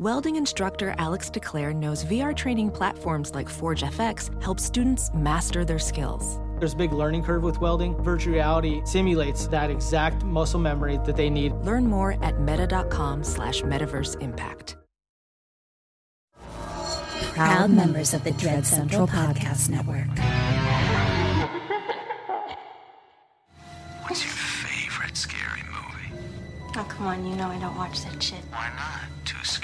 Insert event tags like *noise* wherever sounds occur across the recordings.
Welding instructor Alex DeClaire knows VR training platforms like Forge FX help students master their skills. There's a big learning curve with welding. Virtual reality simulates that exact muscle memory that they need. Learn more at meta.com slash metaverse impact. Proud members of the Dread Central Podcast Network. What's your favorite scary movie? Oh, come on, you know I don't watch that shit. Why not? Too scared?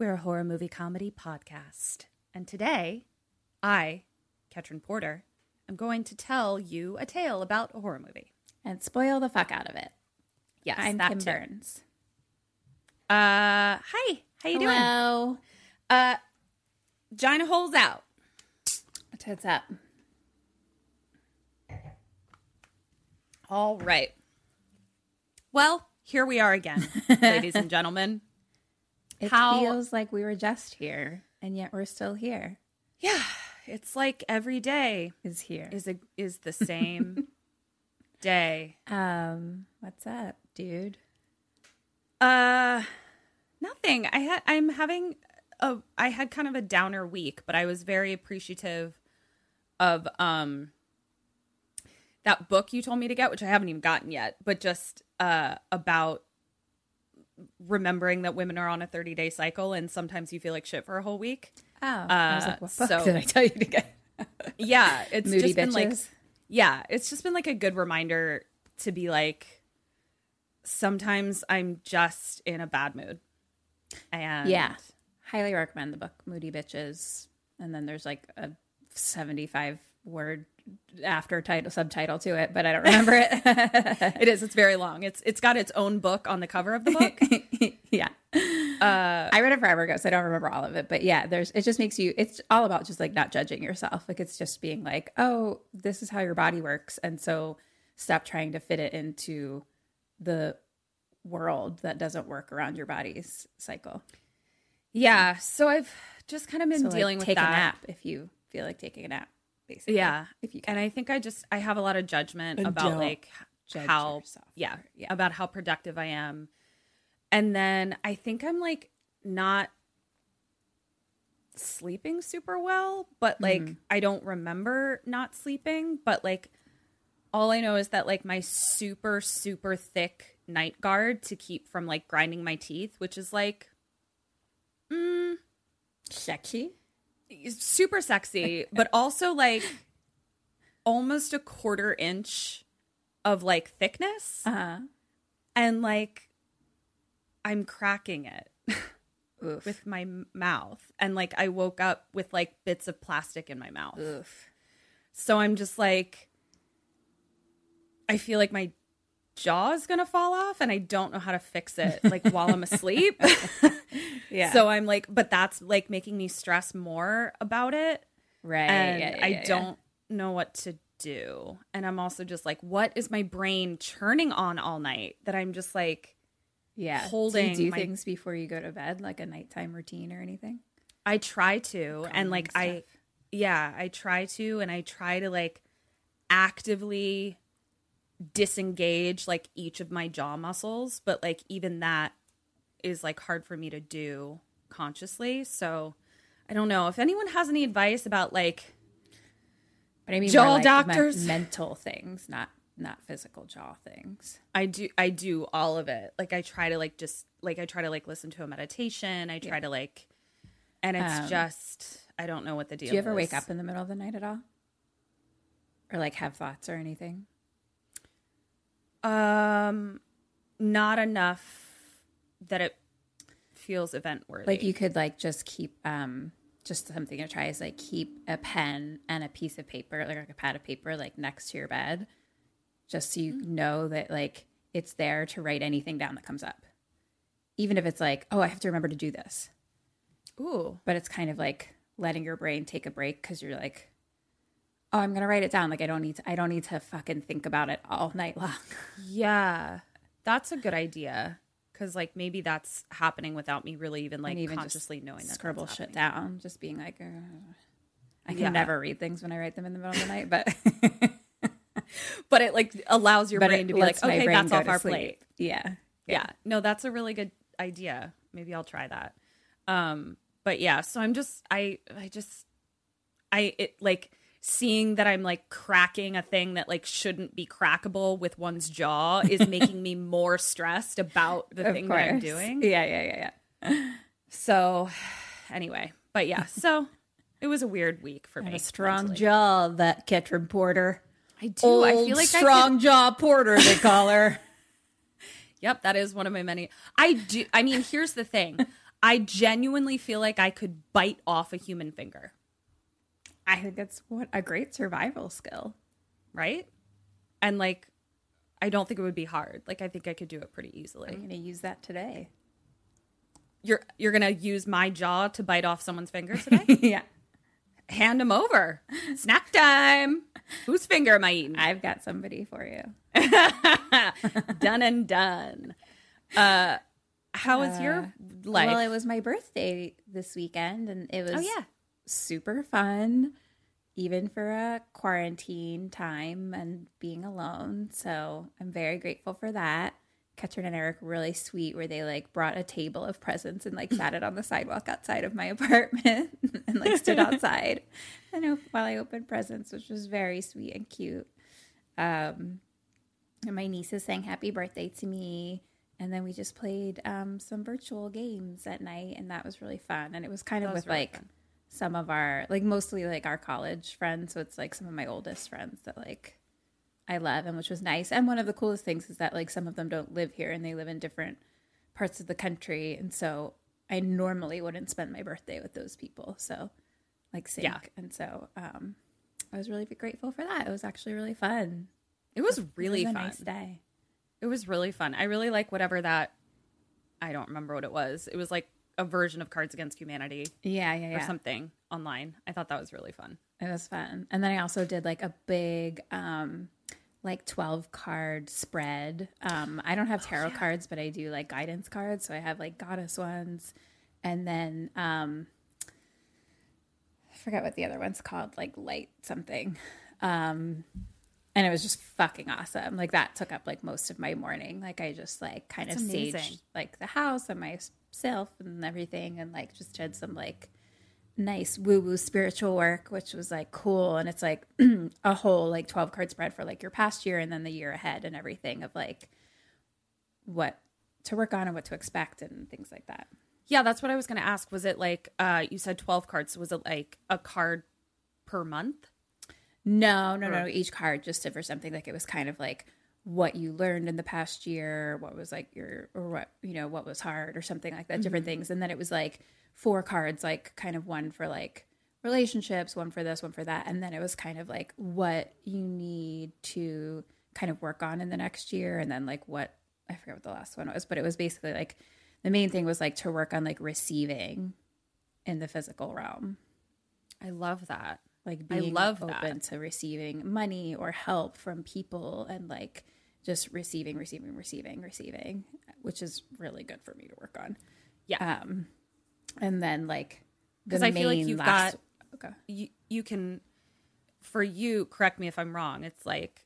We're a horror movie comedy podcast. And today, I, Katrin Porter, am going to tell you a tale about a horror movie. And spoil the fuck out of it. Yes, I'm that Kim too. Burns. Uh, hi. How you doing? Hello. Uh, Gina holes out. What's up? All right. Well, here we are again, *laughs* ladies and gentlemen. It How- feels like we were just here, and yet we're still here. Yeah, it's like every day Is here. is a is the same *laughs* day. um, what's up, dude? Uh nothing. I had I'm having a I had kind of a downer week, but I was very appreciative of um that book you told me to get, which I haven't even gotten yet, but just uh about remembering that women are on a 30 day cycle and sometimes you feel like shit for a whole week. Oh, I was Uh, like, what so- did I tell you to get? *laughs* Yeah, it's Moody just been like yeah, it's just been like a good reminder to be like sometimes I'm just in a bad mood. And Yeah. Highly recommend the book Moody Bitches. And then there's like a 75 word after title subtitle to it, but I don't remember it. *laughs* It is. It's very long. It's it's got its own book on the cover of the book. *laughs* yeah. Uh, I read it forever ago, so I don't remember all of it. But yeah, there's it just makes you it's all about just like not judging yourself. Like it's just being like, oh, this is how your body works. And so stop trying to fit it into the world that doesn't work around your body's cycle. yeah. So I've just kind of been So like, dealing with take that. a nap if you feel like taking a nap, basically. Yeah. If you can. And I think I just I have a lot of judgment And about like judge how yourself yeah, yeah. about how productive I am. And then I think I'm like not sleeping super well, but like Mm-hmm. I don't remember not sleeping, but like all I know is that like my super super thick night guard to keep from like grinding my teeth, which is like Sexy. Super sexy, but *laughs* also like almost a quarter inch of like thickness. Uh-huh. And like I'm cracking it *laughs* Oof. with my mouth. And like I woke up with like bits of plastic in my mouth. Oof. So I'm just like, I feel like my jaw is gonna fall off and I don't know how to fix it *laughs* like while I'm asleep. *laughs* Yeah. So I'm like, but that's like making me stress more about it. right. and yeah, yeah, I yeah, don't know what to do. And I'm also just like, what is my brain churning on all night that I'm just like, yeah. holding do you do my- things before you go to bed, like a nighttime routine or anything? I try to, and like I, yeah, I try to, and I try to like actively disengage like each of my jaw muscles, but like even that is like hard for me to do consciously. So I don't know if anyone has any advice about like But I mean, Jaw like men- doctors. *laughs* mental things, not not physical jaw things. I do I do all of it. Like I try to like just like I try to like listen to a meditation. I try to like and it's Um, just I don't know what the deal Do you ever is. wake up in the middle of the night at all, or like have thoughts or anything? Um, not enough that it feels event worthy. Like you could like just keep um just something to try is like keep a pen and a piece of paper, like a pad of paper, like next to your bed, just so you know that like it's there to write anything down that comes up. Even if it's like, oh, I have to remember to do this. Ooh, But it's kind of like letting your brain take a break because you're like, oh, I'm gonna write it down. Like I don't need to. I don't need to fucking think about it all night long. *laughs* Yeah, that's a good idea. Because like maybe that's happening without me really even like and even consciously just knowing that scribble shit down. Just being like. I can Yeah. never read things when I write them in the middle of the night, but *laughs* But it like allows your but brain to be like, okay, that's off our sleep. plate. Yeah. yeah no that's a really good idea maybe i'll try that um but yeah so i'm just i i just i it like seeing that i'm like cracking a thing that like shouldn't be crackable with one's jaw is *laughs* making me more stressed about the Of thing that i'm doing Yeah, yeah, yeah, yeah. so anyway but yeah so it was a weird week for me A strong mentally. jaw, that Katrin Porter. i do i feel like I strong could- jaw Porter, they call her. *laughs* Yep, that is one of my many. I do. I mean, here's the thing. I genuinely feel like I could bite off a human finger, I think that's what a great survival skill. right? And like, I don't think it would be hard. Like, I think I could do it pretty easily. I'm going to use that today. You're you're gonna use my jaw to bite off someone's finger *laughs* today? yeah. Hand them over. Snack time. Whose finger am I eating? I've got somebody for you. *laughs* done and done. Uh, how was your life? Well, it was my birthday this weekend, and it was oh yeah. Super fun, even for a quarantine time and being alone. So I'm very grateful for that. Katrin and Eric really sweet, where they like brought a table of presents and like sat it on the sidewalk outside of my *laughs* apartment and like stood outside and op- while I opened presents, which was very sweet and cute. Um, and my nieces sang happy birthday to me. And then we just played um, some virtual games at night, and that was really fun. And it was kind of That with really like fun. Some of our, like mostly like our college friends. So it's like some of my oldest friends that like I love, and which was nice. And one of the coolest things is that like some of them don't live here and they live in different parts of the country. And so I normally wouldn't spend my birthday with those people. So like sync. Yeah. And so um, I was really grateful for that. It was actually really fun. It was It really was a fun. nice day. It was really fun. I really like whatever that. I don't remember what it was. It was like a version of Cards Against Humanity Yeah, yeah, yeah. or something online. I thought that was really fun. It was fun. And then I also did like a big um like 12 card spread. Um I don't have tarot cards, but I do like guidance cards. So I have like goddess ones and then um I forget what the other one's called, like light something. Um and it was just fucking awesome. Like that took up like most of my morning. Like I just like kind of amazing. staged like the house and myself and everything and like just did some like nice woo woo spiritual work, which was like cool. And it's like *clears throat* a whole like 12 card spread for like your past year and then the year ahead and everything of like what to work on and what to expect and things like that. Yeah, that's what I was going to ask. Was it like uh you said 12 cards? Was it like a card per month? No, no, no. Each card just did for something like it was kind of like what you learned in the past year, what was like your, or what, you know, what was hard or something like that, different mm-hmm. things. And then it was like four cards, like kind of one for like relationships, one for this, one for that. And then it was kind of like what you need to kind of work on in the next year. And then like what, I forget what the last one was, but it was basically like the main thing was like to work on like receiving in the physical realm I love that. Like I being love open that. to receiving money or help from people and like just receiving receiving receiving receiving which is really good for me to work on Yeah. um and then like the 'Cause I feel like you've last- got- okay you you can for you correct me if i'm wrong it's like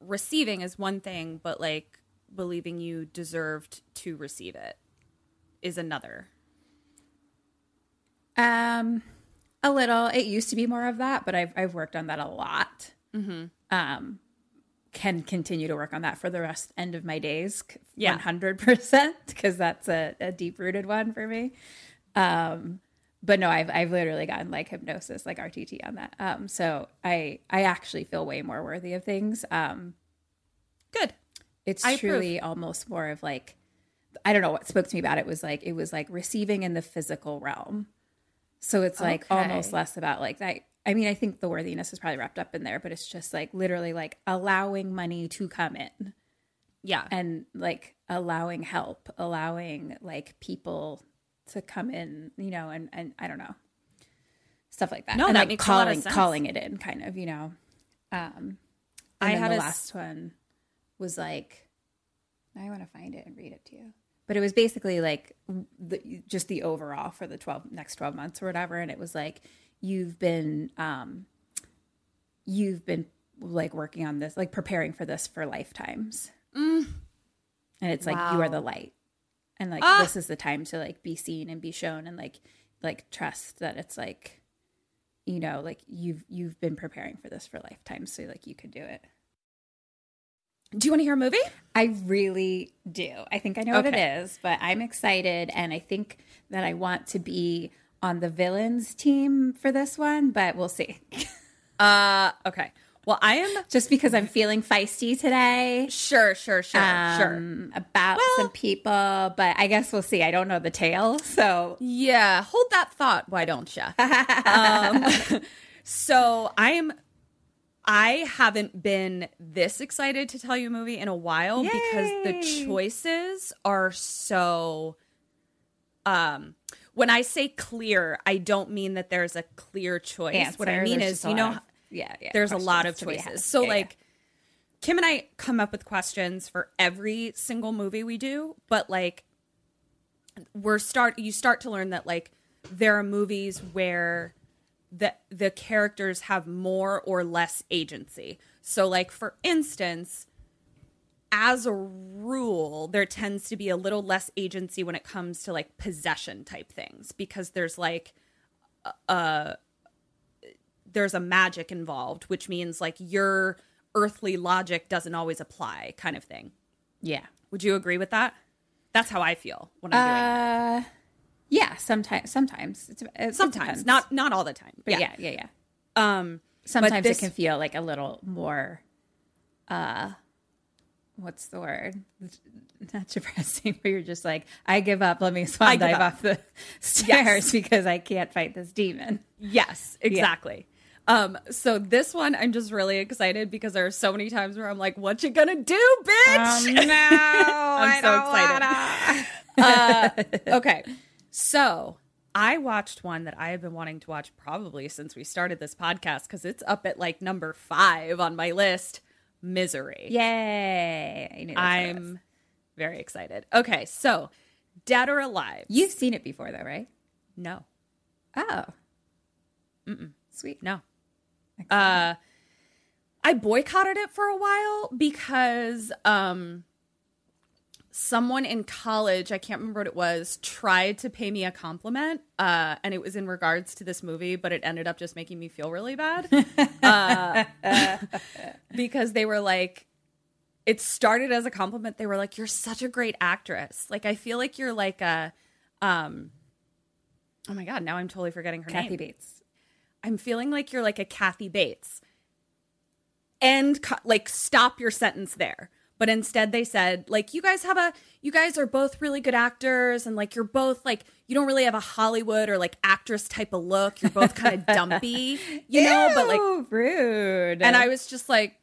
receiving is one thing but like believing you deserved to receive it is another Um, a little. It used to be more of that, but I've I've worked on that a lot. Mm-hmm. Um, can continue to work on that for the rest end of my days. One hundred percent, because that's a, a deep rooted one for me. Um, but no, I've I've literally gotten like hypnosis, like RTT on that. Um, so I I actually feel way more worthy of things. Um, good it's I approve. truly almost more of like I don't know what spoke to me about it was like it was like receiving in the physical realm. So it's like Okay. almost less about like that. I mean, I think the worthiness is probably wrapped up in there, but it's just like literally like allowing money to come in yeah and like allowing help, allowing like people to come in, you know, and and I don't know. stuff like that. No, and that like makes a lot of calling sense. calling it in, kind of, you know. Um, I had the a last one was like, I want to find it and read it to you. But it was basically like the, just the overall for the twelve next twelve months or whatever, and it was like you've been um, you've been like working on this, like preparing for this for lifetimes, and it's like you are the light, and like Ah. this is the time to like be seen and be shown, and like like trust that it's like you know like you've you've been preparing for this for lifetimes, so like you could do it. Do you want to hear a movie? I really do. I think I know what it is, but I'm excited and I think that I want to be on the villains team for this one, but we'll see. *laughs* Uh, okay. Well, I am Just because I'm feeling feisty today sure, sure, sure, sure. um, about some people, but I guess we'll see. I don't know the tale, so Yeah, hold that thought. Why don't you? *laughs* um, *laughs* so I'm. I haven't been this excited to tell you a movie in a while because the choices are so. Um, when I say clear, I don't mean that there's a clear choice. what I mean is, you know, of- yeah, yeah, there's a lot of choices. So Yeah, yeah. like Kim and I come up with questions for every single movie we do, but like we're start you start to learn that like there are movies where the the characters have more or less agency. So like for instance, as a rule, there tends to be a little less agency when it comes to like possession type things because there's like a there's a magic involved, which means like your earthly logic doesn't always apply, kind of thing. yeah. Would you agree with that? That's how I feel when I'm doing Uh, yeah, sometimes, sometimes, it's, it. Sometimes, not not all the time. but yeah. yeah, yeah, yeah. Um, Sometimes this- it can feel like a little more, uh, what's the word? *laughs* Not depressing, where you're just like, I give up. Let me swan dive up. off the *laughs* stairs because I can't fight this demon. Yes, *laughs* exactly. Um, so this one I'm just really excited because there are so many times where I'm like, "What you gonna do, bitch?" no, I'm so excited. uh, okay, so I watched one that I have been wanting to watch probably since we started this podcast because it's up at like number five on my list. Misery. Yay! I knew that's what it was. I'm very excited. Okay, so Dead or Alive? You've seen it before, though, right? no, Oh, sweet. no. Uh, I boycotted it for a while because um, someone in college, I can't remember what it was, tried to pay me a compliment, uh, and it was in regards to this movie, but it ended up just making me feel really bad *laughs* uh, because they were like. It started as a compliment. They were like, "You're such a great actress. Like, I feel like you're like a, um, oh my god, now I'm totally forgetting her name. Kathy name. Bates. I'm feeling like you're like a Kathy Bates. And co- like stop your sentence there. But instead they said like you guys have a you guys are both really good actors and like you're both like you don't really have a Hollywood or like actress type of look. You're both kind of *laughs* dumpy, you know, but like rude. and I was just like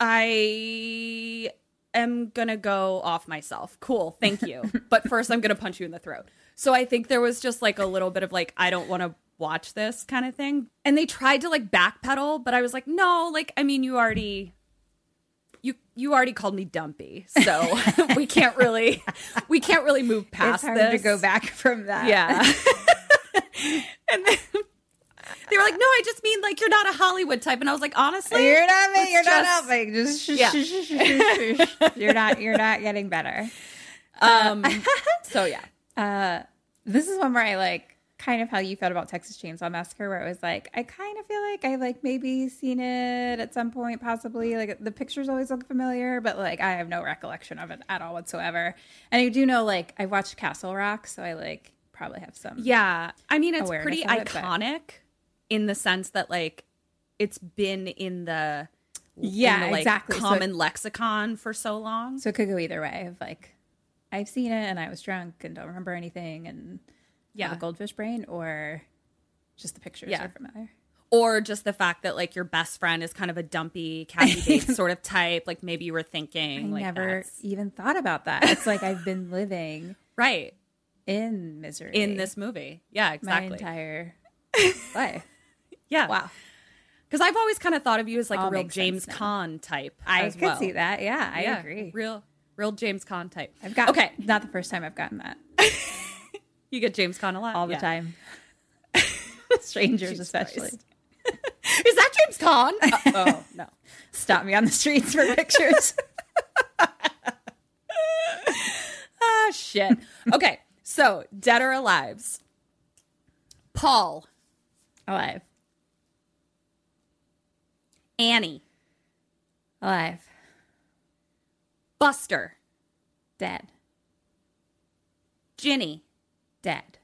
I am to go off myself. Cool. Thank you. *laughs* but first I'm to punch you in the throat. So I think there was just like a little bit of like I don't want to watch this kind of thing. And they tried to like backpedal, but I was like, "No, like I mean you already you you already called me dumpy. So *laughs* we can't really we can't really move past it's hard this. to go back from that. Yeah. *laughs* and then they were like, "No, I just mean like you're not a Hollywood type." And I was like, "Honestly, You're not. let's You're not just- helping. Just shush, Yeah. shush, shush. You're not. You're not getting better. Um, *laughs* so yeah, This is one where I like kind of how you felt about Texas Chainsaw Massacre, where it was like I kind of feel like I like maybe seen it at some point, possibly. Like the pictures always look familiar, but like I have no recollection of it at all whatsoever. And I do know like I watched Castle Rock, so I like probably have some. yeah. I mean, it's pretty it, but- iconic in the sense that like it's been in the Yeah, in the, like, exactly. So- common lexicon for so long. So it could go either way. Of like I've seen it and I was drunk and don't remember anything and Yeah. a goldfish brain, or just the pictures Yeah. are familiar. or just the fact that like your best friend is kind of a dumpy Kathy *laughs* Bates sort of type. Like maybe you were I thinking, like I never that's- even thought about that. It's like I've been living right in misery in this movie. Yeah, exactly. my entire *laughs* Life. Yeah. Wow. Because I've always kind of thought of you as like All a real James. Caan type. I could well. see that. Yeah, I Yeah, agree. Real, real James Caan type. I've got okay. Not the first time I've gotten that. *laughs* You get James Caan a lot All the Yeah. time. *laughs* Strangers, Jesus especially. *laughs* Is that James Caan? Uh, oh no. *laughs* Stop me on the streets for pictures. Ah shit. Okay. So dead or alive? Paul, Alive. Annie, Alive. Buster, Dead. Ginny, Dead.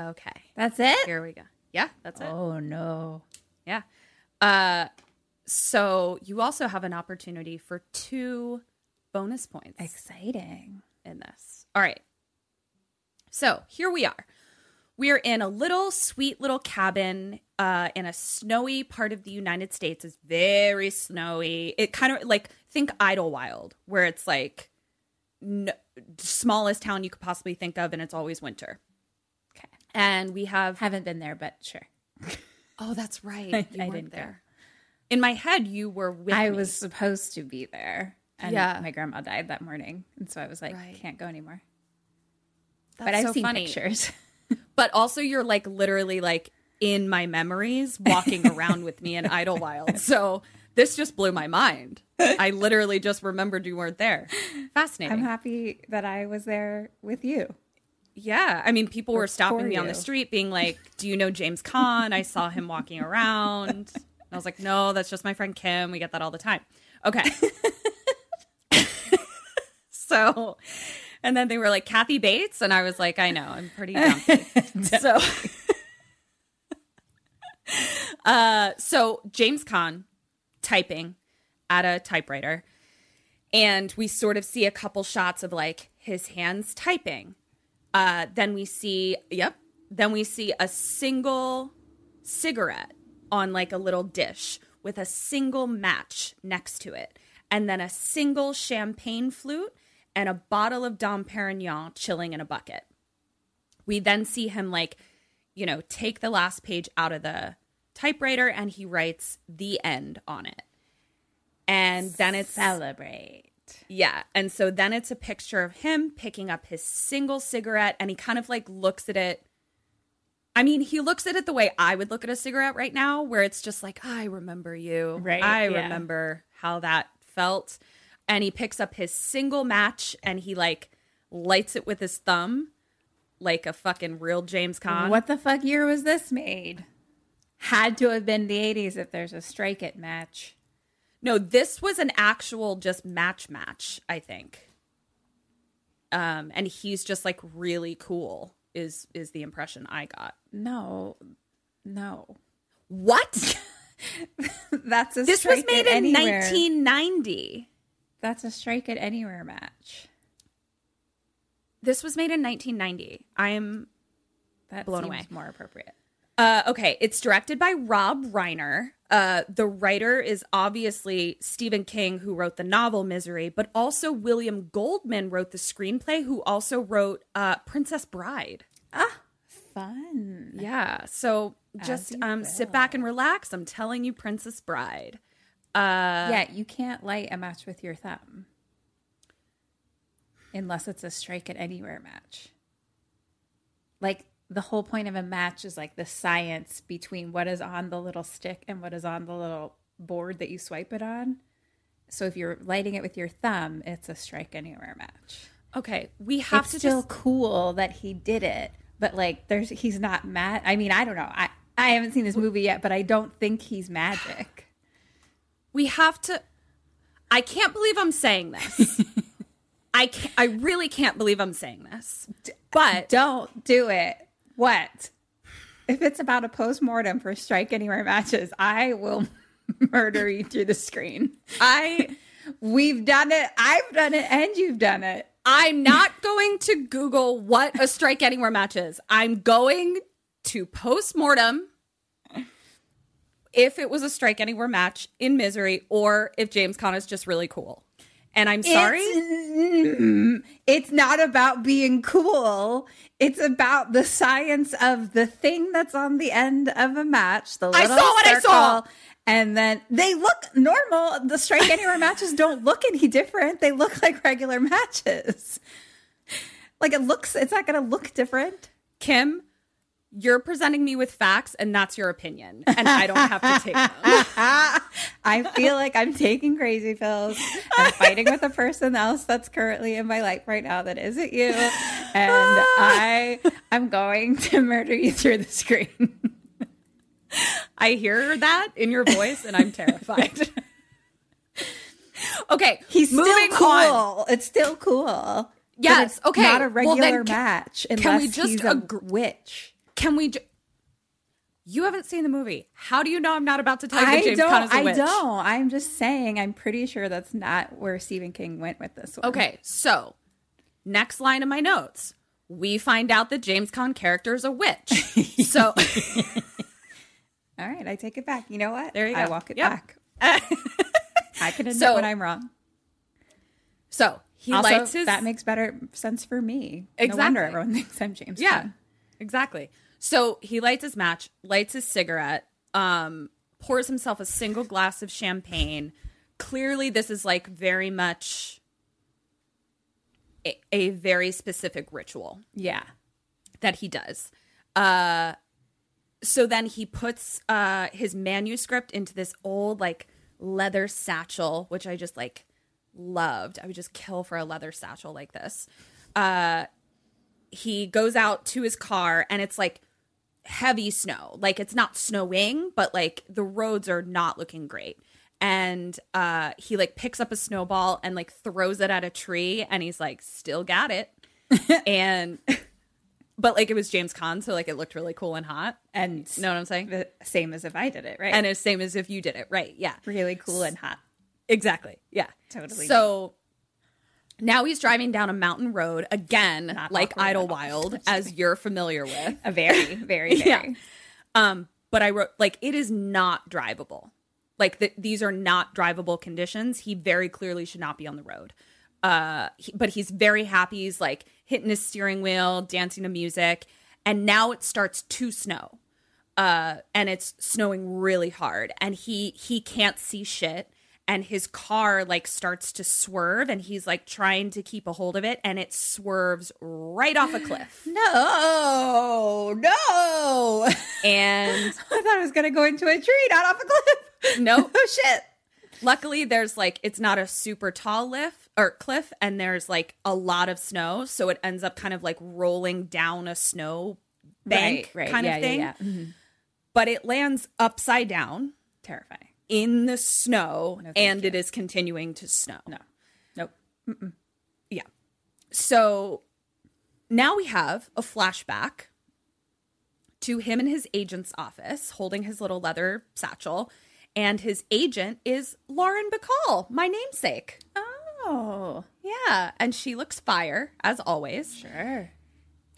Okay. That's it? Here we go. Yeah, that's it. Oh no. Yeah. Uh so you also have an opportunity for two bonus points Exciting. in this. All right. So here we are. We are in a little sweet little cabin uh, in a snowy part of the United States. It's very snowy. It kind of like think Idlewild, where it's like no, smallest town you could possibly think of, and it's always winter. Okay. And we have Haven't been there, but sure. *laughs* oh, that's right, I- *laughs* you I weren't didn't go. there. In my head, you were with. I me. was supposed to be there. And Yeah. my grandma died that morning. And so I was like, Right. can't go anymore. That's but I've so seen funny. pictures. *laughs* but also you're like literally like in my memories walking around with me in Idlewild. So this just blew my mind. *laughs* I literally just remembered you weren't there. Fascinating. I'm happy that I was there with you. yeah. I mean, people were stopping me on the street being like, Do you know James Caan? I saw him walking around. And I was like, No, that's just my friend Kim. We get that all the time. Okay. *laughs* so, and then they were like, Kathy Bates. And I was like, I know, I'm pretty *laughs* so, uh, so James Caan typing at a typewriter, and we sort of see a couple shots of like his hands typing. Uh, then we see, yep, then we see a single cigarette on like a little dish with a single match next to it, and then a single champagne flute and a bottle of Dom Perignon chilling in a bucket. We then see him like, you know, take the last page out of the typewriter and he writes the end on it. And then it's Celebrate. yeah. And so then it's a picture of him picking up his single cigarette and he kind of like looks at it. I mean, he looks at it the way I would look at a cigarette right now, where it's just like, I remember you. Right, I yeah. remember how that felt. And he picks up his single match and he like lights it with his thumb like a fucking real James Caan. What the fuck year was this made? Had to have been the 80s if there's a strike it match. No, this was an actual just match match, I think. Um, and he's just like really cool is is the impression I got. No. No. What? *laughs* That's a this was made in anywhere. 1990. That's a strike it anywhere match. This was made in 1990. I am That Blown away. more appropriate. Uh, okay, it's directed by Rob Reiner. Uh, the writer is obviously Stephen King, who wrote the novel Misery, but also William Goldman wrote the screenplay, who also wrote uh, Princess Bride. Ah, fun. Yeah, so just um, sit back and relax. I'm telling you, Princess Bride. Uh, yeah, you can't light a match with your thumb unless it's a strike it anywhere match. Like the whole point of a match is like the science between what is on the little stick and what is on the little board that you swipe it on. So if you're lighting it with your thumb, it's a strike anywhere match. Okay, we have it's to still just cool that he did it, but like there's he's not mad. I mean, I don't know. I I haven't seen this movie yet, but I don't think he's magic. *sighs* we have to. I can't believe I'm saying this. *laughs* I can't, I really can't believe I'm saying this. But Don't do it. What? If it's about a postmortem for strike anywhere matches, I will *laughs* murder you through the screen. I *laughs* We've done it. I've done it, and you've done it. I'm not going to Google what a strike anywhere match is. I'm going to postmortem if it was a strike anywhere match in Misery or if James Caan is just really cool. And I'm sorry. It's, it's not about being cool. It's about the science of the thing that's on the end of a match. The I little saw what I saw. And then they look normal. The strike anywhere matches don't look any different. They look like regular matches. Like it looks, it's not going to look different. Kim, you're presenting me with facts and that's your opinion. And I don't have to take them. *laughs* I feel like I'm taking crazy pills. I'm fighting with a person else that's currently in my life right now that isn't you, and I *laughs* I'm going to murder you through the screen. I hear that in your voice and I'm terrified. *laughs* okay, He's still cool. on. It's still cool. Yes, it's okay. Not a Well, then regular match unless can we just he's a agree- witch. Can we? Ju- you haven't seen the movie. How do you know I'm not about to tell you I James don't. Caan is a I witch? don't. I'm just saying. I'm pretty sure that's not where Stephen King went with this one. Okay, so next line of my notes. We find out that James Caan character is a witch. *laughs* So All right. I take it back. You know what? There you go. I walk it Yep. back. *laughs* I can admit So- when I'm wrong. so he also, lights his that makes better sense for me. No wonder everyone *laughs* thinks I'm James. Yeah, Caan. exactly. So he lights his match, lights his cigarette, um, pours himself a single glass of champagne. Clearly, this is like very much a, a very specific ritual yeah. that he does. Uh, so then he puts uh, his manuscript into this old like leather satchel, which I just like loved. I would just kill for a leather satchel like this. Uh, he goes out to his car and it's like heavy snow. Like it's not snowing, but like the roads are not looking great. And uh he like picks up a snowball and like throws it at a tree and he's like still got it. *laughs* and but like it was James Caan, so like it looked really cool and hot. And you Know what I'm saying? the same as if I did it, right? And it's same as if you did it, right? Yeah. really cool and hot. Exactly. Yeah. Totally. So now he's driving down a mountain road again, Not like. Idlewild, as you're familiar with. *laughs* A very, very, *laughs* very. Yeah. Um, but I wrote like it is not drivable. Like the, these are not drivable conditions. He very clearly should not be on the road. Uh, he- but he's very happy. He's like hitting his steering wheel, dancing to music, and now it starts to snow. Uh, and it's snowing really hard, and he he can't see shit. And his car like starts to swerve, and he's like trying to keep a hold of it, and it swerves right off a cliff. *gasps* No, no. *laughs* And I thought I was going to go into a tree, not off a cliff. Nope. *laughs* oh, shit. luckily there's like it's not a super tall lift or cliff and there's like a lot of snow so it ends up kind of like rolling down a snow bank Right, right. kind Yeah, of yeah, thing yeah. Mhm. but it lands upside down Terrifying. In the snow thank and you. it is continuing to snow No. Nope. yeah so now we have a flashback to him in his agent's office holding his little leather satchel and his agent is Lauren Bacall, my namesake. Oh, Yeah, and she looks fire as always. sure.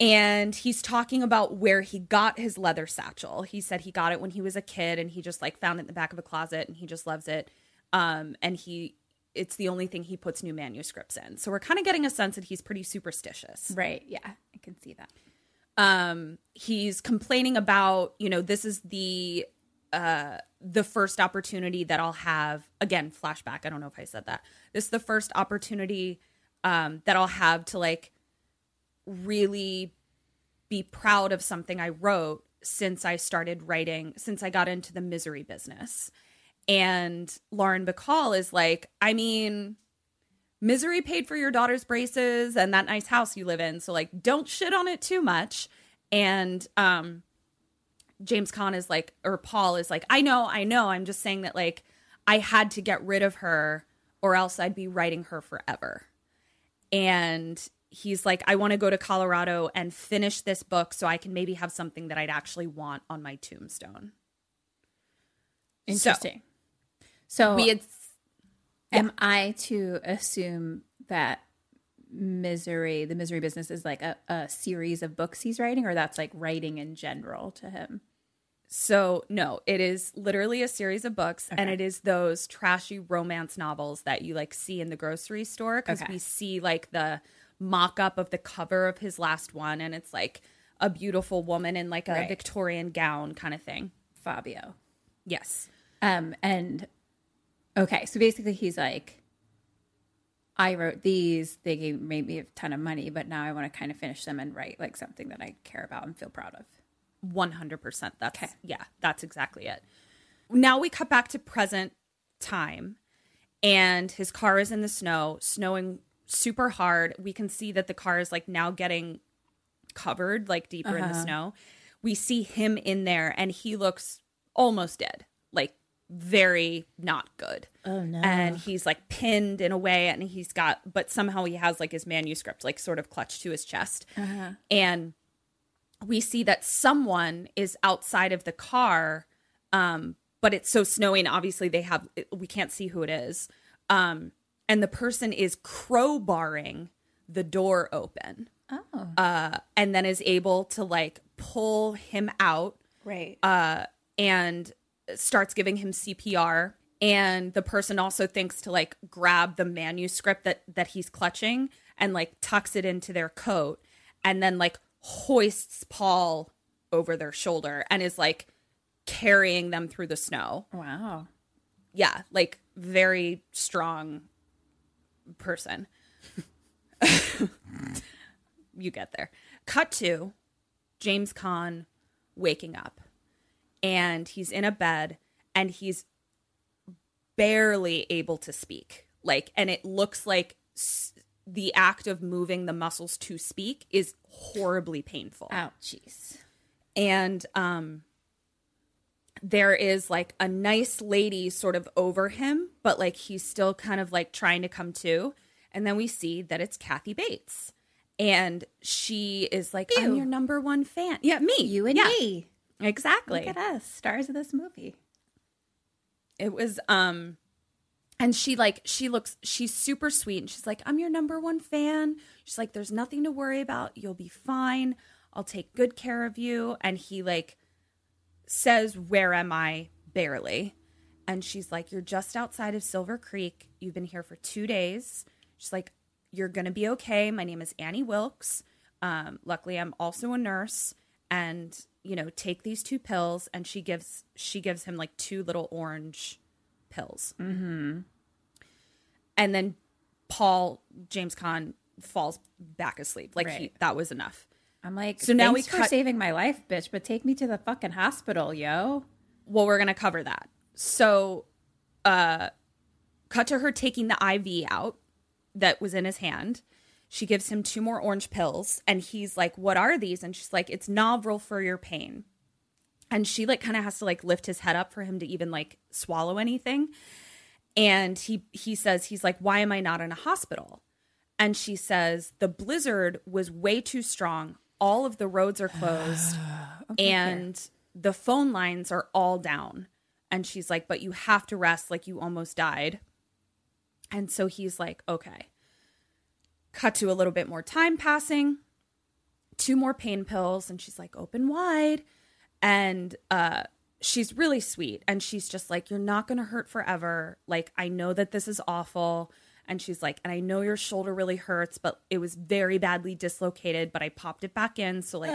And he's talking about where he got his leather satchel. He said he got it when he was a kid and he just like found it in the back of a closet and he just loves it. Um and he it's the only thing he puts new manuscripts in. So we're kind of getting a sense that he's pretty superstitious. Right. Yeah, I can see that. um he's complaining about you know this is the uh the first opportunity that i'll have again flashback i don't know if i said that this is the first opportunity um that i'll have to like really be proud of something i wrote since i started writing since i got into the misery business. And lauren bacall is like i mean misery paid for your daughter's braces and that nice house you live in so like don't shit on it too much. And um james Caan is like or paul is like i know i know. I'm just saying that like i had to get rid of her or else i'd be writing her forever. And he's like i want to go to colorado and finish this book so i can maybe have something that i'd actually want on my tombstone Interesting. So, we had am I to assume that misery, the misery business, is like a, a series of books he's writing, or that's like writing in general to him? So, no, it is literally a series of books and it is those trashy romance novels that you like see in the grocery store because Okay. we see like the mock up of the cover of his last one and it's like a beautiful woman in like a Right. Victorian gown kind of thing. Fabio. Yes. Um, and okay, so basically he's like, I wrote these, they gave made me a ton of money, but now I want to kind of finish them and write like something that I care about and feel proud of. 100%. That's Okay. yeah, that's exactly it. Now we cut back to present time and his car is in the snow, snowing super hard. We can see that the car is like now getting covered like deeper in the snow. We see him in there and he looks almost dead. Like very not good. Oh no. And he's like pinned in a way and he's got but somehow he has like his manuscript like sort of clutched to his chest. And we see that someone is outside of the car um but it's so snowy and obviously they have we can't see who it is um and the person is crowbarring the door open Oh, uh and then is able to like pull him out Right. uh and starts giving him CPR and the person also thinks to like grab the manuscript that that he's clutching and like tucks it into their coat and then like hoists Paul over their shoulder and is like carrying them through the snow. wow. Yeah, like very strong person. you get there. Cut to James Caan waking up and he's in a bed and he's barely able to speak. Like, and it looks like s- the act of moving the muscles to speak is horribly painful Ouchies. and um there is like a nice lady sort of over him but like he's still kind of like trying to come to. And then we see that it's Kathy Bates. And she is like I'm your number one fan. Yeah me. You and yeah, me. exactly. Look at us, stars of this movie. it was um and she like she looks she's super sweet and she's like i'm your number one fan. She's like there's nothing to worry about. You'll be fine. I'll take good care of you. And he like says where am i? Barely. And she's like you're just outside of silver creek. You've been here for two days. She's like you're gonna be okay. My name is annie wilkes. Um, luckily i'm also a nurse. And you know take these two pills. And she gives she gives him like two little orange pills. Mm-hmm. and then paul james Caan falls back asleep. Like he, that was enough I'm like, So now we thanks for saving my life, bitch, but take me to the fucking hospital, yo. well we're gonna cover that. So uh cut to her taking the iv out that was in his hand. She gives him two more orange pills and he's like what are these? And she's like it's Novril for your pain. And she like kind of has to like lift his head up for him to even like swallow anything. And he he says he's like why am i not in a hospital? And she says the blizzard was way too strong all of the roads are closed *sighs* and the phone lines are all down. And she's like but you have to rest. Like you almost died. And so he's like okay. Cut to a little bit more time passing. Two more pain pills. And she's like open wide. And uh she's really sweet. And she's just like you're not going to hurt forever. Like i know that this is awful and she's like and i know your shoulder really hurts but it was very badly dislocated but i popped it back in so like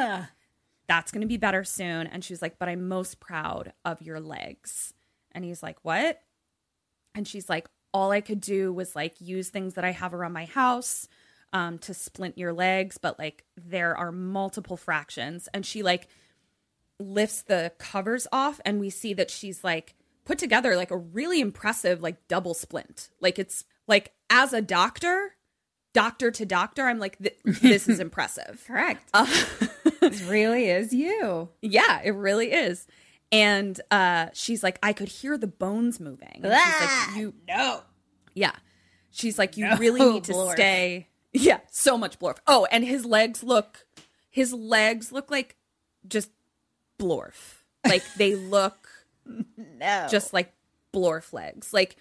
that's going to be better soon. And she's like but i'm most proud of your legs. And he's like what? And she's like all i could do was like use things that i have around my house um, to splint your legs but like there are multiple fractions. And she like lifts the covers off and we see that she's like put together like a really impressive like double splint. Like it's like as a doctor doctor to doctor i'm like th- *laughs* this is impressive Correct. *laughs* this really is you. yeah it really is and uh she's like i could hear the bones moving And she's like you No. yeah she's like you really need to Blorf. stay *laughs* yeah so much blorf oh and his legs look his legs look like just blorf like they look No. just like blorf legs like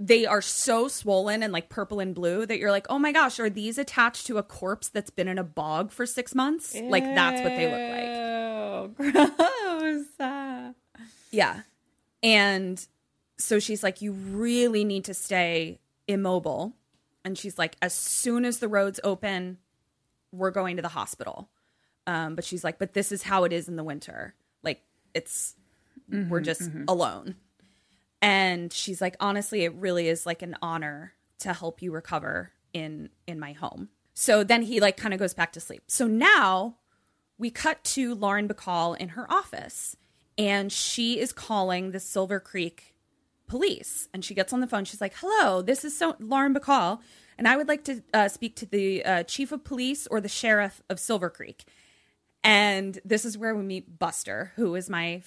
they are so swollen and like purple and blue that you're like oh my gosh are these attached to a corpse that's been in a bog for six months like that's what they look like *laughs* gross. Yeah. And so she's like, You really need to stay immobile. And she's like, As soon as the roads open, we're going to the hospital. Um, but she's like, But this is how it is in the winter. Like, it's, we're just alone. And she's like, Honestly, it really is like an honor to help you recover in in my home. So then he like kind of goes back to sleep. So now we cut to Lauren Bacall in her office, and she is calling the Silver Creek police. And she gets on the phone. She's like, "Hello, this is so Lauren Bacall, and I would like to uh, speak to the uh, chief of police or the sheriff of Silver Creek." And this is where we meet Buster, who is my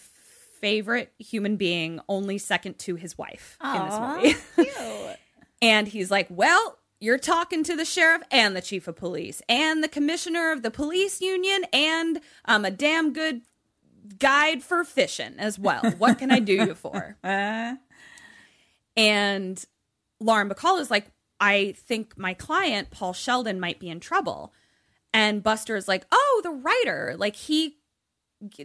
favorite human being, only second to his wife in this movie. *laughs* and he's like, "Well." You're talking to the sheriff and the chief of police and the commissioner of the police union and um, a damn good guide for fishing as well. What can I do you for? *laughs* and Lauren Bacall is like, I think my client, Paul Sheldon, might be in trouble. And Buster is like, oh, the writer. Like he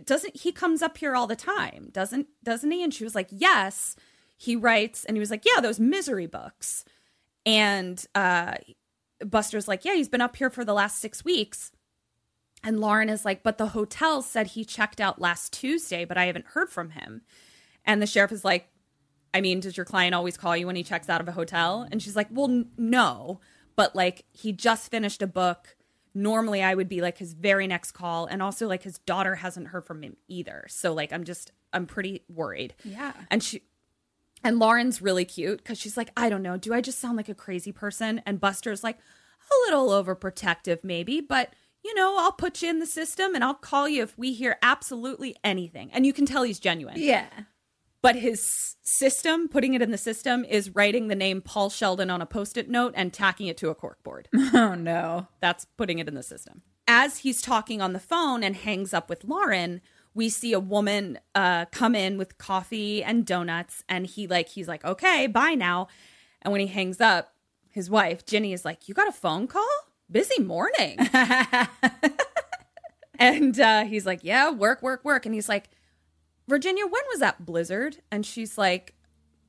doesn't he comes up here all the time, doesn't doesn't he? And she was like, Yes, he writes. And he was like, Yeah, those misery books. And uh Buster's like, Yeah, he's been up here for the last six weeks. And Lauren is like, But the hotel said he checked out last Tuesday, but I haven't heard from him. And the sheriff is like, I mean, does your client always call you when he checks out of a hotel? And she's like, Well, n- no, but like he just finished a book. Normally, I would be like his very next call. And also, like, his daughter hasn't heard from him either. So, like, I'm just, I'm pretty worried. Yeah. And she, and Lauren's really cute because she's like, I don't know, do I just sound like a crazy person? And Buster's like, a little overprotective, maybe, but you know, I'll put you in the system and I'll call you if we hear absolutely anything. And you can tell he's genuine. yeah. But his system, putting it in the system, is writing the name Paul Sheldon on a post it note and tacking it to a corkboard. *laughs* Oh no. That's putting it in the system. As he's talking on the phone and hangs up with Lauren, we see a woman uh, come in with coffee and donuts, and he like he's like, "Okay, bye now." And when he hangs up, his wife Ginny is like, "You got a phone call? Busy morning." *laughs* and uh, he's like, "Yeah, work, work, work." And he's like, "Virginia, when was that blizzard?" And she's like,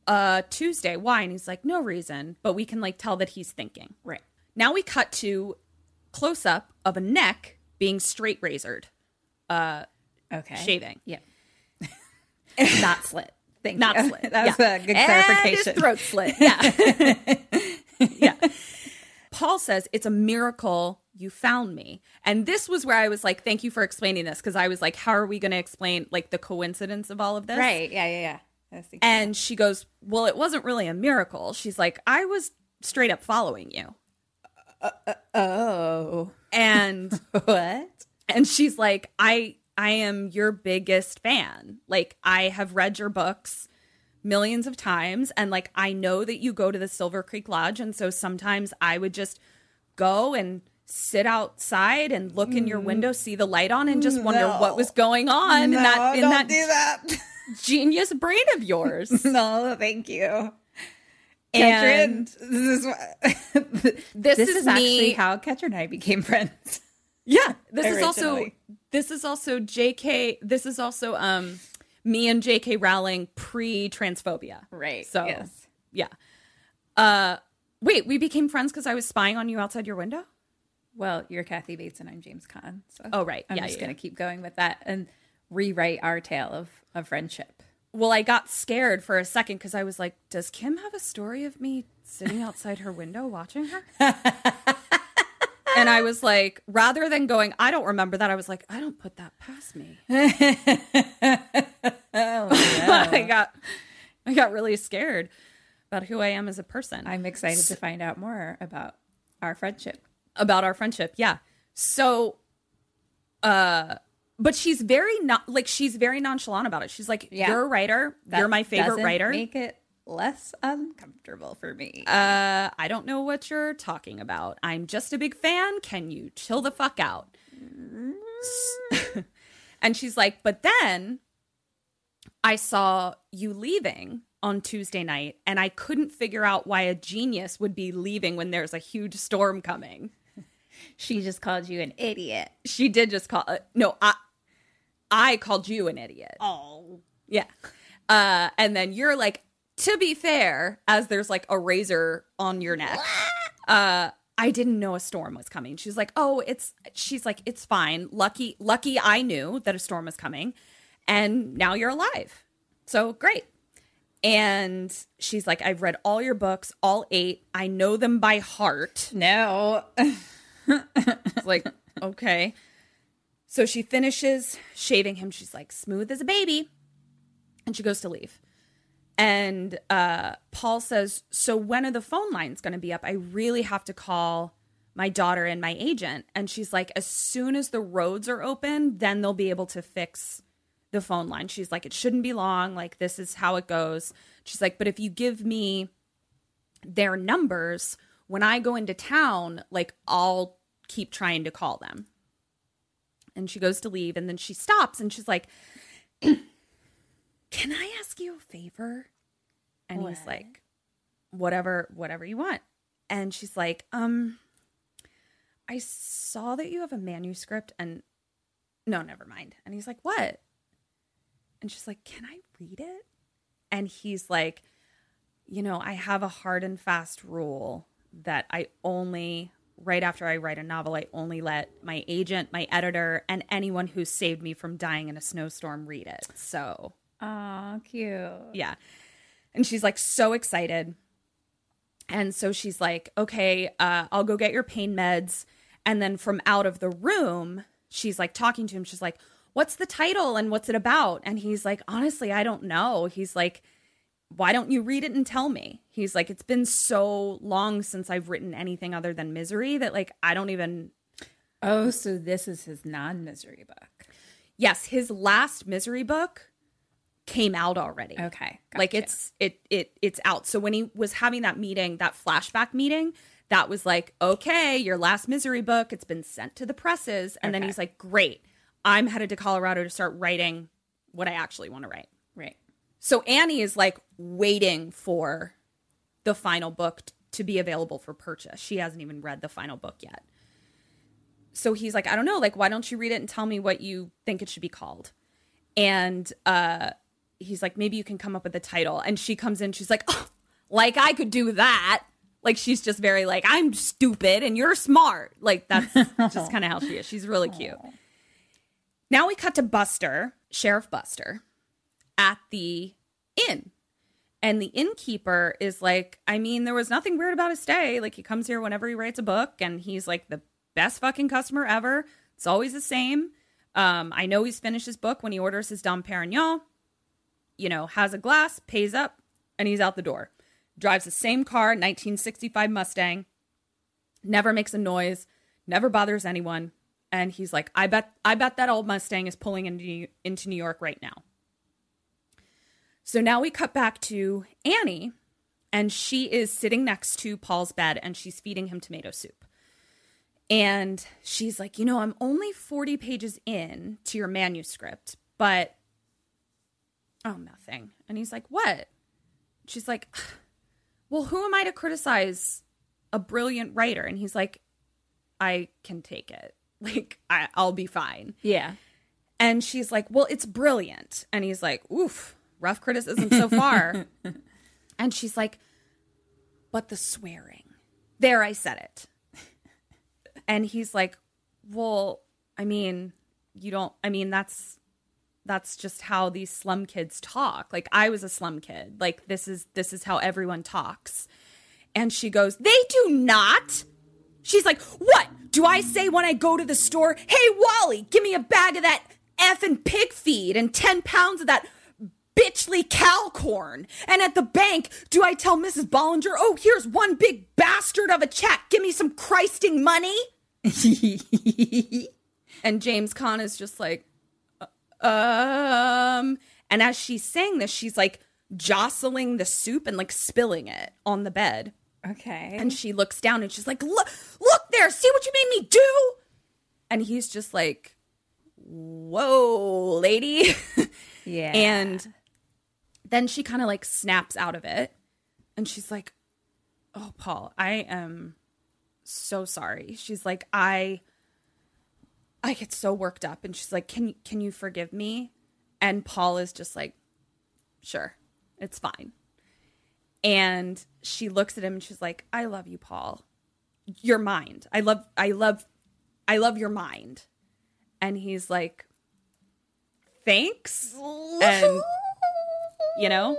"Uh, Tuesday. Why?" And he's like, "No reason, but we can like tell that he's thinking." Right. Now we cut to close up of a neck being straight razored, Uh, Okay. shaving. Yeah. *laughs* Not slit. Thank Not you. slit. *laughs* That's Yeah. a good And clarification. his throat slit. *laughs* Yeah. Says it's a miracle you found me. And this was where I was like, thank you for explaining this. Cause I was like, how are we going to explain like the coincidence of all of this? Right. Yeah. Yeah. Yeah. And she goes, well, it wasn't really a miracle. She's like, I was straight up following you. Uh, uh, oh. And *laughs* What? and she's like i i am your biggest fan like i have read your books millions of times and like i know that you go to the silver creek lodge and so sometimes i would just go and sit outside and look in your window see the light on and just wonder what was going on in that in that, that. *laughs* genius brain of yours *laughs* no, thank you. And- this is what, *laughs* this, this is, me actually how Katrin and I became friends. Yeah, this is also this is also JK. This is also um me and JK Rowling pre transphobia. Right, So yes. yeah. Uh, wait, we became friends because I was spying on you outside your window. Well, you're Kathy Bates and I'm James Caan. So Oh, right. I'm Yeah, just yeah, gonna yeah. keep going with that and rewrite our tale of of friendship. Well, I got scared for a second because I was like, "Does Kim have a story of me sitting outside her window watching her?" and I was like, rather than going, "I don't remember that," I was like, "I don't put that past me." *laughs* Oh, *laughs* I got, I got really scared about who I am as a person. I'm excited to find out more about our friendship. about our friendship. Yeah. So, uh, but she's very not like she's very nonchalant about it. She's like, Yeah. "You're a writer. That You're my favorite writer." Make it less uncomfortable for me. uh, I don't know what you're talking about. I'm just a big fan. Can you chill the fuck out? *laughs* and she's like, but then I saw you leaving on Tuesday night, and I couldn't figure out why a genius would be leaving when there's a huge storm coming. *laughs* she just called you an idiot. She did just call. Uh, no, I. I called you an idiot. Oh. Yeah. Uh, and then you're like, to be fair, as there's like a razor on your neck, uh, I didn't know a storm was coming. She's like, oh, it's, she's like, it's fine. Lucky, lucky I knew that a storm was coming. And now you're alive. So great. And she's like, I've read all your books, all eight. I know them by heart. No. It's like, okay. So she finishes shaving him. She's like, smooth as a baby. And she goes to leave. And uh, Paul says, So when are the phone lines going to be up? I really have to call my daughter and my agent. And she's like, As soon as the roads are open, then they'll be able to fix the phone line. She's like, It shouldn't be long. Like, this is how it goes. She's like, But if you give me their numbers, when I go into town, like, I'll keep trying to call them. And she goes to leave. And then she stops and she's like, *clears throat* can I ask you a favor? And he's like, whatever, whatever you want. And she's like, um, I saw that you have a manuscript and no, never mind. And he's like, what? And she's like, can I read it? And he's like, you know, I have a hard and fast rule that I only, right after I write a novel, I only let my agent, my editor, and anyone who saved me from dying in a snowstorm read it. So, Aw, cute. yeah. And she's like so excited. And so she's like, okay, uh, I'll go get your pain meds. And then from out of the room, she's like talking to him. She's like, what's the title and what's it about? And he's like, honestly, I don't know. He's like, why don't you read it and tell me? He's like, it's been so long since I've written anything other than misery that like I don't even Oh, so this is his non misery book. Yes, his last misery book came out already. Okay. Like it's it it it's out. So when he was having that meeting, that flashback meeting, that was like, okay, your last misery book, it's been sent to the presses. And then he's like, great, I'm headed to Colorado to start writing what I actually want to write. right. So Annie is like waiting for the final book t- to be available for purchase. She hasn't even read the final book yet. So he's like, I don't know, like why don't you read it and tell me what you think it should be called? And uh he's like, maybe you can come up with a title. And she comes in, she's like, oh, like I could do that. Like she's just very like, I'm stupid and you're smart. Like that's *laughs* just kind of how she is. She's really cute. Now we cut to Buster, Sheriff Buster, at the inn. And the innkeeper is like, I mean, there was nothing weird about his stay. Like, he comes here whenever he writes a book, and he's like the best fucking customer ever. It's always the same. Um, I know he's finished his book when he orders his Dom Perignon, you know, has a glass, pays up, and he's out the door. Drives the same car, 1965 Mustang, never makes a noise, never bothers anyone. And he's like, I bet, I bet that old Mustang is pulling into into New York right now. So now we cut back to Annie, and she is sitting next to Paul's bed and she's feeding him tomato soup. And she's like, You know, I'm only 40 pages in to your manuscript, but oh, nothing. And he's like, What? She's like, *sighs* Well, who am I to criticize a brilliant writer? And he's like, I can take it. Like, I, I'll be fine. Yeah. And she's like, Well, it's brilliant. And he's like, Oof, rough criticism so far. *laughs* and she's like, But the swearing. There, I said it. and he's like, Well, I mean, you don't, I mean, that's. That's just how these slum kids talk. Like I was a slum kid. Like this is this is how everyone talks. And she goes, "They do not." She's like, What? Do I say when I go to the store, hey, Wally, give me a bag of that effing pig feed and 10 pounds of that bitchly cow corn? And at the bank, do I tell Mrs. Bollinger, oh, here's one big bastard of a check, give me some Christing money? *laughs* and James Caan is just like, um. And as she's saying this, she's like jostling the soup and like spilling it on the bed. Okay. And she looks down and she's like, "Look, look there! See what you made me do!" And he's just like, "Whoa, lady!" yeah. and then she kind of like snaps out of it, and she's like, "Oh, Paul, I am so sorry." She's like, "I, I get so worked up and she's like, "Can can you forgive me?" And Paul is just like, "Sure. It's fine." And she looks at him and she's like, "I love you, Paul. Your mind. I love I love I love your mind." And he's like, "Thanks." And you know,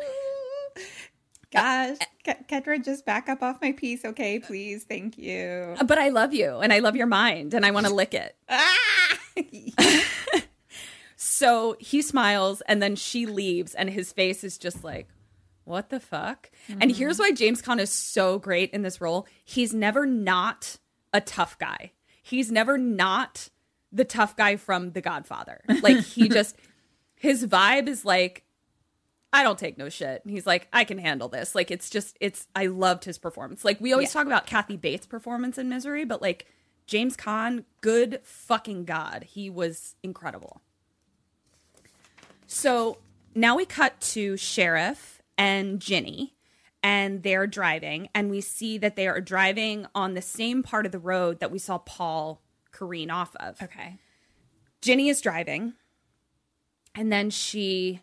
Gosh, Kendra, just back up off my piece, okay? Please, thank you. but I love you and I love your mind and I want to lick it. *laughs* Ah! *laughs* So he smiles and then she leaves and his face is just like, what the fuck? And here's mm-hmm. why James Caan is so great in this role. He's never not a tough guy. He's never not the tough guy from The Godfather. *laughs* Like he just his vibe is like I don't take no shit. He's like, I can handle this. Like it's just it's I loved his performance. Like we always talk about Kathy Bates' performance in Misery, but like James Caan, good fucking god. He was incredible. So now we cut to Sheriff and Ginny, and they're driving, and we see that they are driving on the same part of the road that we saw Paul careen off of. Okay. Ginny is driving, and then she,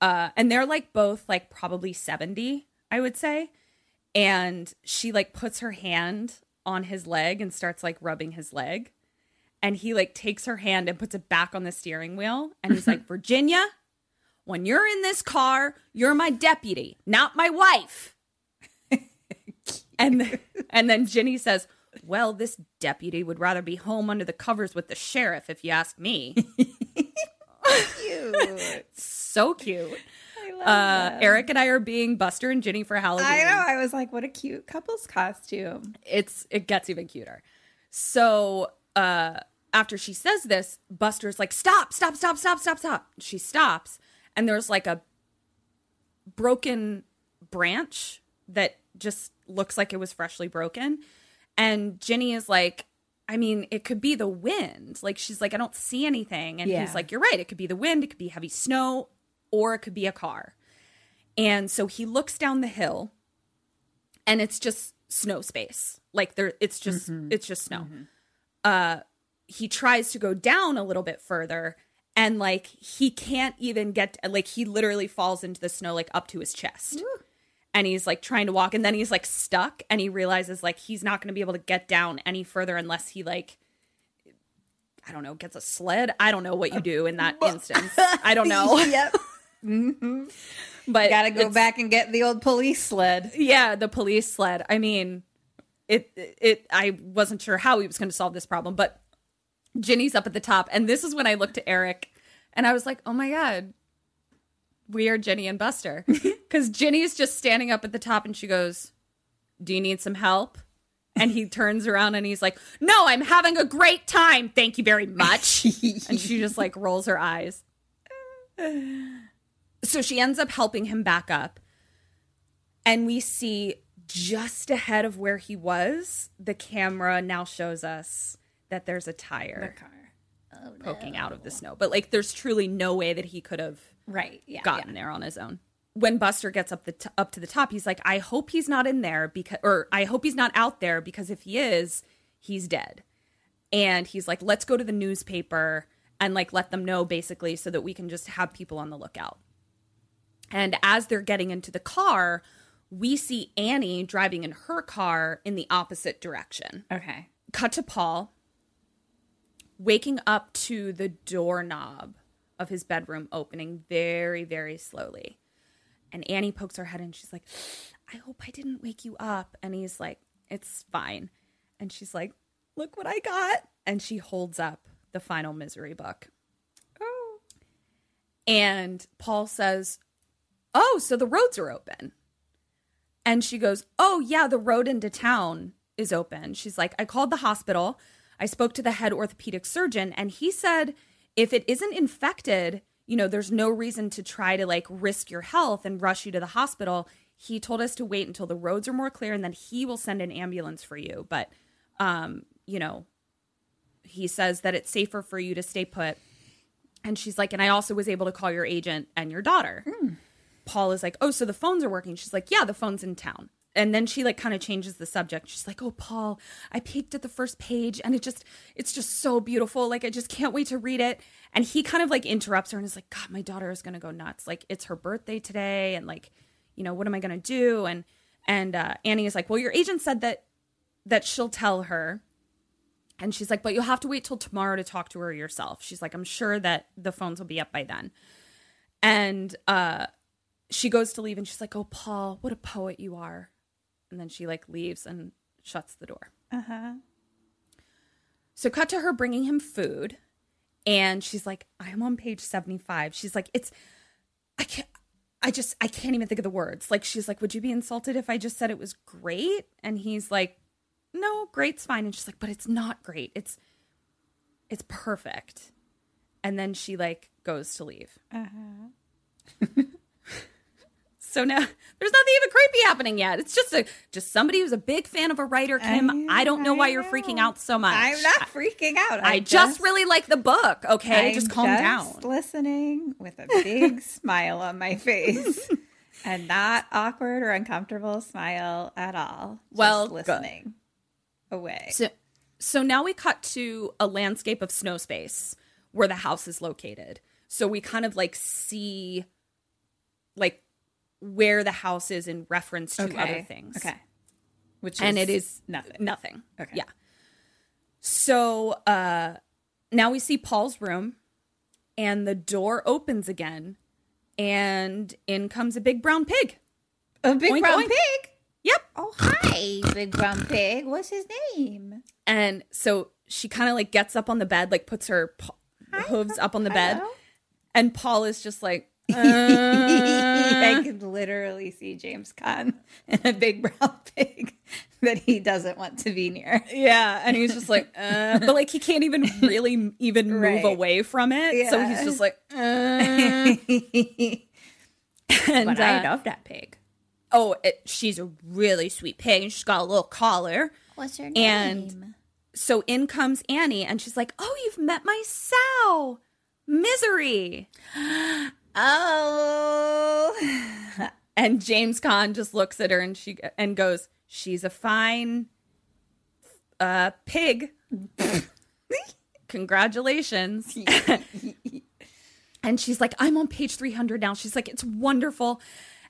uh, and they're like both like probably 70, I would say. And she like puts her hand on his leg and starts like rubbing his leg and he like takes her hand and puts it back on the steering wheel and he's like *laughs* virginia when you're in this car you're my deputy not my wife and and then ginny says well this deputy would rather be home under the covers with the sheriff if you ask me cute. *laughs* so cute uh, Eric and I are being Buster and Ginny for Halloween I know. I was like, what a cute couple's costume. it's it gets even cuter. So uh after she says this, Buster's like, stop, stop, stop, stop, stop, stop. She stops, and there's like a broken branch that just looks like it was freshly broken. And Ginny is like, I mean, it could be the wind. Like she's like, I don't see anything. And Yeah. he's like, You're right, it could be the wind, it could be heavy snow, or it could be a car. And so he looks down the hill and it's just snow space. Like there it's just it's just snow. Uh he tries to go down a little bit further and like he can't even get like he literally falls into the snow like up to his chest. And he's like trying to walk and then he's like stuck and he realizes like he's not going to be able to get down any further unless he like I don't know, gets a sled. I don't know what you do in that *laughs* instance. I don't know. *laughs* yep. Mm-hmm. But Got to go back and get the old police sled. Yeah, the police sled. I mean, it it I wasn't sure how he was going to solve this problem, but Ginny's up at the top and this is when I looked at Eric and I was like, "Oh my god. We are Ginny and Buster." *laughs* Cuz Ginny's just standing up at the top and she goes, "Do you need some help?" And he turns around and he's like, "No, I'm having a great time. Thank you very much." *laughs* and she just like rolls her eyes. So she ends up helping him back up and we see just ahead of where he was, the camera now shows us that there's a tire oh, poking out of the snow. But like, there's truly no way that he could have Right. Yeah. gotten there on his own. When Buster gets up the t- up to the top, he's like, "I hope he's not in there because, or I hope he's not out there because if he is, he's dead." And he's like, "Let's go to the newspaper and like let them know basically so that we can just have people on the lookout." And as they're getting into the car, we see Annie driving in her car in the opposite direction. Okay. Cut to Paul waking up to the doorknob of his bedroom opening very, very slowly. And Annie pokes her head in. She's like, I hope I didn't wake you up. And he's like, It's fine. And she's like, Look what I got. And she holds up the final misery book. Oh. And Paul says, Oh, so the roads are open. And she goes, Oh, yeah, the road into town is open. She's like, I called the hospital. I spoke to the head orthopedic surgeon, and he said, if it isn't infected, you know, there's no reason to try to like risk your health and rush you to the hospital. He told us to wait until the roads are more clear and then he will send an ambulance for you. But, um, you know, he says that it's safer for you to stay put. And she's like, and I also was able to call your agent and your daughter. Paul is like, oh, so the phones are working. She's like, yeah, the phone's in town. And then she like kind of changes the subject. She's like, "Oh, Paul, I peeked at the first page and it just it's just so beautiful. Like I just can't wait to read it." And he kind of like interrupts her and is like, "God, my daughter is going to go nuts. Like it's her birthday today and like, you know, what am I going to do?" And and uh Annie is like, "Well, your agent said that that she'll tell her." And she's like, "But you'll have to wait till tomorrow to talk to her yourself." She's like, "I'm sure that the phones will be up by then." And uh she goes to leave and she's like, "Oh, Paul, what a poet you are." And then she like leaves and shuts the door. Uh-huh. So cut to her bringing him food and she's like, "I am on page 75." She's like, "It's I can't I just I can't even think of the words." Like she's like, "Would you be insulted if I just said it was great?" And he's like, "No, great's fine." And she's like, "But it's not great. It's it's perfect." And then she like goes to leave. *laughs* So now *laughs* there's nothing even creepy happening yet. It's just a just somebody who's a big fan of a writer, Kim. I, don't know why you're freaking out so much. I'm not freaking out. I, just, really like the book. Okay, just calm down. just down. Listening with a big *laughs* smile on my face, and not awkward or uncomfortable smile at all. Just Well, good. listening away. So so now we cut to a landscape of snow space where the house is located. So we kind of like see like where the house is in reference to other things. Okay. Which and is it is nothing. Nothing. Okay. Yeah. So uh now we see Paul's room and the door opens again and in comes a big brown pig. A big Oink, brown oink. pig. Yep. Oh hi, big brown pig. What's his name? And so she kind of like gets up on the bed, like puts her pa- hooves up on the bed. Hello? And Paul is just like, *laughs* *laughs* I could literally see James Caan *laughs* and a big brown *laughs* pig that he doesn't want to be near. yeah. And he's just like, uh, but like he can't even really even move Right. away from it. So he's just like, uh. and but I uh, love that pig. oh, it, she's a really sweet pig and she's got a little collar. What's her name? And so in comes Annie and she's like, oh, you've met my sow, Misery. *gasps* *gasps* oh, *laughs* And James Caan just looks at her and she and goes, "She's a fine uh pig." *laughs* Congratulations. *laughs* and she's like, "I'm on page 300 now." She's like, "It's wonderful."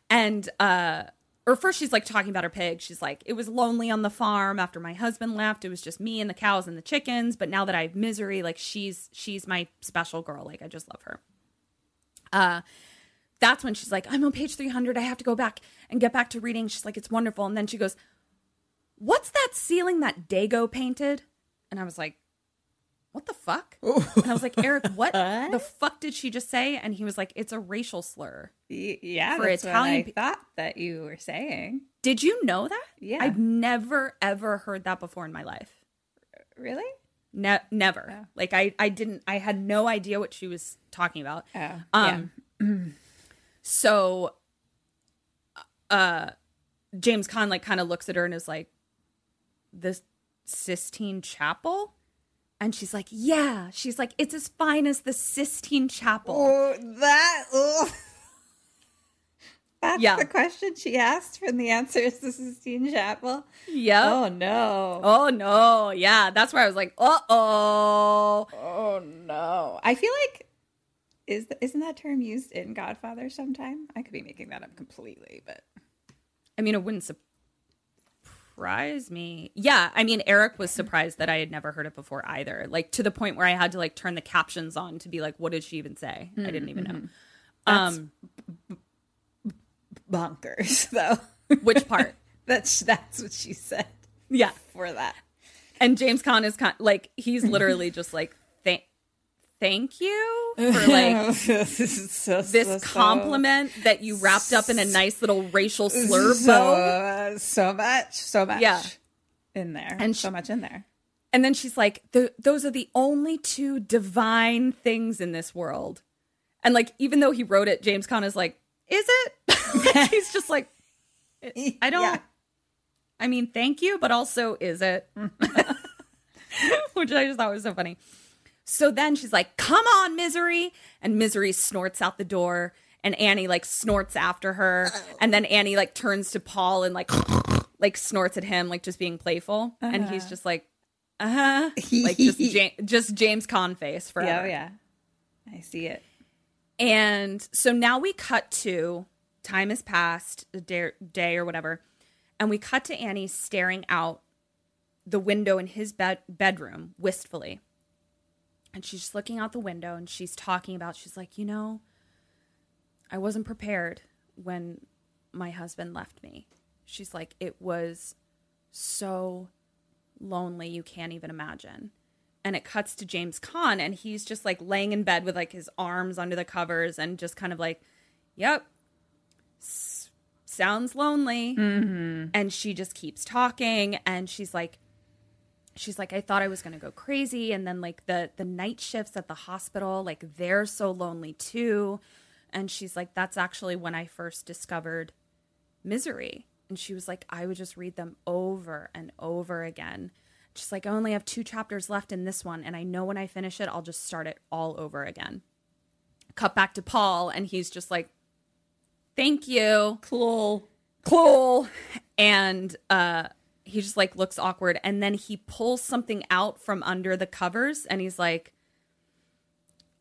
And uh or first she's like talking about her pig. She's like, "It was lonely on the farm after my husband left. It was just me and the cows and the chickens, but now that I have misery, like she's she's my special girl. Like I just love her." Uh that's when she's like, I'm on page 300. I have to go back and get back to reading. She's like, it's wonderful. And then she goes, What's that ceiling that Dago painted? And I was like, What the fuck? *laughs* And I was like, Eric, *laughs* what the fuck did she just say? And he was like, It's a racial slur. Y- yeah, For that's Italian what I thought that you were saying. Did you know that? Yeah. I've never, ever heard that before in my life. Really? Ne- never. Like, I, I didn't, I had no idea what she was talking about. Oh, Um, *clears throat* so, uh, James Caan like kind of looks at her and is like, "The Sistine Chapel," and she's like, "Yeah." She's like, "It's as fine as the Sistine Chapel." Oh, that. *laughs* That's Yeah. the question she asked from the answer is the Sistine Chapel. Yep. Oh no. Oh no, yeah, that's where I was like, uh oh. Oh no. I feel like is isn't that term used in Godfather sometime? I could be making that up completely, but I mean, it wouldn't surprise me. Yeah, I mean, Eric was surprised that I had never heard it before either. Like to the point where I had to like turn the captions on to be like, what did she even say? I didn't even know. Um, bonkers *laughs* though. which part? *laughs* that's that's what she said yeah, for that. and James Caan is kind like he's literally just like thank thank you for like *laughs* this is so, this compliment that you wrapped up in a nice little racial slur so, bow. so much, so much, Yeah. in there, And and sh- so much in there. And then she's like, "Th- "Those are the only two divine things in this world." And like, even though he wrote it, James Caan is like, "Is it?" *laughs* *laughs* He's just like, "I don't." Yeah. I mean, thank you, but also, is it? *laughs* Which I just thought was so funny. So then she's like, "Come on, misery!" And misery snorts out the door, and Annie like snorts after her, and then Annie like turns to Paul and like like snorts at him, like just being playful, and he's just like, uh huh, like just ja- just James Caan face forever. yeah. I see it. And so now we cut to time has passed, a day, day or whatever, and we cut to Annie staring out the window in his bed, bedroom wistfully. And she's just looking out the window and she's talking about, she's like, you know, I wasn't prepared when my husband left me. She's like, it was so lonely, you can't even imagine. And it cuts to James Caan, and he's just like laying in bed with like his arms under the covers and just kind of like, yep, s- sounds lonely. Mm-hmm. And she just keeps talking, and she's like, she's like i thought i was going to go crazy. And then like the the night shifts at the hospital like they're so lonely too. And she's like that's actually when i first discovered misery. And she was like i would just read them over and over again she's like i only have two chapters left in this one and i know when i finish it i'll just start it all over again. Cut back to paul and he's just like thank you. Cool. cool. And uh he just like looks awkward. And then he pulls something out from under the covers and he's like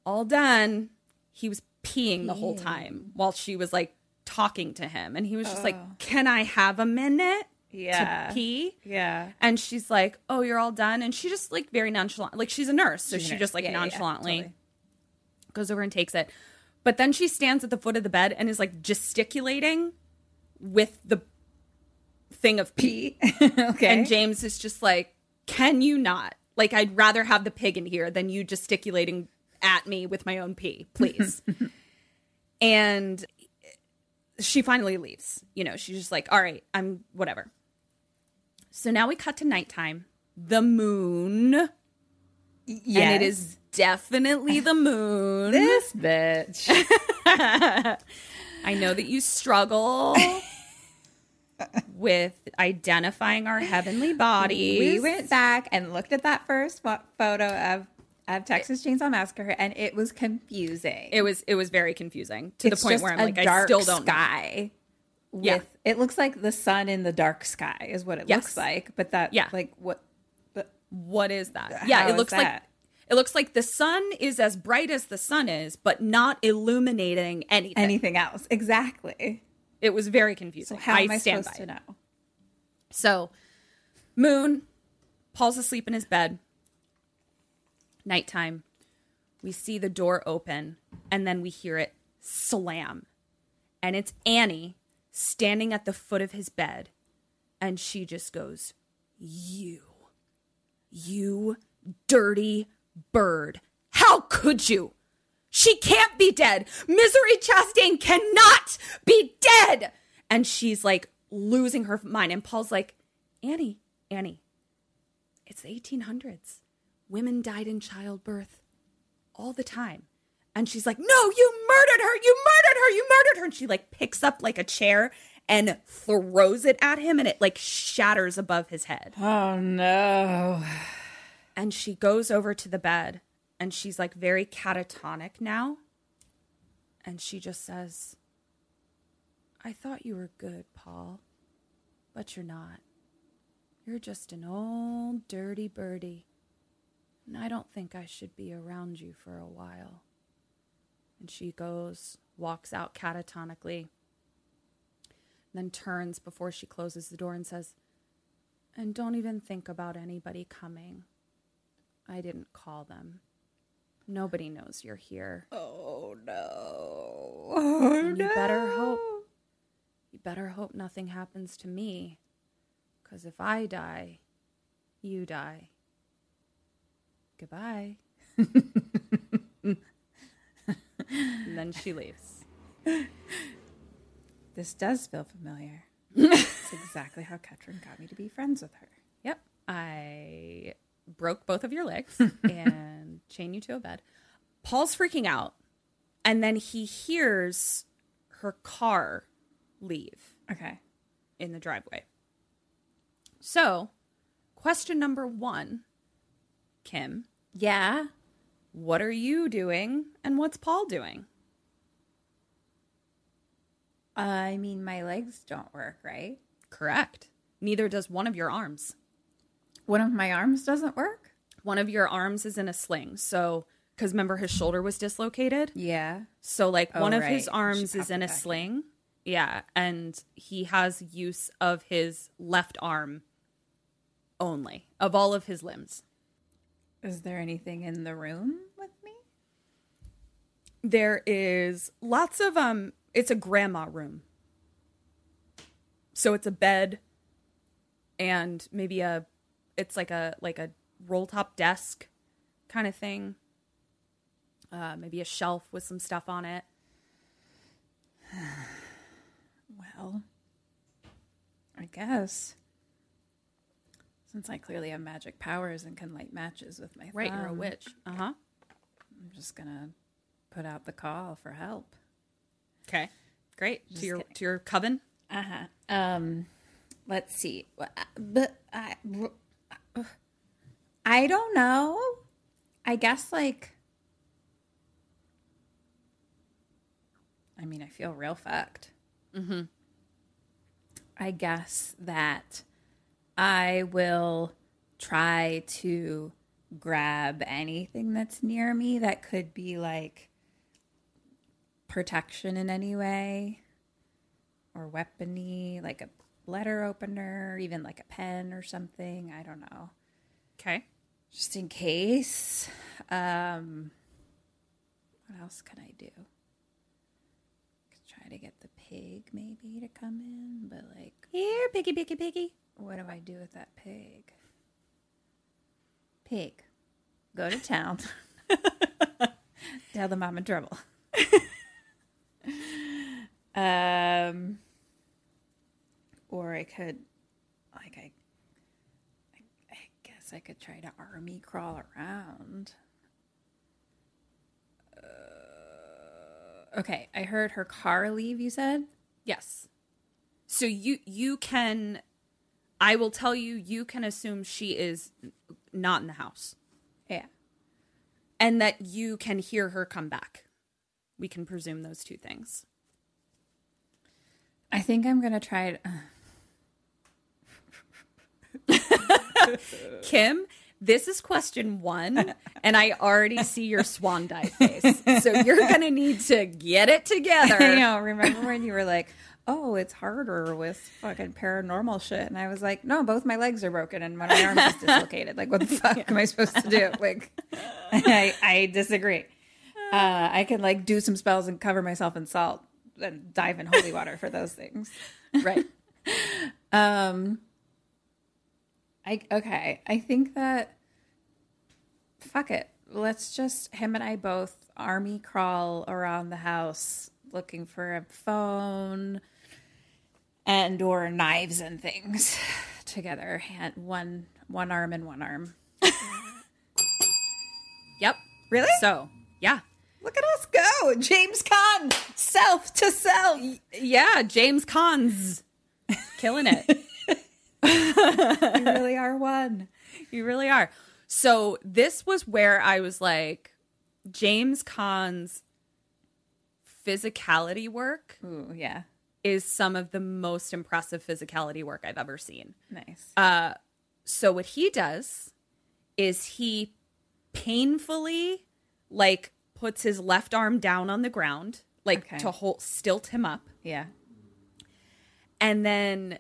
all done. He was peeing the whole time while she was like talking to him. And he was just like can i have a minute Yeah. to pee Yeah. and she's like oh you're all done and she just like very nonchalant like she's a nurse so She's she just like Yeah, yeah, yeah, nonchalantly totally. goes over and takes it but then she stands at the foot of the bed and is like gesticulating with the thing of pee *laughs* okay. and James is just like, "Can you not? Like, I'd rather have the pig in here than you gesticulating at me with my own pee, please." *laughs* and she finally leaves. You know, she's just like, "All right, I'm whatever." So now we cut to nighttime. The moon, yes. and it is definitely the moon. this bitch. *laughs* I know that you struggle *laughs* with identifying our heavenly bodies. we went back and looked at that first photo of of Texas Chainsaw Massacre, and it was confusing. It was it was very confusing to It's the point where I'm like, I still don't know. With, Yeah. it looks like the sun in the dark sky is what it Yes. looks like. But that, Yeah. like what? But What is that? Yeah, it looks like it looks like the sun is as bright as the sun is, but not illuminating anything. anything else? Exactly. It was very So confusing. how am I stand supposed by to it. know? So, Moon, Paul's asleep in his bed. Nighttime. We see the door open and then we hear it slam. And it's Annie standing at the foot of his bed. And she just goes, You, you dirty bird. How could you? She can't be dead. Misery Chastain cannot be dead. And she's like losing her mind. And Paul's like, Annie, Annie, it's the 1800s. Women died in childbirth all the time. And she's like, No, you murdered her. You murdered her. You murdered her. And she like picks up like a chair and throws it at him and it like shatters above his head. Oh no! And she goes over to the bed and she's like very catatonic now. And she just says, I thought you were good, Paul, but you're not. You're just an old dirty birdie. And I don't think I should be around you for a while. And she goes, walks out catatonically, then turns before she closes the door and says, And don't even think about anybody coming. I didn't call them. Nobody knows you're here. Oh no! Oh And you better hope you better hope nothing happens to me. Cause if I die, you die. Goodbye. *laughs* and then she leaves. *laughs* This does feel familiar. It's exactly how Katrin got me to be friends with her. Yep. I broke both of your legs *laughs* and chain you to a bed. Paul's freaking out. And then he hears her car leave. Okay. in the driveway. So, question number one Kim, Yeah. What are you doing and what's Paul doing? I mean, my legs don't work, right? Correct. Neither does one of your arms. One of my arms doesn't work? One of your arms is in a sling. So, because remember his shoulder was dislocated? Yeah. So, like, Oh, one of right. his arms is in a sling. Yeah. And he has use of his left arm only, of all of his limbs. Is there anything in the room with me? There is lots of, um, it's a grandma room. So, it's a bed and maybe a, it's like a, like a roll top desk kind of thing. Uh, maybe a shelf with some stuff on it. *sighs* Well, I guess. Since I clearly have magic powers and can light matches with my Right, you're a witch. Uh huh. I'm just gonna put out the call for help. Okay, great. Just to your kidding. to your coven. Uh huh. Um, let's see. Wha- But I, I don't know. I guess like. I mean, I feel real fucked. Mm-hmm. I guess that I will try to grab anything that's near me that could be like protection in any way or weapony, like a letter opener, even like a pen or something. I don't know. Okay. Just in case. Um, what else can I do? Could try to get the pig maybe to come in, but like, Here, piggy, piggy, piggy. What do I do with that pig? Pig, go to town. *laughs* Tell them I'm in trouble. *laughs* um, or I could, like, I, I, I guess I could try to army crawl around. Uh, okay, I heard her car leave. You said. Yes. So you you can, I will tell you, you can assume she is not in the house, Yeah. and that you can hear her come back. We can presume those two things. I think I'm gonna try it. Uh. *laughs* Kim, this is question one, and I already see your swan dive face. So you're gonna need to get it together. *laughs* I know. Remember when you were like, "Oh, it's harder with fucking paranormal shit," and I was like, "No, both my legs are broken and my arm is dislocated. Like, what the fuck am I supposed to do?" *laughs* Like, *laughs* I I disagree. Uh, I can like do some spells and cover myself in salt and dive in holy water for those things. Right. *laughs* Um, I okay. I think that fuck it. Let's just him and I both army crawl around the house looking for a phone and or knives and things *sighs* together. Hand one one arm and one arm. *laughs* Yep. Really? So yeah. Look at us go, James Caan, self to self. Yeah, James Caan's killing it. *laughs* You really are one. you really are. So this was where I was like, James Caan's physicality work Ooh, yeah, is some of the most impressive physicality work I've ever seen. nice. Uh, so what he does is he painfully like puts his left arm down on the ground, like Okay. to hold stilt him up, yeah. and then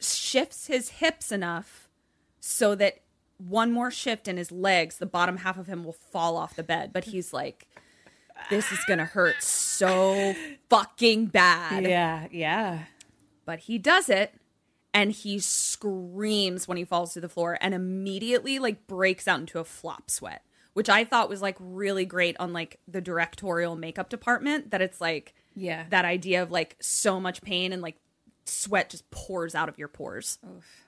shifts his hips enough so that one more shift in his legs, the bottom half of him will fall off the bed. But he's like, this is gonna hurt so fucking bad. Yeah, yeah. But he does it and he screams when he falls to the floor and immediately like breaks out into a flop sweat, which I thought was like really great on like the directorial makeup department that it's like Yeah. that idea of like so much pain and like sweat just pours out of your pores. Oof.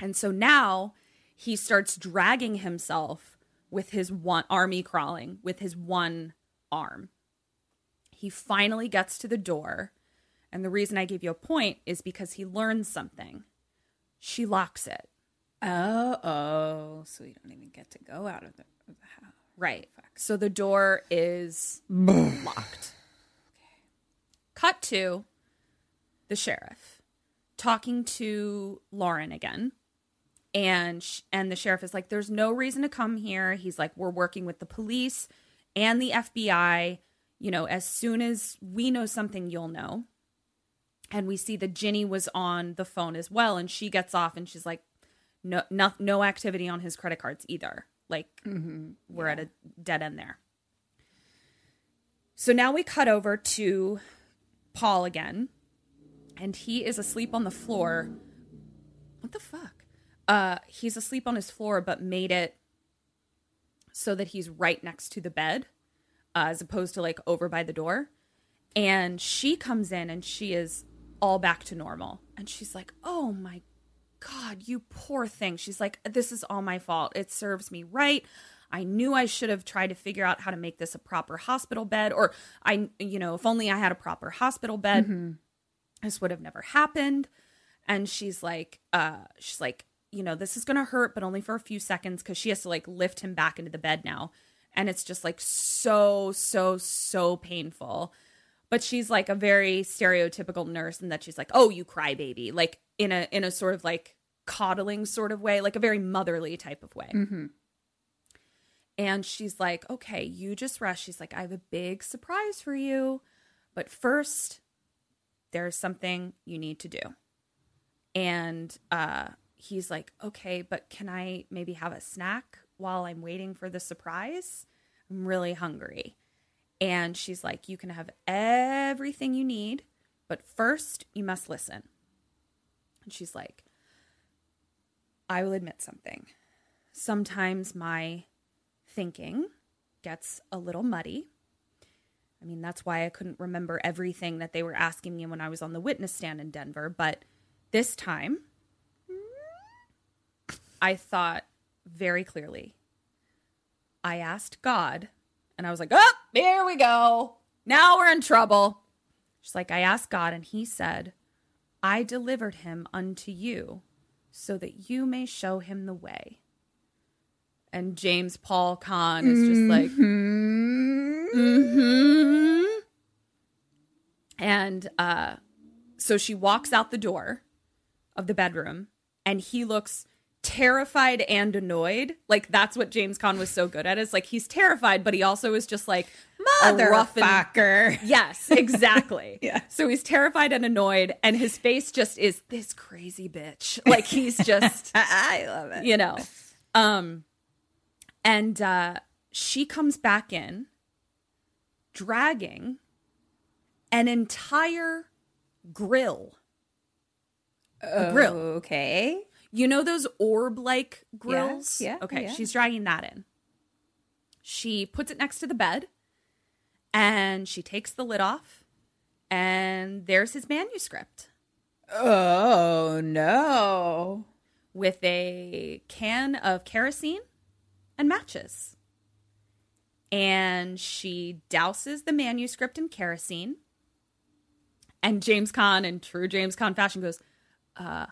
And so now he starts dragging himself with his one army crawling with his one arm. He finally gets to the door. And the reason I gave you a point is because he learns something. She locks it. Oh, oh, so you don't even get to go out of the, of the house. Right. So the door is locked. cut to the sheriff talking to Lauren again. And sh- and the sheriff is like there's no reason to come here. He's like we're working with the police and the FBI. You know, as soon as we know something, you'll know. And we see that Ginny was on the phone as well and she gets off and she's like no no, no activity on his credit cards either. Like we're at a dead end there. So now we cut over to Paul again, and he is asleep on the floor. What the fuck? Uh, he's asleep on his floor, but made it so that he's right next to the bed, uh, as opposed to like over by the door. And she comes in, and she is all back to normal, and she's like, "Oh my God, you poor thing." She's like, "This is all my fault. It serves me right." I knew I should have tried to figure out how to make this a proper hospital bed, or I, you know, if only I had a proper hospital bed, this would have never happened. And she's like, uh, she's like, you know, this is gonna hurt, but only for a few seconds because she has to like lift him back into the bed now, and it's just like so, so, so painful. But she's like a very stereotypical nurse in that she's like, oh, you cry baby, like in a in a sort of like coddling sort of way, like a very motherly type of way. And she's like, okay, you just rest. She's like, I have a big surprise for you. But first, there's something you need to do. And uh, he's like, okay, but can I maybe have a snack while I'm waiting for the surprise? I'm really hungry. And she's like, you can have everything you need, but first, you must listen. And she's like, I will admit something. Sometimes my thinking gets a little muddy. I mean, that's why I couldn't remember everything that they were asking me when I was on the witness stand in Denver. But this time, I thought very clearly. I asked God, and I was like, oh, here we go. Now we're in trouble. She's like, I asked God, and he said, I delivered him unto you so that you may show him the way. And James Paul Caan is just like, mm-hmm. And uh, so she walks out the door of the bedroom, and he looks terrified and annoyed. Like that's what James Caan was so good at. Is like he's terrified, but he also is just like a rough and- Motherfucker. Yes, *laughs* exactly. Yeah. So he's terrified and annoyed, and his face just is this crazy bitch. *laughs* Like he's just, *laughs* I love it. you know. Um, and uh, she comes back in, dragging an entire grill. A grill. Okay. You know those orb like grills? yeah, Okay, yeah. she's dragging that in. She puts it next to the bed and she takes the lid off, and there's his manuscript Oh no. with a can of kerosene and matches. And she douses the manuscript in kerosene. And James Caan, in true James Caan fashion, goes, uh,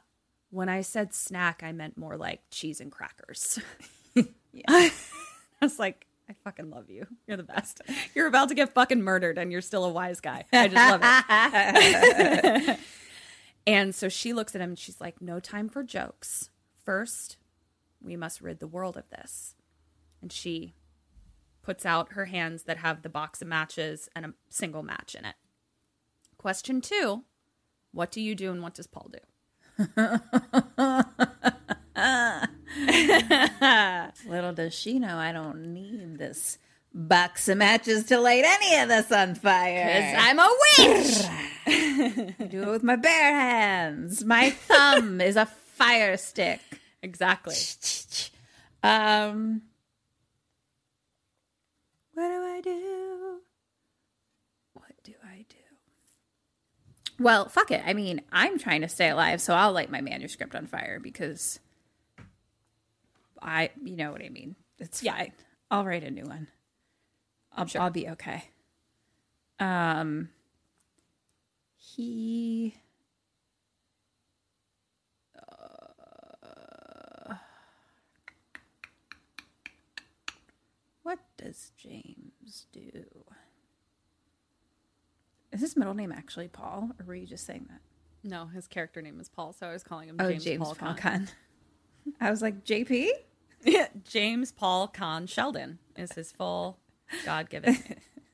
when I said snack, I meant more like cheese and crackers. *laughs* yeah. *laughs* I was like, I fucking love you. You're the best. You're about to get fucking murdered and you're still a wise guy. I just love it. *laughs* and so she looks at him and she's like, No time for jokes. First, we must rid the world of this. And she puts out her hands that have the box of matches and a single match in it. Question two What do you do and what does Paul do? *laughs* Little does she know I don't need this box of matches to light any of this on fire. I'm a witch! I do it with my bare hands. My thumb is a fire stick. exactly. Um, what do I do? What do I do? Well, fuck it. I mean, I'm trying to stay alive, so I'll light my manuscript on fire because I, you know what I mean. It's fine. I'll write a new one. I'll, I'll be okay. Um, he. What does James do? Is his middle name actually Paul, or were you just saying that? No, his character name is Paul, so I was calling him Oh, James, James, Paul, Paul Caan. Caan. *laughs* I was like, JP? *laughs* James Paul Caan Sheldon is his full God given.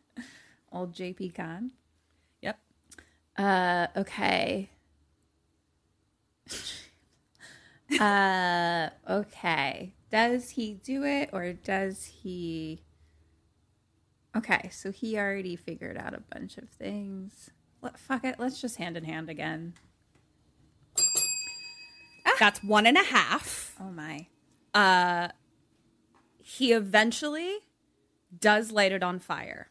*laughs* Old JP Caan. yep. Uh, okay. uh, okay. Does he do it or does he? Okay, so he already figured out a bunch of things. Let, fuck it. Let's just hand in hand again. That's one and a half. Oh my. Uh, He eventually does light it on fire,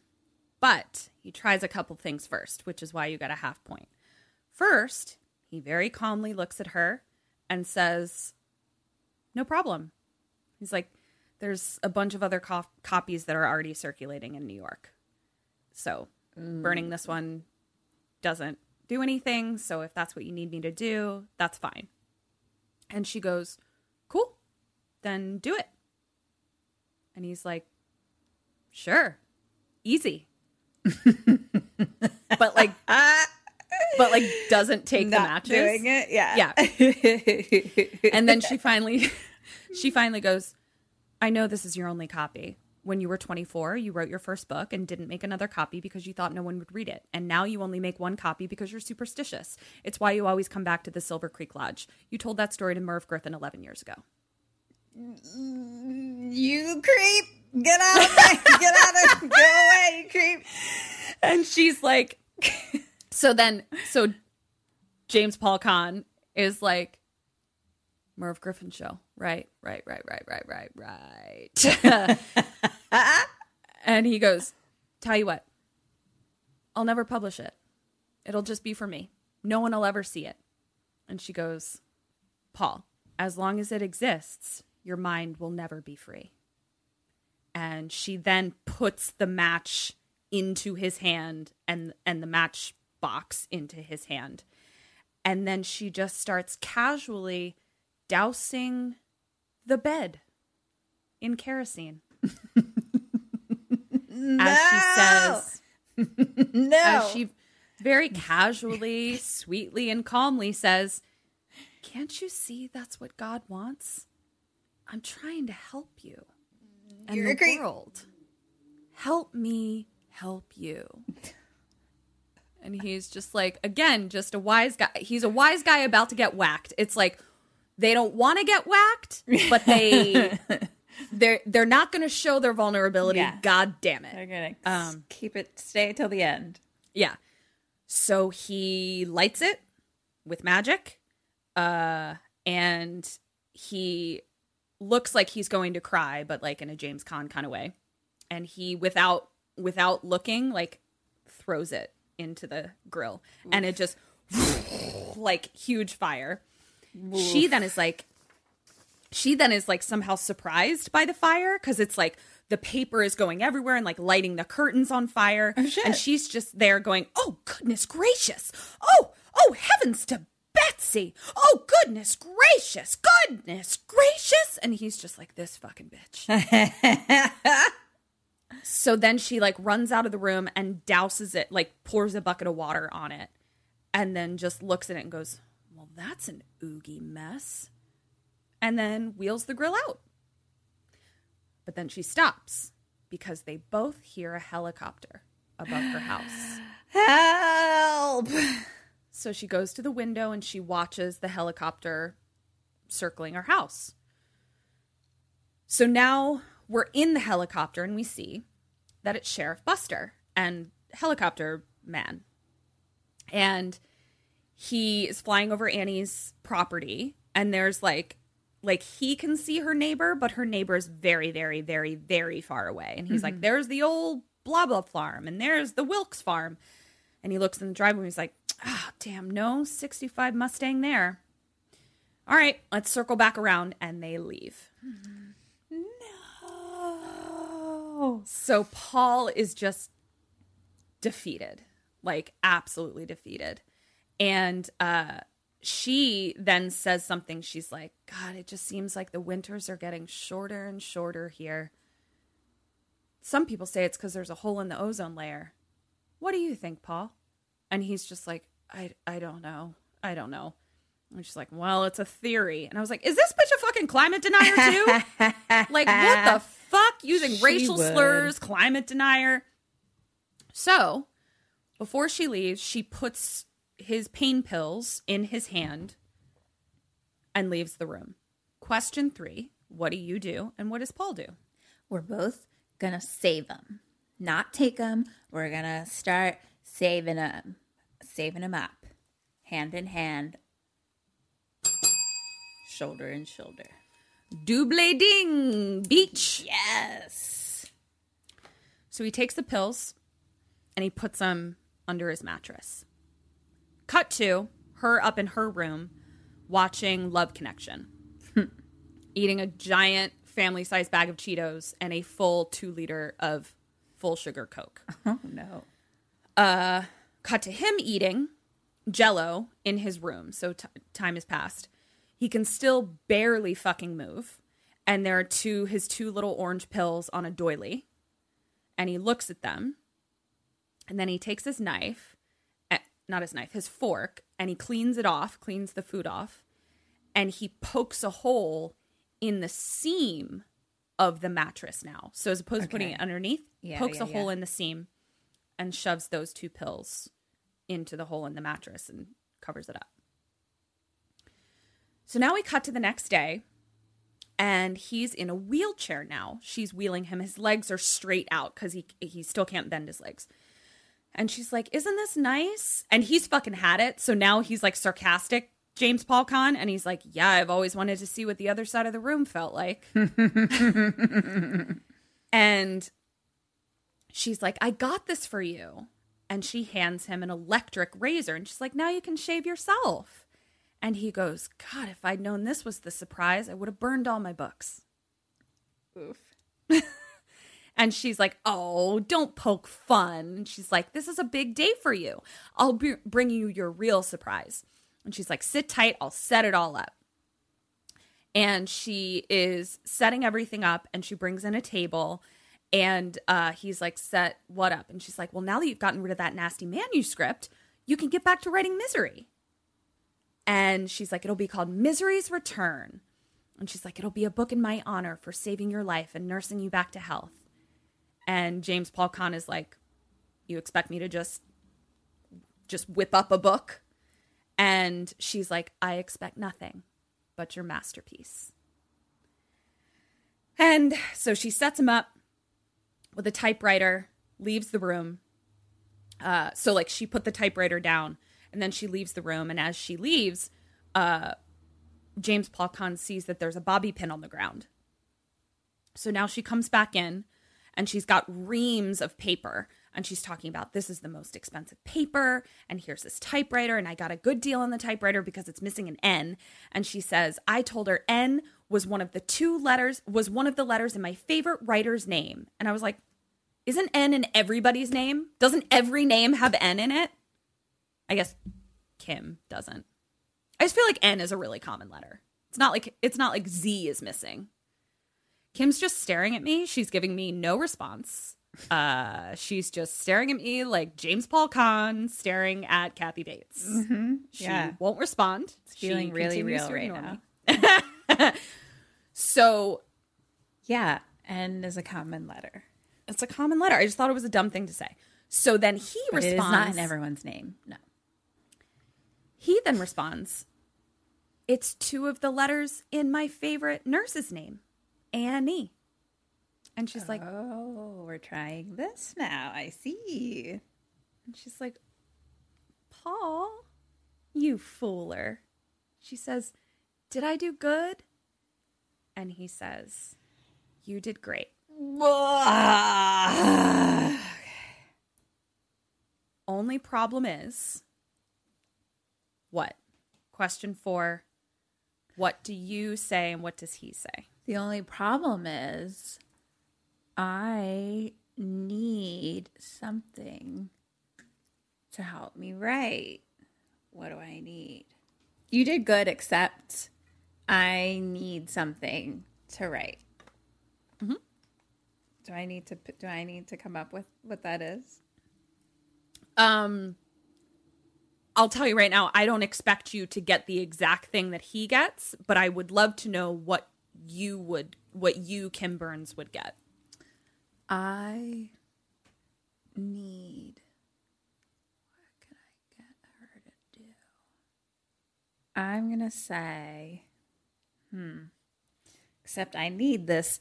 but he tries a couple things first, which is why you got a half point. First, he very calmly looks at her and says, No problem. He's like, There's a bunch of other co- copies that are already circulating in New York. So mm. burning this one doesn't do anything. So if that's what you need me to do, that's fine. And she goes, Cool, then do it. And he's like, Sure, easy. *laughs* but like, but like doesn't take the matches. Doing it, yeah. Yeah. *laughs* and then she finally *laughs* she finally goes, I know this is your only copy. When you were 24, you wrote your first book and didn't make another copy because you thought no one would read it. And now you only make one copy because you're superstitious. It's why you always come back to the Silver Creek Lodge. You told that story to Merv Griffin 11 years ago. You creep. Get out of my, *laughs* get out of, go away, you creep. And she's like, *laughs* so then, so James Paul Caan is like, Merv Griffin show. Right, right, right, right, right, right, right. *laughs* and he goes, Tell you what, I'll never publish it. It'll just be for me. No one will ever see it. And she goes, Paul, as long as it exists, your mind will never be free. And she then puts the match into his hand and and the match box into his hand. And then she just starts casually dousing the bed in kerosene. *laughs* As she says, *laughs* No. as she very casually, sweetly, and calmly says, Can't you see that's what God wants? I'm trying to help you and You're the creep. world. Help me help you. And he's just like, again, just a wise guy. He's a wise guy about to get whacked. It's like they don't want to get whacked, but they *laughs* they're they're not going to show their vulnerability. Yeah. God damn it. They're gonna Um, keep it stay till the end. Yeah. So he lights it with magic. Uh and he looks like he's going to cry, but like in a James Caan kind of way. And he without without looking, like throws it into the grill. And it just *laughs* like huge fire. She then is like she then is like somehow surprised by the fire because it's like the paper is going everywhere and like lighting the curtains on fire. Oh, and she's just there going, Oh, goodness gracious. Oh, oh, heavens to Betsy. Oh, goodness gracious. Goodness gracious. And he's just like, This fucking bitch. *laughs* so then she like runs out of the room and douses it, like pours a bucket of water on it, and then just looks at it and goes, that's an oogie mess and then wheels the grill out. But then she stops because they both hear a helicopter above her house. *sighs* Help! So she goes to the window and she watches the helicopter circling her house. So now we're in the helicopter and we see that it's Sheriff Buster and helicopter man. And he is flying over Annie's property and there's like like he can see her neighbor, but her neighbor is very, very, very, very far away. And he's like, there's the old blah blah farm, and there's the Wilkes farm. And he looks in the driveway and he's like, ah, damn, no 65 Mustang there. All right, let's circle back around. And they leave. No. So Paul is just defeated, like absolutely defeated. And uh, she then says something. She's like, God, it just seems like the winters are getting shorter and shorter here. Some people say it's because there's a hole in the ozone layer. What do you think, Paul? And he's just like, I, I don't know. I don't know. And she's like, well, it's a theory. And I was like, is this bitch a fucking climate denier too? *laughs* like, what the fuck? Using She racial would. slurs, climate denier. So, before she leaves, she puts his pain pills in his hand and leaves the room. Question three What do you do? And what does Paul do? We're both gonna save them, not take them. We're gonna start saving them, saving them up, hand in hand, shoulder in shoulder. Double ding, beach. Yes. So he takes the pills and he puts them under his mattress. Cut to her up in her room watching Love Connection, *laughs* eating a giant family sized bag of Cheetos and a full two liter of full sugar Coke. *laughs* Oh no. Uh, cut to him eating jello in his room. So t- time has passed. He can still barely fucking move. And there are two, his two little orange pills on a doily. And he looks at them. And then he takes his knife, not his knife, his fork, and he cleans it off, cleans the food off. And he pokes a hole in the seam of the mattress now. So as opposed to putting it underneath, Yeah, pokes yeah, a hole in the seam and shoves those two pills into the hole in the mattress and covers it up. So now we cut to the next day and he's in a wheelchair now. She's wheeling him. His legs are straight out cuz he he still can't bend his legs. And she's like, "Isn't this nice?" And he's fucking had it. So now he's like sarcastic, James Paul Caan, and he's like, "Yeah, I've always wanted to see what the other side of the room felt like." *laughs* and she's like, I got this for you. And she hands him an electric razor and she's like, Now you can shave yourself. And he goes, God, if I'd known this was the surprise, I would have burned all my books. Oof. *laughs* And she's like, Oh, don't poke fun. She's like, This is a big day for you. I'll be- bring you your real surprise. And she's like, Sit tight. I'll set it all up. And she is setting everything up and she brings in a table. And uh, he's like, Set what up? And she's like, Well, now that you've gotten rid of that nasty manuscript, you can get back to writing Misery. And she's like, It'll be called Misery's Return. And she's like, It'll be a book in my honor for saving your life and nursing you back to health. And James Paul Caan is like, You expect me to just just whip up a book? And she's like, I expect nothing but your masterpiece. And so she sets him up with a typewriter, leaves the room. Uh, so like she put the typewriter down and then she leaves the room. And as she leaves, uh, James Paul Caan sees that there's a bobby pin on the ground. So now she comes back in and she's got reams of paper. And she's talking about this is the most expensive paper and here's this typewriter and I got a good deal on the typewriter because it's missing an N. And she says I told her N was one of the two letters was one of the letters in my favorite writer's name. And I was like isn't N in everybody's name? Doesn't every name have N in it? I guess Kim doesn't. I just feel like N is a really common letter. It's not like it's not like Z is missing Kim's just staring at me. She's giving me no response. Uh, she's just staring at me like James Paul Caan staring at Kathy Bates. She Mm-hmm. Yeah. won't respond. It's feeling really real right now. *laughs* so Yeah. N is a common letter. it's a common letter. I just thought it was a dumb thing to say. So then he But responds. is not in everyone's name. No. He then responds, It's two of the letters in my favorite nurse's name, Annie. And she's like, Oh, we're trying this now. I see. And she's like, Paul, you fooler. She says, Did I do good? And he says, You did great. *sighs* Only problem is what? Question four What do you say and what does he say? The only problem is I need something to help me write. What do I need? You did good, except I need something to write. Mm-hmm. Do I need to? Do I need to come up with what that is? Um, I'll tell you right now, I don't expect you to get the exact thing that he gets, but I would love to know what you would what you Kim Burns would get. I need. What can I get her to do? I'm gonna say, hmm. Except I need this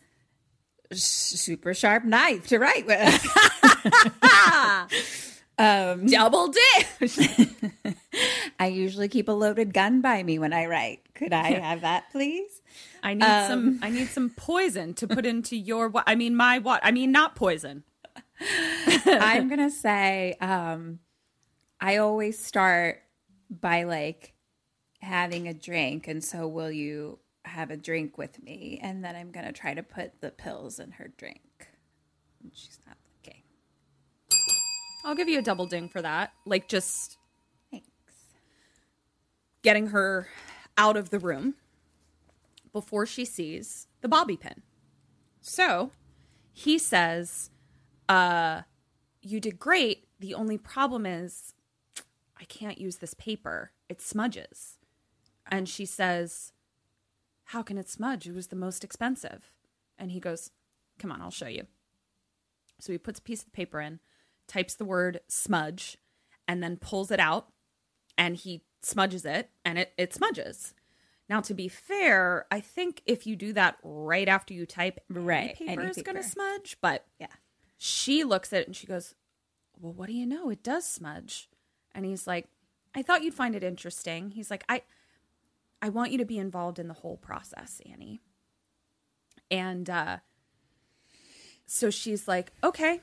super sharp knife to write with. *laughs* um, Double dish. *laughs* I usually keep a loaded gun by me when I write. Could I *laughs* have that, please? I need some I need some poison to put into your I mean my what I mean not poison. *laughs* I'm gonna say um, I always start by like having a drink, and so will you have a drink with me? And then I'm gonna try to put the pills in her drink. And she's not looking. I'll give you a double ding for that. Like just Thanks. getting her out of the room before she sees the bobby pin. So he says, uh, You did great. The only problem is I can't use this paper, it smudges. And she says, How can it smudge? It was the most expensive. And he goes, Come on, I'll show you. So he puts a piece of paper in, types the word smudge, and then pulls it out and he smudges it and it, it smudges. Now, to be fair, I think if you do that right after you type, Right, paper any is going to smudge. But Yeah. she looks at it and she goes, Well, what do you know? It does smudge. And he's like, I thought you'd find it interesting. He's like, I I want you to be involved in the whole process, Annie. And uh so she's like, Okay,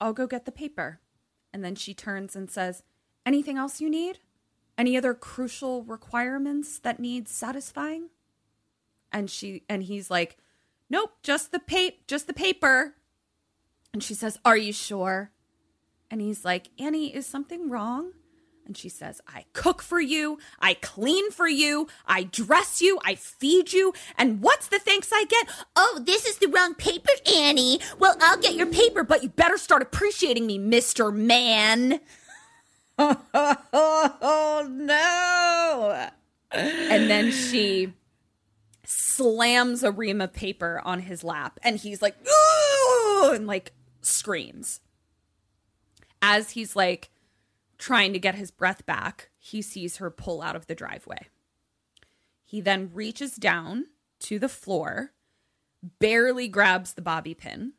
I'll go get the paper. And then she turns and says, Anything else you need? Any other crucial requirements that need satisfying? And she and he's like, Nope, just the paper, just the paper. And she says, Are you sure? And he's like, Annie, is something wrong? And she says, I cook for you, I clean for you, I dress you, I feed you, and what's the thanks I get? Oh, this is the wrong paper, Annie. Well, I'll get your paper, but you better start appreciating me, Mr. Man. Oh no! And then she slams a ream of paper on his lap, and he's like, "Ooh!" and like screams. As he's like trying to get his breath back, he sees her pull out of the driveway. He then reaches down to the floor, barely grabs the bobby pin.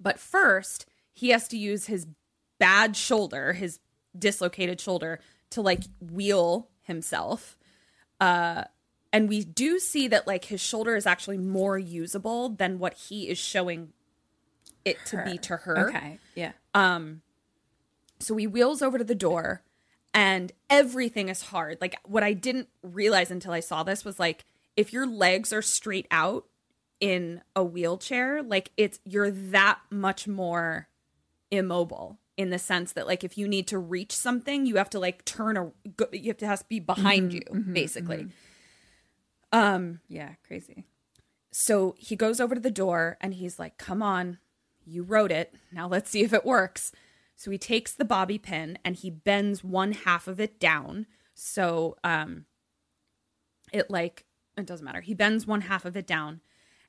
But first, he has to use his bad shoulder, his dislocated shoulder, to like wheel himself. Uh, and we do see that like his shoulder is actually more usable than what he is showing it to be to her. Okay, yeah. Um so he wheels over to the door and everything is hard. Like what I didn't realize until I saw this was like if your legs are straight out in a wheelchair, like it's you're that much more immobile in the sense that like if you need to reach something, you have to like turn a go, you have to has to be behind you basically. Um, yeah, crazy. So he goes over to the door and he's like, Come on, you wrote it. Now let's see if it works. So he takes the bobby pin and he bends one half of it down. So um it like it doesn't matter. He bends one half of it down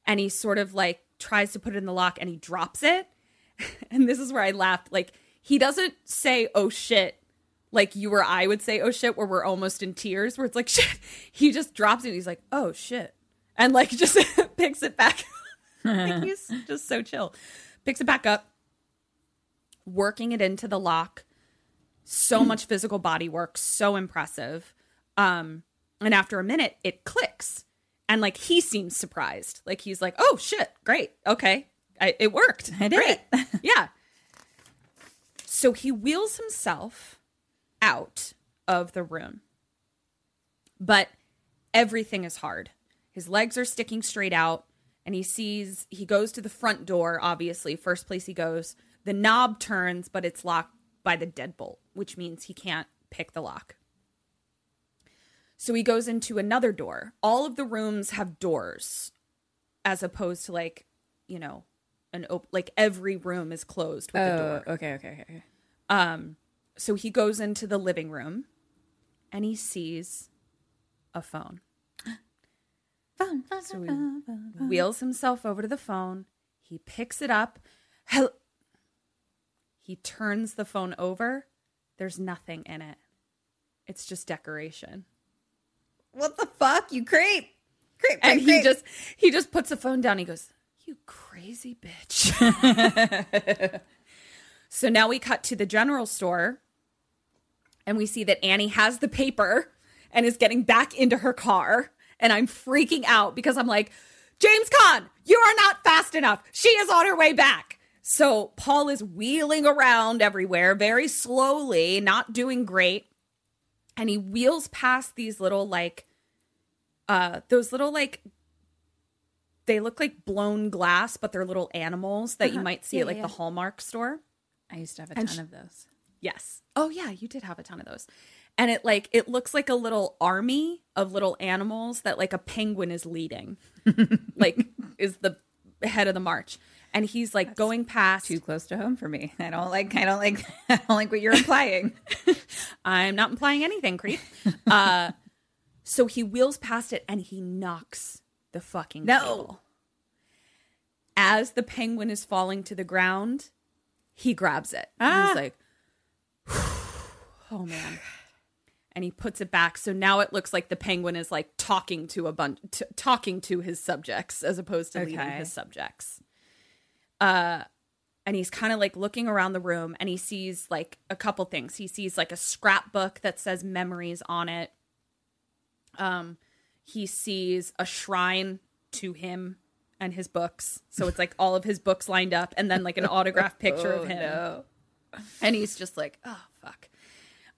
and he sort of like tries to put it in the lock and he drops it. *laughs* and this is where I laughed. Like he doesn't say, oh shit, like you or I would say, oh shit, where we're almost in tears, where it's like *laughs* shit. He just drops it and he's like, oh shit. And like *laughs* just *laughs* picks it back. like he's just so chill. Picks it back up, working it into the lock. So *clears throat* much physical body work, so impressive. Um, and after a minute, it clicks. And like he seems surprised. Like he's like, oh shit, great. Okay. I, it worked. I did Great. yeah. So he wheels himself out of the room. But everything is hard. His legs are sticking straight out, and he sees he goes to the front door, obviously, first place he goes. The knob turns, but it's locked by the deadbolt, which means he can't pick the lock. So he goes into another door. All of the rooms have doors as opposed to like, you know, an op- like every room is closed with a oh, door. Oh, okay, okay, okay. Um, so he goes into the living room and he sees a phone. *gasps* Phone, phone, So he phone, phone, phone. wheels himself over to the phone. He picks it up. He turns the phone over. There's nothing in it. It's just decoration. What the fuck? You creep. Creep, And he creep. just he just puts the phone down. He goes, "You crazy bitch." *laughs* so now we cut to the general store and we see that Annie has the paper and is getting back into her car and I'm freaking out because I'm like, "James Caan, you are not fast enough. She is on her way back." So Paul is wheeling around everywhere very slowly, not doing great. And he wheels past these little like uh those little like they look like blown glass but they're little animals that you Uh-huh. might see Yeah, at like yeah. the hallmark store I used to have a And ton sh- of those. yes oh yeah you did have a ton of those and it like it looks like a little army of little animals that like a penguin is leading *laughs* like is the head of the march and he's like going past Too close to home for me. I don't like. I don't like. *laughs* I don't like what you're implying. *laughs* i'm not implying anything creep uh so he wheels past it and he knocks the fucking No. table. as the penguin is falling to the ground, he grabs it. And Ah. He's like, *sighs* oh man. And he puts it back. So now it looks like the penguin is like talking to a bunch, t- talking to his subjects as opposed to leading Okay. his subjects. Uh, and he's kind of like looking around the room and he sees like a couple things. He sees like a scrapbook that says memories on it. Um, he sees a shrine to him and his books. So it's like all of his books lined up and then like an autographed *laughs* picture of him. And he's just like, oh, fuck.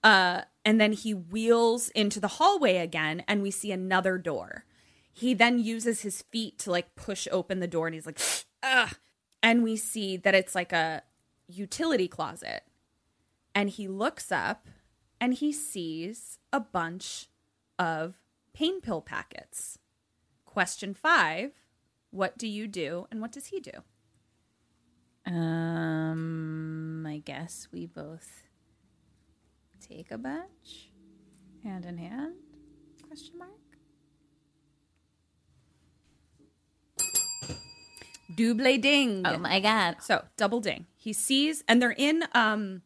Uh, and then he wheels into the hallway again and we see another door. He then uses his feet to like push open the door and he's like, *sniffs* ugh. And we see that it's like a utility closet. And he looks up and he sees a bunch of pain pill packets. Question five What do you do and what does he do? Um, I guess we both take a bunch, hand in hand. Question mark. Double ding. Oh my god! So double ding. He sees, and they're in um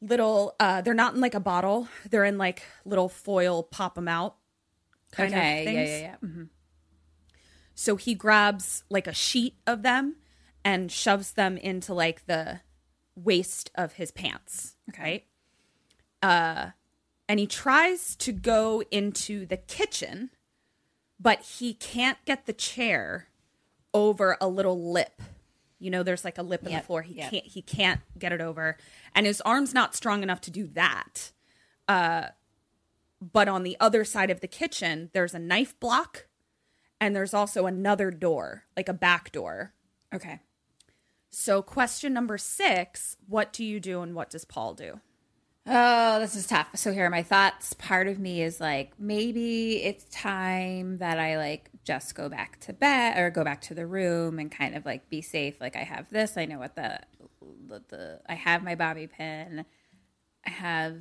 little. uh They're not in like a bottle. They're in like little foil pop them out. Kind okay, of yeah, things. yeah, yeah. Mhm. So he grabs like a sheet of them and shoves them into like the waist of his pants. Okay. Uh, and he tries to go into the kitchen, but he can't get the chair over a little lip. You know, there's like a lip in the floor. He yep. can't. He can't get it over, and his arm's not strong enough to do that. Uh, but on the other side of the kitchen, there's a knife block and there's also another door, like a back door. Okay. So, question number six What do you do and what does Paul do? Oh, this is tough. So here are my thoughts. Part of me is like, maybe it's time that I like just go back to bed or go back to the room and kind of like be safe. Like I have this. I know what the the, the I have my bobby pin. I have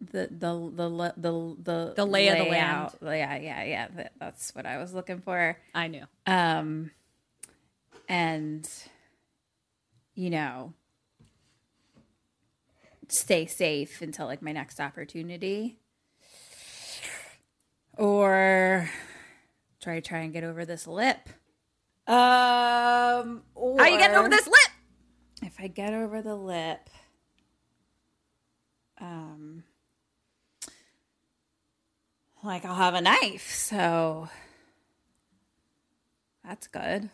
the the the the the The lay of the layout. Yeah, yeah, yeah. That, that's what I was looking for. I knew. Um, and you know, stay safe until like my next opportunity, or try try and get over this lip. Um, How you getting over this lip? If I get over the lip, um, like I'll have a knife, so that's good.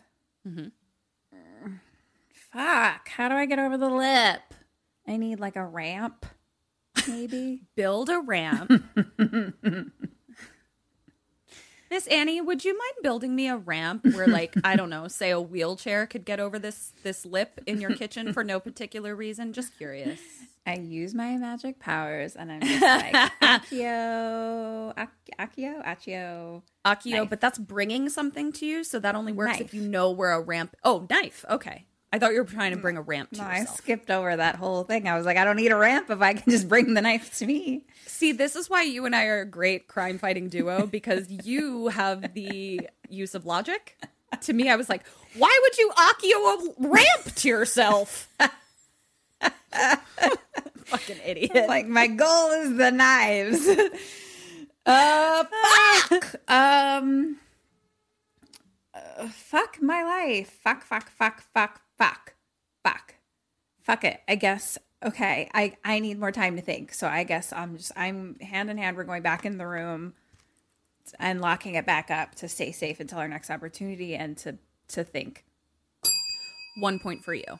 Mm-hmm. Fuck, how do I get over the lip? I need like a ramp, maybe. *laughs* Build a ramp. *laughs* Miss Annie, would you mind building me a ramp where, like, I don't know, say a wheelchair could get over this this lip in your kitchen for no particular reason? Just curious. I use my magic powers, and I'm just like *laughs* Akio, Accio, Accio. Akio, Knife. but that's bringing something to you, so that only works if you know where a ramp. Oh, knife. Okay, I thought you were trying to bring a mm, ramp to No, I skipped over that whole thing. I was like, I don't need a ramp if I can just bring the knife to me. See, this is why you and I are a great crime fighting duo because you have the use of logic. To me, I was like, why would you Accio a ramp to yourself? *laughs* *laughs* Fucking idiot. Like my goal is the knives. *laughs* uh, fuck. um, uh, fuck my life. Fuck. Fuck. Fuck. Fuck. Fuck. Fuck. Fuck it. I guess. Okay. I I need more time to think. So I guess I'm just I'm hand in hand. We're going back in the room and locking it back up to stay safe until our next opportunity and to to think. One point for you.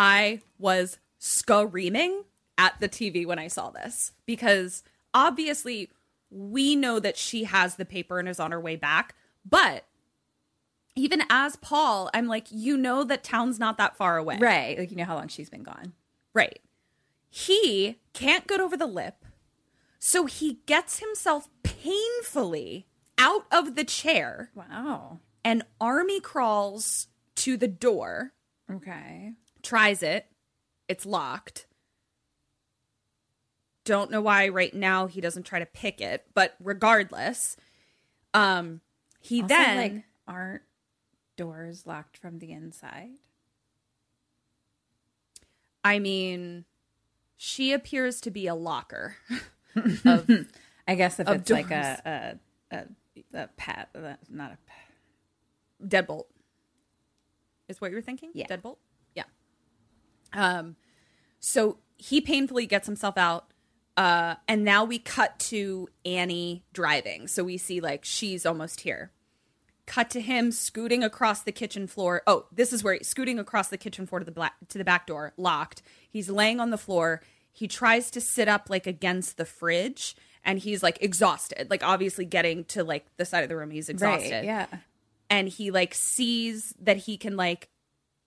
I was screaming at the TV when I saw this because obviously we know that she has the paper and is on her way back. But even as Paul, I'm like, you know that town's not that far away. Right. Like you know how long she's been gone. Right. He can't get over the lip. So he gets himself painfully out of the chair Wow. and army crawls to the door, Okay. Tries it. It's locked. Don't know why right now he doesn't try to pick it, but regardless, um he Also, then like aren't doors locked from the inside? I mean she appears to be a locker. *laughs* I guess if Of it's like a a a, a pat, uh, not a pat. Deadbolt. Is what you're thinking? Yeah. Deadbolt? Um so he painfully gets himself out. Uh and now we cut to Annie driving. So we see like she's almost here. Cut to him scooting across the kitchen floor. Oh, this is where he's scooting across the kitchen floor to the black to the back door, locked. He's laying on the floor. He tries to sit up like against the fridge and he's like exhausted. Like obviously getting to like the side of the room he's exhausted Right, yeah. and he like sees that he can like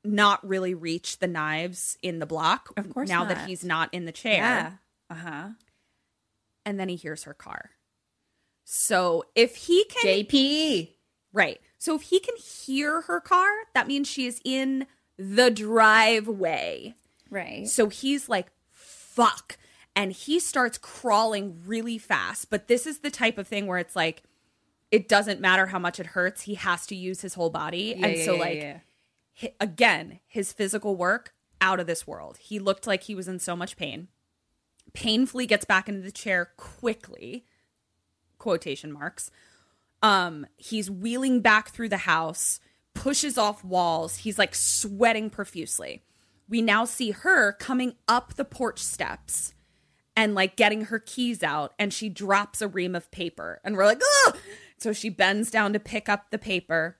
not really reach the knives in the block Of course now that he's not in the chair Yeah. Uh huh. and then he hears her car so if he can JP. right so if he can hear her car that means she is in the driveway Right. so he's like, fuck. And he starts crawling really fast. But this is the type of thing where it's like, it doesn't matter how much it hurts. He has to use his whole body. Yeah, and yeah, so, like, yeah. Again, his physical work out of this world. He looked like he was in so much pain. Painfully gets back into the chair quickly, quotation marks. Um, he's wheeling back through the house, pushes off walls. He's like sweating profusely. We now see her coming up the porch steps and like getting her keys out, and she drops a ream of paper. And we're like, oh! So she bends down to pick up the paper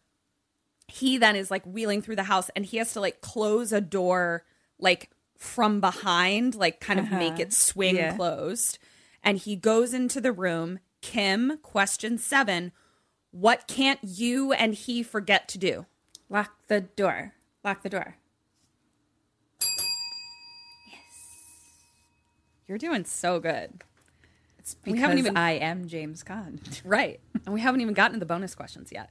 he then is like wheeling through the house and he has to like close a door like from behind like kind of make uh-huh. it swing Yeah. closed and he goes into the room kim question 7 what can't you and he forget to do Lock the door. Lock the door. Yes. You're doing so good It's We haven't even- I am James Caan. right and we haven't even gotten to the bonus questions yet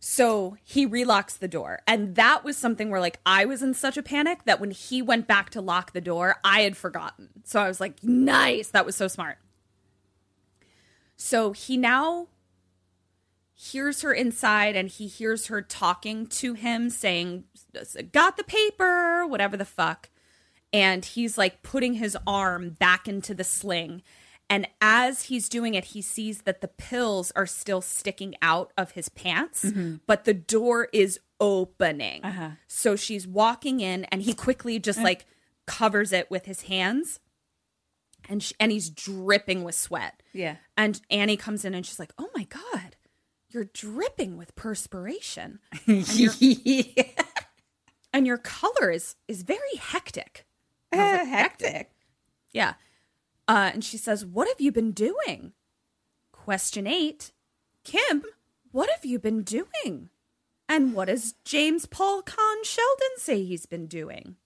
so he relocks the door. And that was something where like i was in such a panic that when he went back to lock the door i had forgotten. So i was like nice that was so smart. So he now hears her inside and he hears her talking to him saying got the paper whatever the fuck. And he's like putting his arm back into the sling and as he's doing it he sees that the pills are still sticking out of his pants mm-hmm. but the door is opening. Uh-huh. So she's walking in and he quickly just mm. like covers it with his hands. And sh and he's dripping with sweat. Yeah. and Annie comes in and she's like, "Oh my god, you're dripping with perspiration, and your, *laughs* *laughs* and your color is is very hectic." *laughs* Was like, hectic. Yeah. Uh, and she says, "What have you been doing?" Question eight, Kim, what have you been doing? And what does James Paul Caan Sheldon say he's been doing?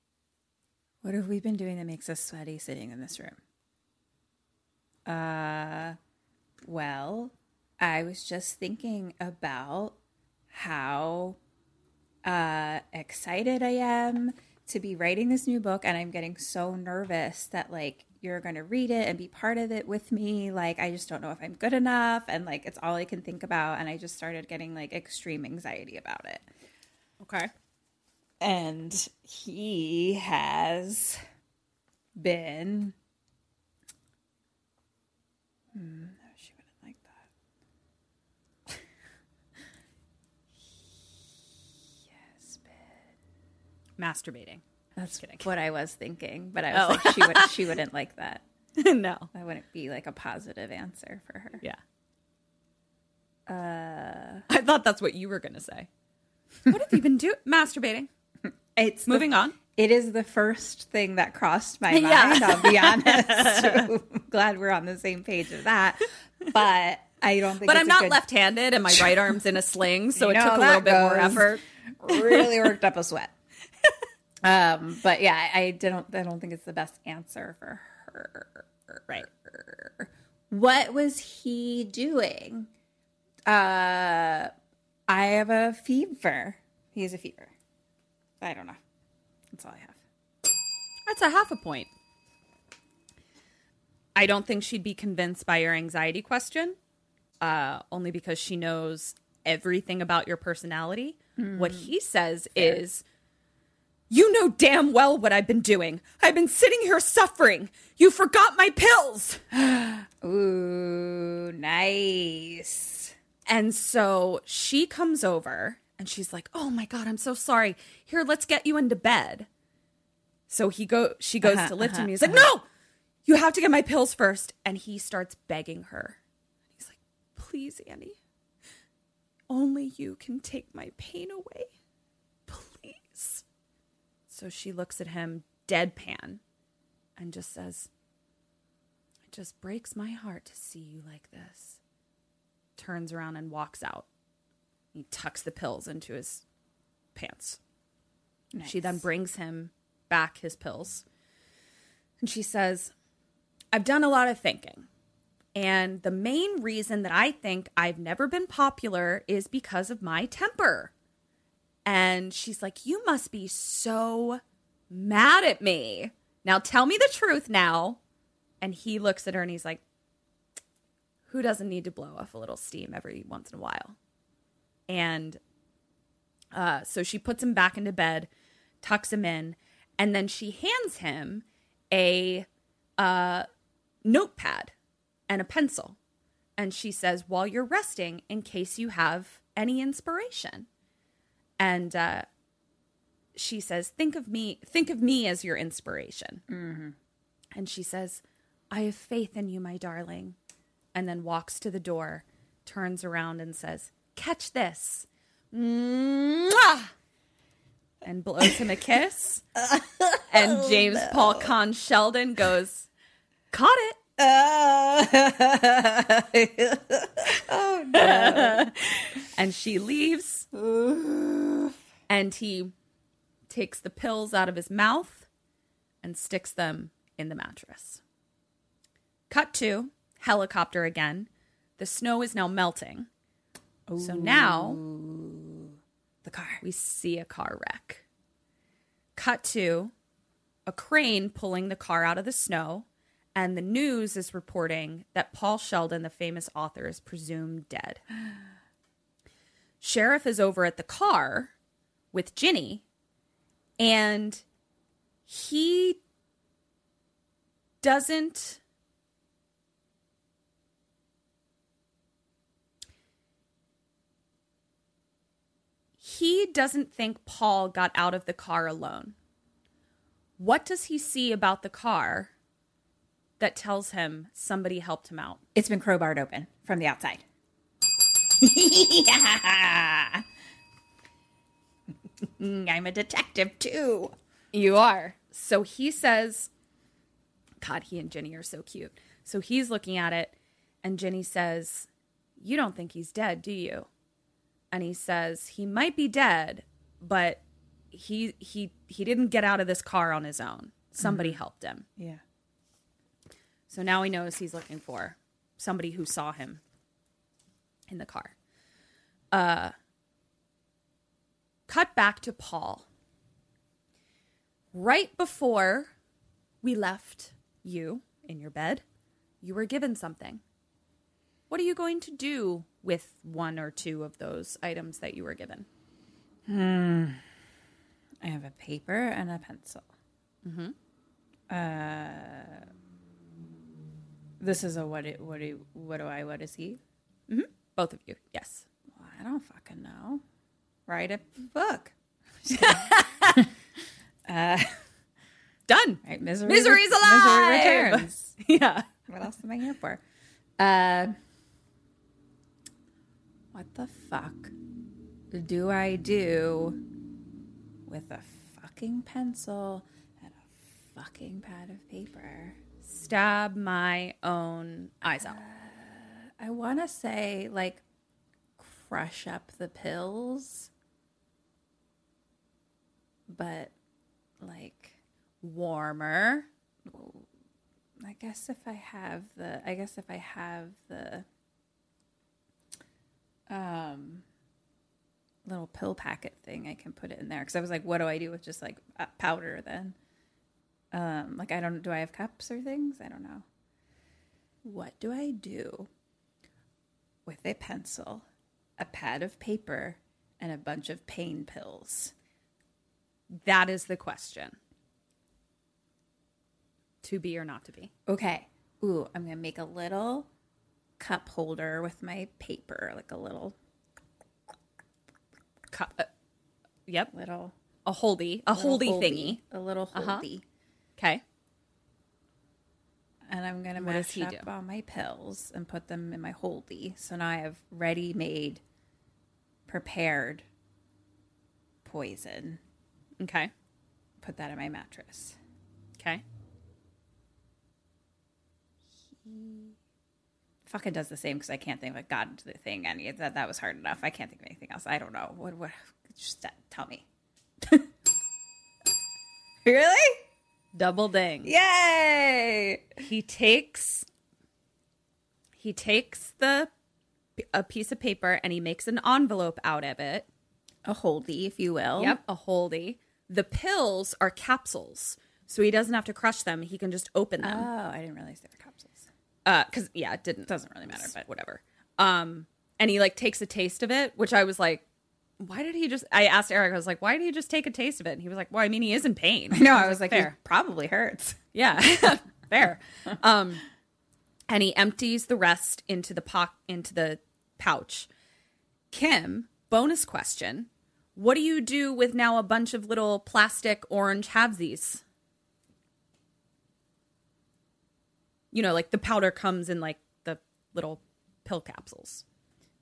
What have we been doing that makes us sweaty sitting in this room? Uh, well, I was just thinking about how uh, excited I am to be writing this new book, and I'm getting so nervous that like you're going to read it and be part of it with me. Like, I just don't know if I'm good enough, and like it's all I can think about, and I just started getting like extreme anxiety about it. Okay. And he has been. Hmm, no, she wouldn't like that. *laughs* Masturbating. That's what I was thinking, but I was Oh. like, she would she wouldn't like that. *laughs* no. That wouldn't be like a positive answer for her. Yeah. Uh, I thought that's what you were going to say. What have you been doing? Masturbating. *laughs* It's the- Moving on. It is the first thing that crossed my *laughs* Yeah. mind. I'll be honest. Glad we're on the same page of that, but I don't think. But I'm not good- left-handed, and my right arm's in a sling, so You it took a little bit more effort. really worked up a sweat. Um, but yeah, I, I don't. I don't think it's the best answer for her. Right. What was he doing? Uh, I have a fever. He has a fever. I don't know. That's all I have. That's a half a point. I don't think she'd be convinced by your anxiety question, uh, only because she knows everything about your personality. What he says is, You know damn well what I've been doing. I've been sitting here suffering. You forgot my pills. *gasps* Ooh, nice. And so she comes over and she's like, "Oh my god, I'm so sorry. Here, let's get you into bed." So he go she goes Uh-huh, to lift him. uh-huh, He's like, "No! You have to get my pills first. And he starts begging her. He's like, "Please, Annie. Only you can take my pain away. Please." So she looks at him deadpan and just says, "It just breaks my heart to see you like this." turns around and walks out. He tucks the pills into his pants. She then brings him back his pills. And she says, I've done a lot of thinking. And the main reason that I think I've never been popular is because of my temper. And she's like, You must be so mad at me. Now tell me the truth now. And he looks at her and he's like, who doesn't need to blow off a little steam every once in a while? And uh, so she puts him back into bed, tucks him in, and then she hands him a uh, notepad and a pencil. And she says, while you're resting, in case you have any inspiration. And uh, she says, think of me, think of me as your inspiration. And she says, I have faith in you, my darling and then walks to the door, turns around and says, Catch this. Mwah! And blows him a kiss. *laughs* and James Paul Caan Sheldon goes, Caught it. *laughs* Oh, *laughs* and she leaves. and he takes the pills out of his mouth and sticks them in the mattress. Cut to helicopter again. The snow is now melting. So now The car. we see a car wreck. Cut to a crane pulling the car out of the snow, and the news is reporting that Paul Sheldon, the famous author, is presumed dead. *gasps* Sheriff is over at the car with Ginny, and he doesn't he doesn't think Paul got out of the car alone. What does he see about the car that tells him somebody helped him out? It's been crowbarred open from the outside. *laughs* yeah. I'm a detective too. You are. So he says, God, he and Jenny are so cute. So he's looking at it, and Jenny says, You don't think he's dead, do you? And he says, He might be dead, but he he he didn't get out of this car on his own. Somebody mm-hmm. helped him. Yeah. So now he knows he's looking for somebody who saw him in the car. Uh cut back to Paul. Right before we left you in your bed, you were given something. What are you going to do with one or two of those items that you were given? Hmm. I have a paper and a pencil. Mm-hmm. Uh, this is a what? Do, what do? What do I? What is he? Both of you, yes. Well, I don't fucking know. Write a book. *laughs* Done. Right, misery. Misery's Misery alive! returns. *laughs* Yeah. what else am I here for? Uh, what the fuck do I do with a fucking pencil and a fucking pad of paper? Stab my own eyes out. I want to say like crush up the pills, but like Warmer. I guess if I have the, I guess if I have the, um, little pill packet thing, I can put it in there. Because I was like, what do I do with just like uh, powder then? Um, like I don't, do I have cups or things? I don't know. What do I do with a pencil, a pad of paper, and a bunch of pain pills? That is the question. To be or not to be. Okay. Ooh, I'm gonna make a little cup holder with my paper, like a little cup. uh, yep. little A holdy. A little holdy thingy. a little Uh-huh. Okay. and I'm gonna What mash up do? all my pills and put them in my holdy. So now I have ready-made, prepared poison. Okay. Put that in my mattress. Okay. Fucking does the same because I can't think of a god into the thing. Any that that was hard enough. I can't think of anything else. I don't know. What? What? Just tell me. *laughs* really? Double ding. Yay! He takes he takes the a piece of paper and he makes an envelope out of it. A holdy, if you will. Yep, a holdy. The pills are capsules, so he doesn't have to crush them. He can just open them. Oh. I didn't realize they were capsules. Uh, cuz yeah, it didn't Doesn't really matter, but whatever. Um, and he like takes a taste of it, which I was like, why did he just? I asked Eric, I was like, why did he just take a taste of it? And he was like, well, I mean, he is in pain. no, I was like, fair. it probably hurts. Yeah, *laughs* fair. *laughs* Um, and he empties the rest into the poc- into the pouch. Kim, bonus question: What do you do with now a bunch of little plastic orange halvesies? You know, like the powder comes in like the little pill capsules.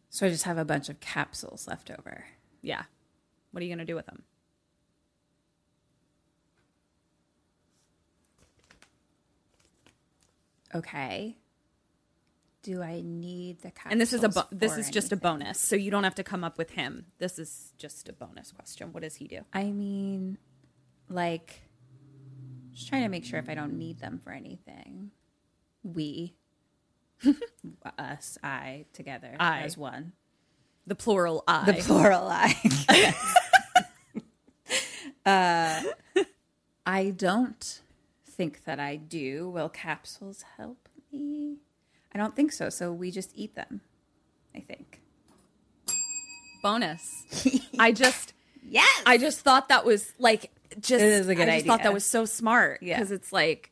So I just have a bunch of capsules left over. Yeah. What are you gonna do with them? Okay. Do I need the capsules? And this is a bo- this is just a bonus, so you don't have to come up with him. This is just a bonus question. What does he do? I mean, like, just trying to make sure if I don't need them for anything. We, *laughs* us, I, together I. as one. The plural I. The plural I. *laughs* uh, I don't think that I do. Will capsules help me? I don't think so. So we just eat them. I think. bonus. *laughs* I just Yes. I just thought that was like just It is a good I just thought that was so smart Yeah. because it's like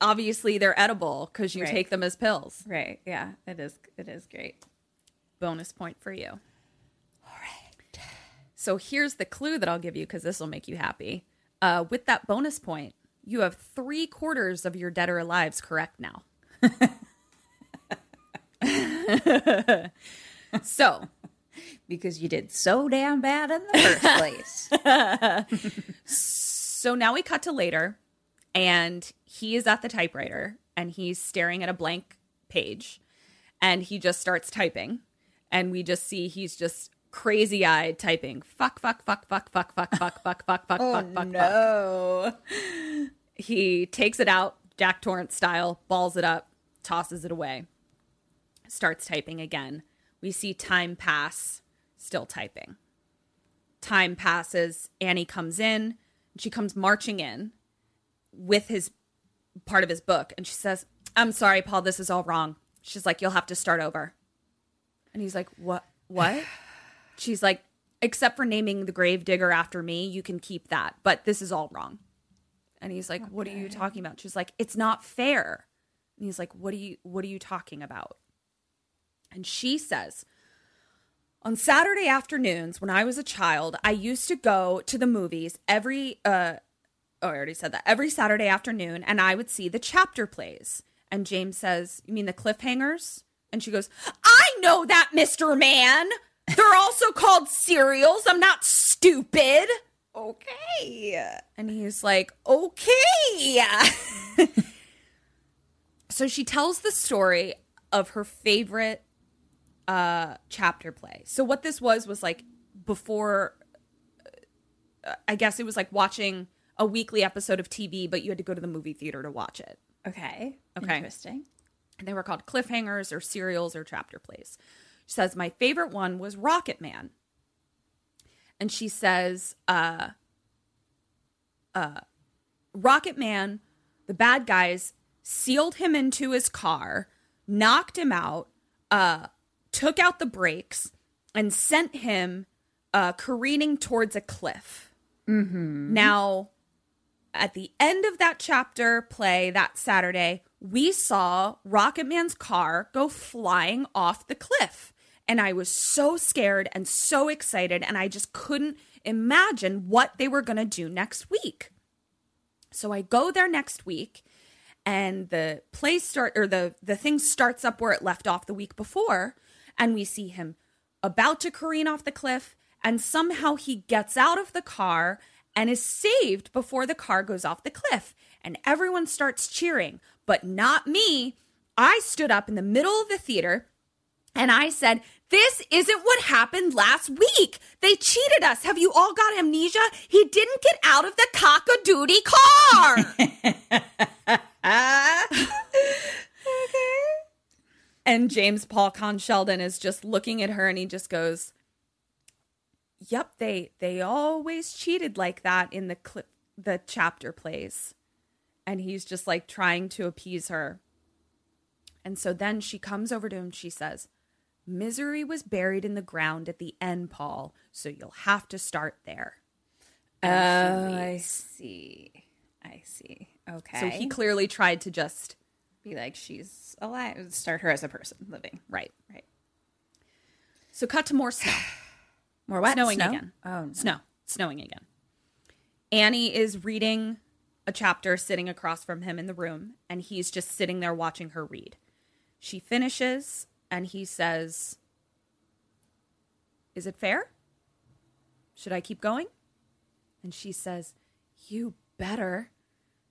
obviously they're edible because you Right. take them as pills. right. Yeah. It is. It is great. Bonus point for you. All right. So here's the clue that I'll give you because this will make you happy. Uh, with that bonus point, you have three quarters of your dead or alives correct now. *laughs* so Because you did so damn bad in the first *laughs* place. So now we cut to later, and he is at the typewriter and he's staring at a blank page, and he just starts typing, and we just see he's just crazy eyed typing. Fuck, fuck, fuck, fuck, fuck, fuck, fuck, fuck, fuck, fuck, fuck, fuck, fuck. no. He takes it out, Jack Torrance style, balls it up, tosses it away, starts typing again. We see time pass, still typing. time passes. Annie comes in. She comes marching in with his part of his book. And she says, I'm sorry, Paul, this is all wrong. She's like, You'll have to start over. And he's like, What? What? *sighs* She's like, Except for naming the grave digger after me, you can keep that. But this is all wrong. And he's like, What are you talking about? She's like, It's not fair. And he's like, What are you what are you talking about? And she says, on Saturday afternoons when I was a child, I used to go to the movies every uh oh, I already said that. Every Saturday afternoon and I would see the chapter plays. And James says, "You mean the cliffhangers?" And she goes, "I know that, Mr. Man. They're also called serials. I'm not stupid." Okay. And he's like, "Okay." so she tells the story of her favorite uh chapter play. So what this was was like before uh, I guess it was like watching a weekly episode of TV but you had to go to the movie theater to watch it. Okay. Okay. Interesting. And they were called cliffhangers or serials or chapter plays. She says my favorite one was Rocket Man. And she says uh uh Rocket Man, the bad guys sealed him into his car, knocked him out, uh took out the brakes and sent him uh, careening towards a cliff. Now, at the end of that chapter play that Saturday, we saw Rocket Man's car go flying off the cliff. And I was so scared and so excited, and I just couldn't imagine what they were going to do next week. So I go there next week and the play start or the the thing starts up where it left off the week before and we see him about to careen off the cliff and somehow he gets out of the car and is saved before the car goes off the cliff and everyone starts cheering but not me i stood up in the middle of the theater and I said, This isn't what happened last week. They cheated us. Have you all got amnesia? He didn't get out of the cock a doody car. *laughs* *laughs* And James Paul Caan Sheldon is just looking at her and he just goes, Yep, they they always cheated like that in the clip the chapter plays. And he's just like trying to appease her. And so then she comes over to him, she says, Misery was buried in the ground at the end, Paul, so you'll have to start there. Oh, And I see. I see. Okay. So he clearly tried to just be like, she's alive. Start her as a person living. right, right. So cut to more snow. *sighs* More what? Snowing Snow? again. Oh, no. Snow. Snowing again. Annie is reading a chapter sitting across from him in the room, and he's just sitting there watching her read. She finishes, and he says, Is it fair? Should I keep going? And she says, You better.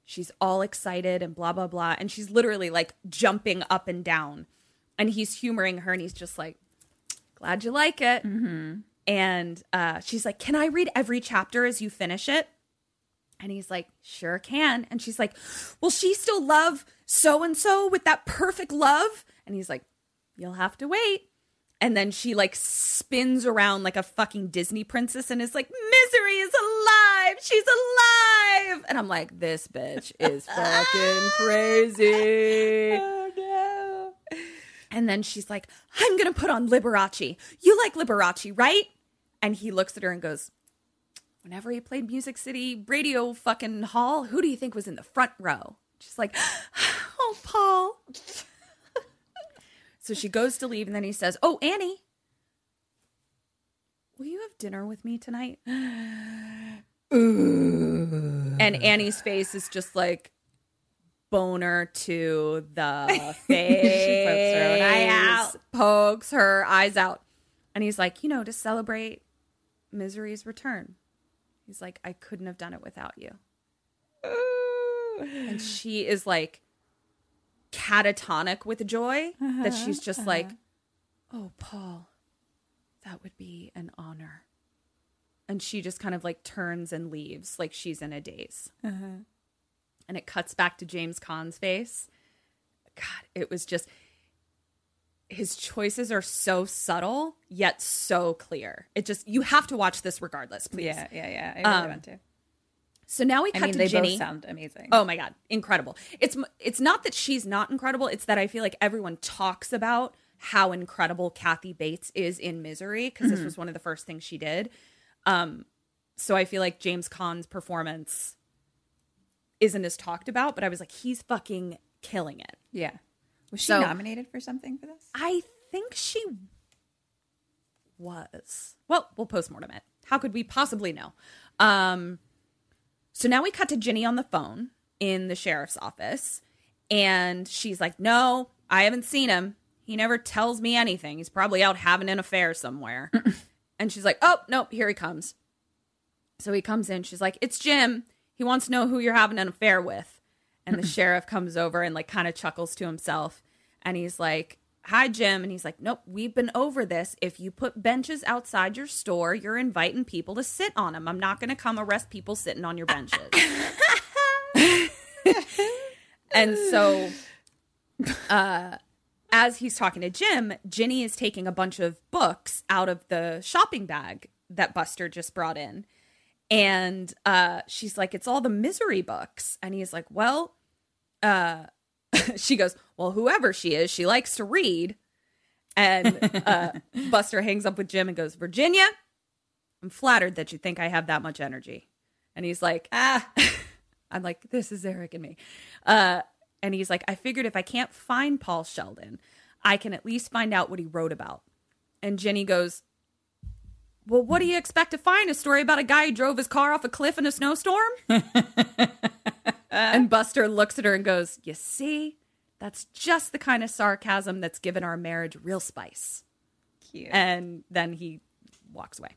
She's all excited and blah, blah, blah. And she's literally like jumping up and down. And he's humoring her, and he's just like, Glad you like it. And uh, she's like, Can I read every chapter as you finish it? And he's like, Sure can. And she's like, Will she still love so and so with that perfect love? And he's like, You'll have to wait. And then she like spins around like a fucking Disney princess and is like, Misery is alive. She's alive. And I'm like, This bitch is *laughs* fucking crazy. Oh, no. And then she's like, I'm going to put on Liberace. You like Liberace, right? And he looks at her and goes, Whenever he played Music City Radio fucking Hall, who do you think was in the front row? She's like, *sighs* Oh, Paul. *laughs* so she goes to leave, and then he says, Oh, Annie, will you have dinner with me tonight? And Annie's face is just like, boner to the *laughs* face. She pokes her. Pokes her eyes out. And he's like, you know, to celebrate Misery's return. He's like, I couldn't have done it without you. And she is like catatonic with joy that uh-huh. she's just uh-huh. like, oh, Paul, that would be an honor. And she just kind of like turns and leaves like she's in a daze uh-huh. and it cuts back to James Caan's face. God, it was just his choices are so subtle yet so clear. It just you have to watch this regardless, please. Yeah, yeah, yeah. I really Um, want to. So now we I cut mean, to they Ginny. both sound amazing. Oh my god, incredible! It's it's not that she's not incredible. It's that I feel like everyone talks about how incredible Kathy Bates is in Misery because this was one of the first things she did. Um, so I feel like James Caan's performance isn't as talked about, but I was like, he's fucking killing it. yeah. Was she So- nominated for something for this? I think she was. Well, we'll postmortem it. How could we possibly know? Um, so now we cut to Ginny on the phone in the sheriff's office, and she's like, No, I haven't seen him. He never tells me anything. He's probably out having an affair somewhere. *clears throat* and she's like, Oh, nope, here he comes. So he comes in. She's like, It's Jim. He wants to know who you're having an affair with. And the *clears throat* sheriff comes over and like kind of chuckles to himself. And he's like, Hi, Jim. And he's like, Nope, we've been over this. If you put benches outside your store, you're inviting people to sit on them. I'm not going to come arrest people sitting on your benches. *laughs* and so, uh, as he's talking to Jim, Ginny is taking a bunch of books out of the shopping bag that Buster just brought in. And uh, she's like, It's all the misery books. And he's like, Well, uh, *laughs* she goes, Well, whoever she is, she likes to read. And uh, *laughs* Buster hangs up with Jim and goes, Virginia, I'm flattered that you think I have that much energy. And he's like, Ah, *laughs* I'm like, This is Eric and me. Uh, and he's like, I figured if I can't find Paul Sheldon, I can at least find out what he wrote about. And Jenny goes, Well, what do you expect to find? A story about a guy who drove his car off a cliff in a snowstorm? *laughs* and Buster looks at her and goes, You see, that's just the kind of sarcasm that's given our marriage real spice. Cute. And then he walks away.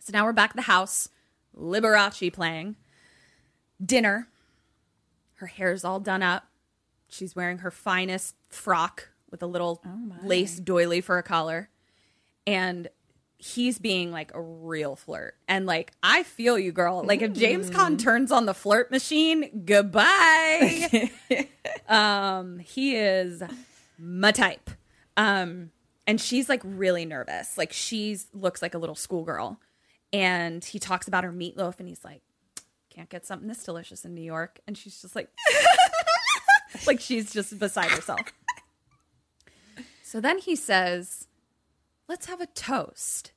So now we're back at the house, Liberace playing, dinner. Her hair's all done up. She's wearing her finest frock with a little oh lace doily for a collar. And he's being like a real flirt. And like, I feel you, girl. Like, if James Caan turns on the flirt machine, goodbye. *laughs* um, he is my type. Um, and she's like really nervous. Like, she's looks like a little schoolgirl. And he talks about her meatloaf, and he's like, can't get something this delicious in New York. And she's just like, *laughs* like she's just beside herself. *laughs* So then he says, let's have a toast.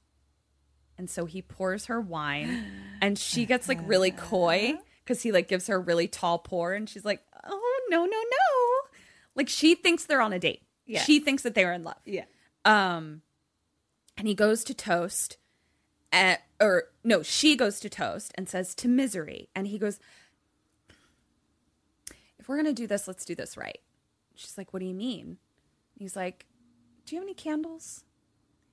And so he pours her wine *gasps* and she gets like really coy because he like gives her a really tall pour and she's like, oh, no, no, no. Like she thinks they're on a date. Yeah. She thinks that they're in love. yeah. Um, and he goes to toast, at, or no, she goes to toast and says to misery, and he goes, "If we're gonna do this, let's do this right." She's like, "What do you mean?" He's like, "Do you have any candles?"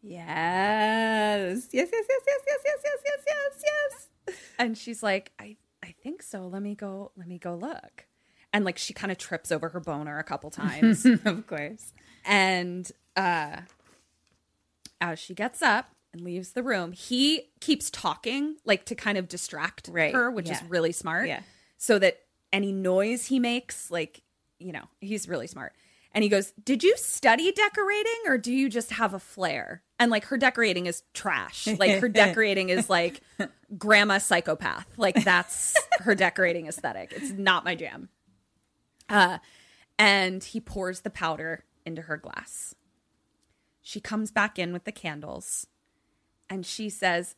Yes. Yes, yes, yes, yes, yes, yes, yes, yes, yes, yes. And she's like, "I, I think so. Let me go. Let me go look." And like she kind of trips over her boner a couple times. *laughs* of course. And uh, as she gets up and leaves the room, he keeps talking, like to kind of distract Right, her, which is really smart. Yeah. So that any noise he makes, like, you know, he's really smart. And he goes, Did you study decorating or do you just have a flair? And like her decorating is trash. Like her *laughs* decorating is like grandma psychopath. Like that's *laughs* her decorating aesthetic. It's not my jam. Uh, and he pours the powder into her glass. She comes back in with the candles and she says,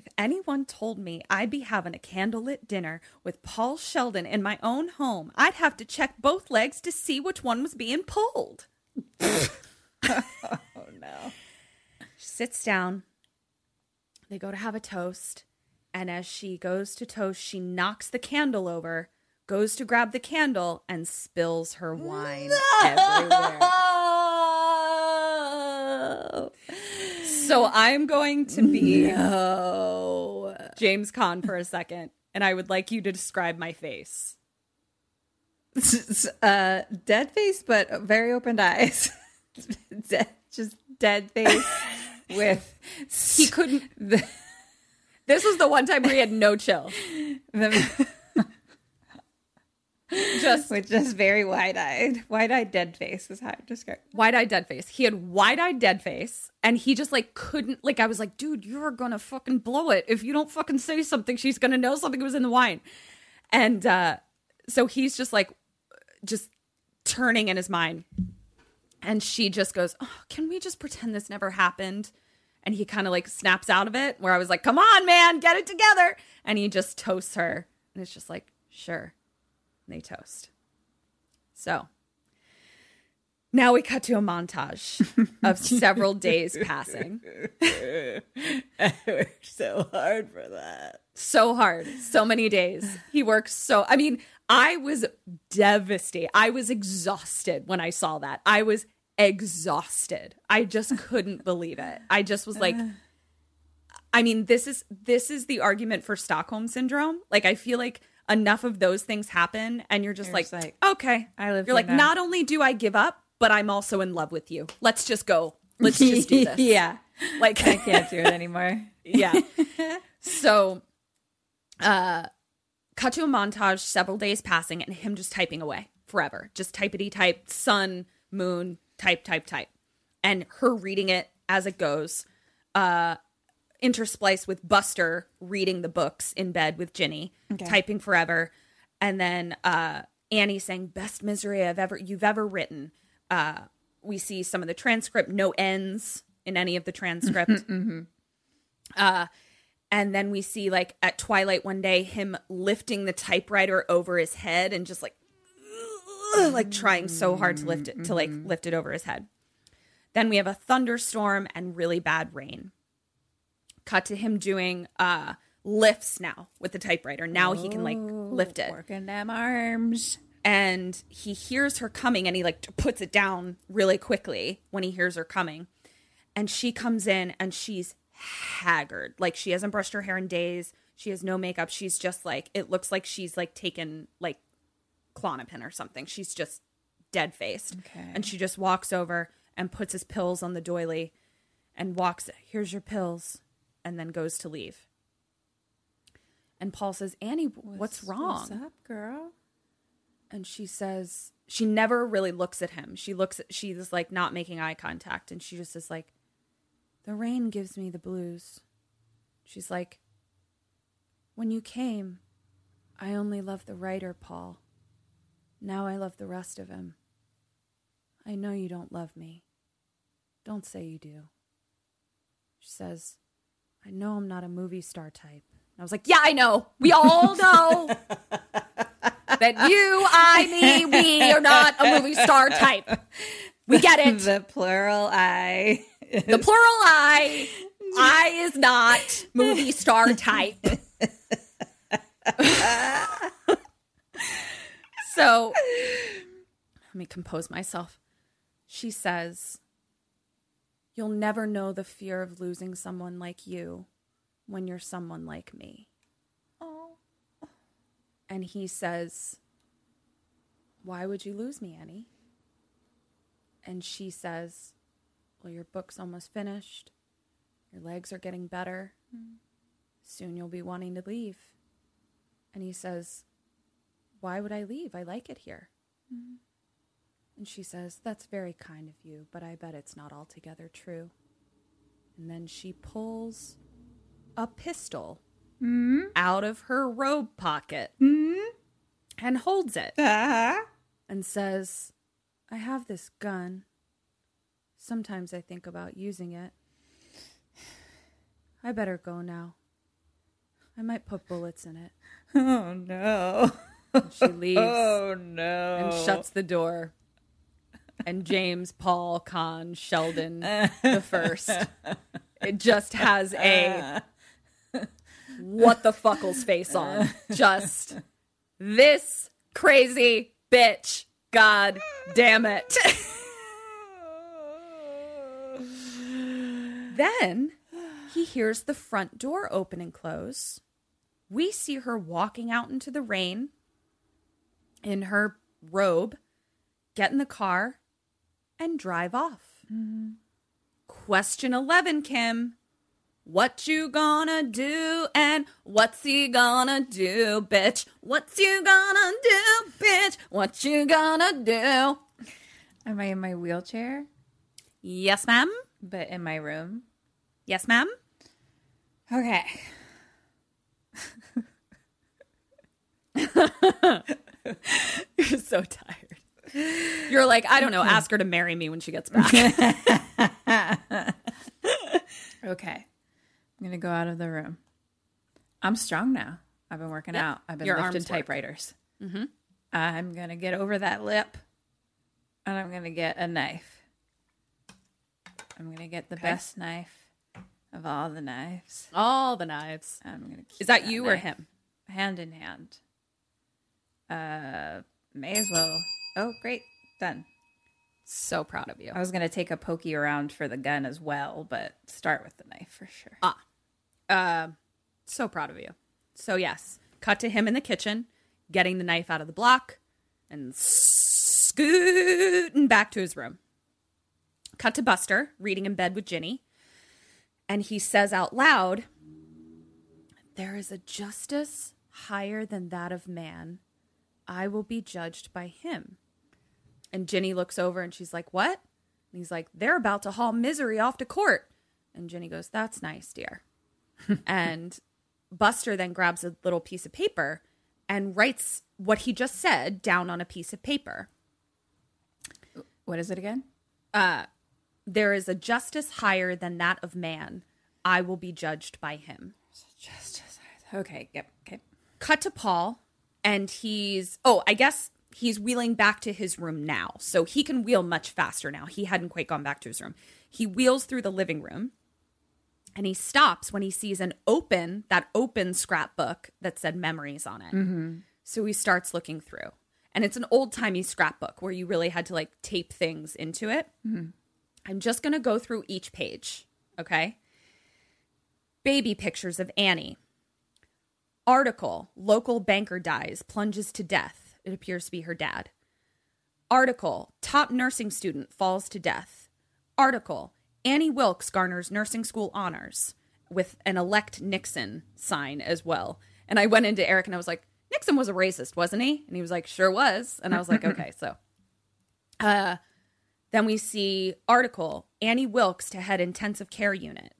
If anyone told me I'd be having a candlelit dinner with Paul Sheldon in my own home, I'd have to check both legs to see which one was being pulled. *laughs* Oh no. She sits down. They go to have a toast. And as she goes to toast, she knocks the candle over, goes to grab the candle, and spills her wine *laughs* everywhere. So I'm going to be James Caan for a second, and I would like you to describe my face. uh, dead face, but very opened eyes. *laughs* dead, just dead face *laughs* with He couldn't. this was the one time where he had no chill. *laughs* the, *laughs* just With just very wide eyed, wide eyed dead face is how I describe. wide eyed dead face. He had wide eyed dead face, and he just like couldn't like. I was like, dude, you're gonna fucking blow it if you don't fucking say something. She's gonna know something was in the wine, and uh so he's just like, just turning in his mind, and she just goes, oh, "Can we just pretend this never happened?" And he kind of like snaps out of it. Where I was like, "Come on, man, get it together!" And he just toasts her, and it's just like, "Sure." And they toast. So now we cut to a montage of *laughs* several days passing. I *laughs* worked so hard for that. So hard. So many days. He works so I mean, I was devastated. I was exhausted when I saw that. I was exhausted. I just couldn't *laughs* believe it. I just was like *sighs* I mean, this is this is the argument for Stockholm syndrome. Like I feel like enough of those things happen and you're just, You're like, just like, okay. I live You're like now. not only do I give up, but I'm also in love with you. Let's just go. Let's *laughs* just do this. yeah. Like I can't do it *laughs* anymore. yeah. *laughs* So, uh, cut to a montage, several days passing, and him just typing away forever. Just typity type, sun, moon, type, type, type. And her reading it as it goes, uh, interspliced with Buster reading the books in bed with Ginny, typing forever. And then uh, Annie saying, Best misery I've ever you've ever written. Uh, we see some of the transcript, no ends in any of the transcript. Uh, and then we see like at twilight one day him lifting the typewriter over his head and just like *sniffs* like trying so hard to lift it to like lift it over his head. Then we have a thunderstorm and really bad rain. Cut to him doing uh lifts now with the typewriter. Now he can like lift it. Working them arms. and he hears her coming and he like puts it down really quickly when he hears her coming. And she comes in and she's haggard. Like she hasn't brushed her hair in days. She has no makeup. She's just like it looks like she's like taken like Klonopin or something. She's just dead faced Okay. and she just walks over and puts his pills on the doily and walks here's your pills and then goes to leave and paul says annie what's, wrong What's up, girl? and she says she never really looks at him. She looks at she's like not making eye contact and she just is like the rain gives me the blues. She's like when you came I only loved the writer Paul. Now I love the rest of him. I know you don't love me. Don't say you do. She says, I know I'm not a movie star type. I was like, Yeah, I know. We all *laughs* know that you, I, me, we are not a movie star type. We get it. The plural I. The plural I, I is not movie star type. *laughs* so let me compose myself. She says, You'll never know the fear of losing someone like you when you're someone like me. Oh. And he says, Why would you lose me, Annie? And she says, Well, your book's almost finished. Your legs are getting better. Hmm. Soon you'll be wanting to leave. And he says, Why would I leave? I like it here. Hmm. And she says, That's very kind of you, but I bet it's not altogether true. And then she pulls a pistol mm-hmm. out of her robe pocket mm-hmm. and holds it uh-huh. and says, I have this gun. Sometimes I think about using it. I better go now. I might put bullets in it. *laughs* Oh no. And she leaves *laughs* Oh no. and shuts the door. And James Paul Caan Sheldon the first. It just has a what the fuckles face on. Just this crazy bitch. God damn it. then he hears the front door open and close. We see her walking out into the rain in her robe, get in the car, and drive off. Mm-hmm. Question 11, Kim. What you gonna do? And what's he gonna do, bitch? What's you gonna do, bitch? What you gonna do? Am I in my wheelchair? Yes, ma'am. But in my room? Yes, ma'am. Okay. *laughs* *laughs* You're so tired. You're like, I don't know, ask her to marry me when she gets back. *laughs* Okay. I'm going to go out of the room. I'm strong now. I've been working out. I've been Your lifting typewriters. Mm-hmm. I'm going to get over that lip and I'm going to get a knife. I'm going to get the best knife of all the knives. All the knives. I'm going to Is that you or him? Hand in hand. Uh, may as well. Oh, great. Done. So proud of you. I was going to take a pokey around for the gun as well, but start with the knife for sure. Ah. Uh, so proud of you. So yes, cut to him in the kitchen, getting the knife out of the block, and scooting back to his room. Cut to Buster reading in bed with Ginny, and he says out loud, "There is a justice higher than that of man. I will be judged by him." And Ginny looks over and she's like, "What?" And he's like, "They're about to haul misery off to court." And Ginny goes, That's nice, dear. *laughs* and Buster then grabs a little piece of paper and writes what he just said down on a piece of paper. What is it again? Uh, There is a justice higher than that of man. I will be judged by him. Justice. Okay. Yep. Okay. Cut to Paul, and he's, oh, I guess he's wheeling back to his room now. So he can wheel much faster now. He hadn't quite gone back to his room. He wheels through the living room and he stops when he sees an open, that open scrapbook that said memories on it. Mm-hmm. So he starts looking through. And it's an old timey scrapbook where you really had to like tape things into it. Mm-hmm. I'm just going to go through each page. Okay. Baby pictures of Annie. Article Local banker dies, plunges to death. It appears to be her dad. Article Top nursing student falls to death. Article Annie Wilkes garners nursing school honors with an elect Nixon sign as well. And I went into Eric and I was like, Nixon was a racist, wasn't he? And he was like, sure was. And I was like, okay, so. *laughs* Uh, then we see article Annie Wilkes to head intensive care unit,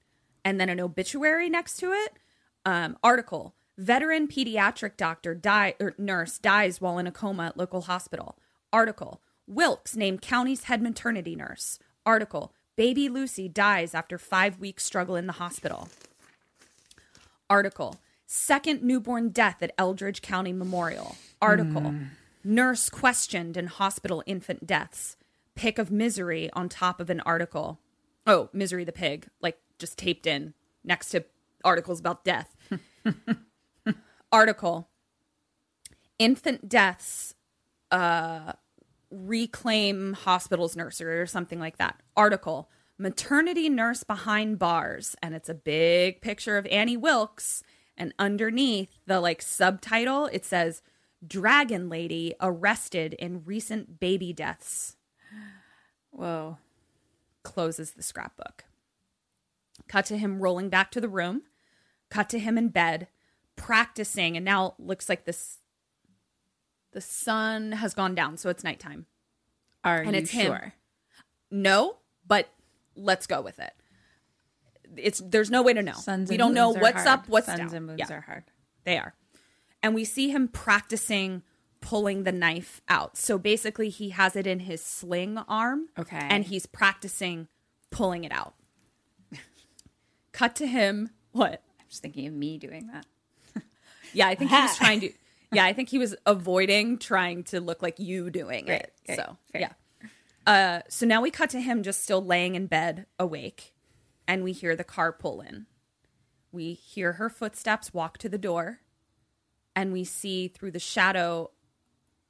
and then an obituary next to it. Um, article veteran pediatric doctor die or nurse dies while in a coma at local hospital. Article Wilkes named county's head maternity nurse. Article baby Lucy dies after five weeks struggle in the hospital. Article Second newborn death at Eldridge County Memorial. Article hmm. Nurse questioned in hospital infant deaths. Pick of misery on top of an article. Oh, misery the pig, like just taped in next to articles about death. *laughs* article Infant deaths uh, reclaim hospitals nursery or something like that. Article maternity nurse behind bars and it's a big picture of Annie Wilkes and underneath the like subtitle it says dragon lady arrested in recent baby deaths Whoa. closes the scrapbook. Cut to him rolling back to the room. Cut to him in bed, practicing, and now it looks like this. The sun has gone down, so it's nighttime. Are And you it's him. sure? No, but let's go with it. It's there's no way to know. Suns we and don't know what's hard. up, what's Suns down. and moons Yeah. are hard. They are. And we see him practicing pulling the knife out. So basically, he has it in his sling arm. Okay. And he's practicing pulling it out. *laughs* Cut to him. What? I'm just thinking of me doing that. Yeah, I think he was trying to. Yeah, I think he was avoiding trying to look like you doing it. so, yeah. Uh, so now we cut to him just still laying in bed, awake, and we hear the car pull in. We hear her footsteps walk to the door, and we see through the shadow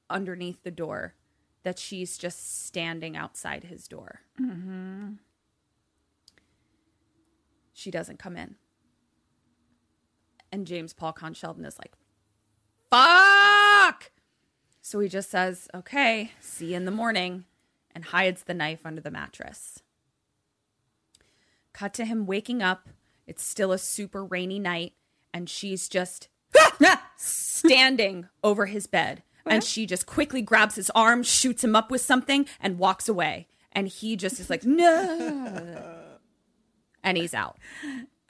underneath the door that she's just standing outside his door. She doesn't come in. And James Paul Caan Sheldon is like, fuck! So he just says, okay, see you in the morning, and hides the knife under the mattress. Cut to him waking up. It's still a super rainy night, and she's just *laughs* standing over his bed. And she just quickly grabs his arm, shoots him up with something, and walks away. And he just is like, no. *laughs* And he's out.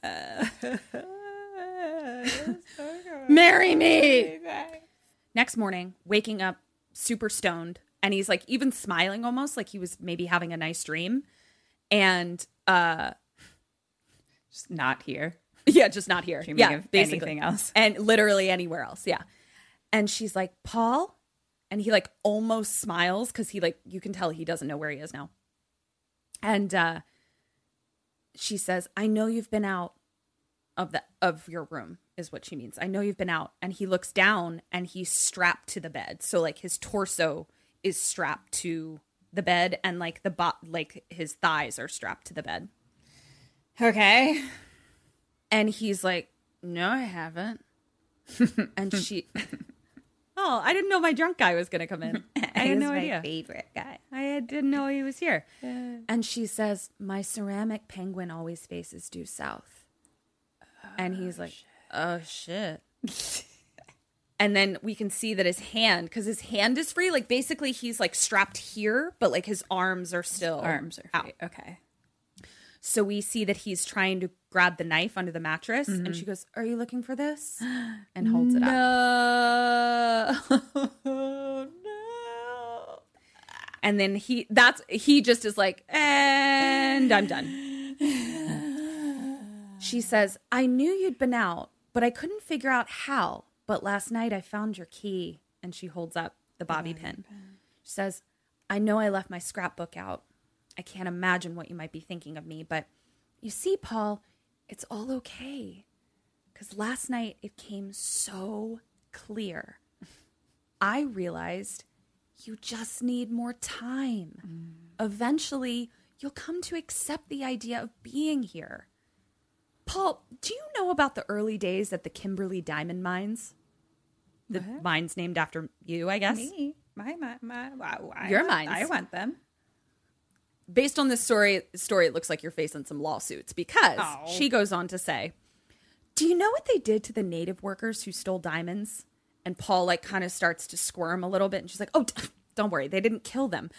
*laughs* Marry me. Next morning, waking up super stoned, and he's like even smiling almost like he was maybe having a nice dream. And uh Just not here. *laughs* yeah, just not here. Dreaming yeah, of basically. anything else. And literally anywhere else. Yeah. And she's like, Paul? And he like almost smiles because he like you can tell he doesn't know where he is now. And uh she says, I know you've been out of the of your room, is what she means. I know you've been out. And he looks down and he's strapped to the bed. So like his torso is strapped to the bed and like the bot like his thighs are strapped to the bed. Okay. And he's like, No, I haven't. *laughs* and she *laughs* Oh, I didn't know my drunk guy was gonna come in. *laughs* I had no idea. favorite guy. I didn't know he was here. And she says, My ceramic penguin always faces due south. and he's like, oh, Oh shit. *laughs* and then we can see that his hand, because his hand is free, like basically he's like strapped here, but like his arms are still Arms are out. Okay. So we see that he's trying to grab the knife under the mattress, and mm-hmm. she goes, "Are you looking for this?" *gasps* and holds it up. *laughs* No. And then he that's he just is like, and I'm done. *sighs* she says, I knew you'd been out, but I couldn't figure out how. But last night I found your key. And she holds up the bobby pin. She says, I know I left my scrapbook out. I can't imagine what you might be thinking of me, but you see, Paul, it's all okay. Because last night it came so clear. I realized you just need more time. Mm. Eventually, you'll come to accept the idea of being here. Paul, do you know about the early days at the Kimberley Diamond Mines? The mines named after you, I guess. Me. My, my, my, wow, I Your want- mines. I want them. Based on this story, story, it looks like you're facing some lawsuits because Oh. she goes on to say, "Do you know what they did to the native workers who stole diamonds?" And Paul like kind of starts to squirm a little bit, and she's like, "Oh, don't worry, they didn't kill them."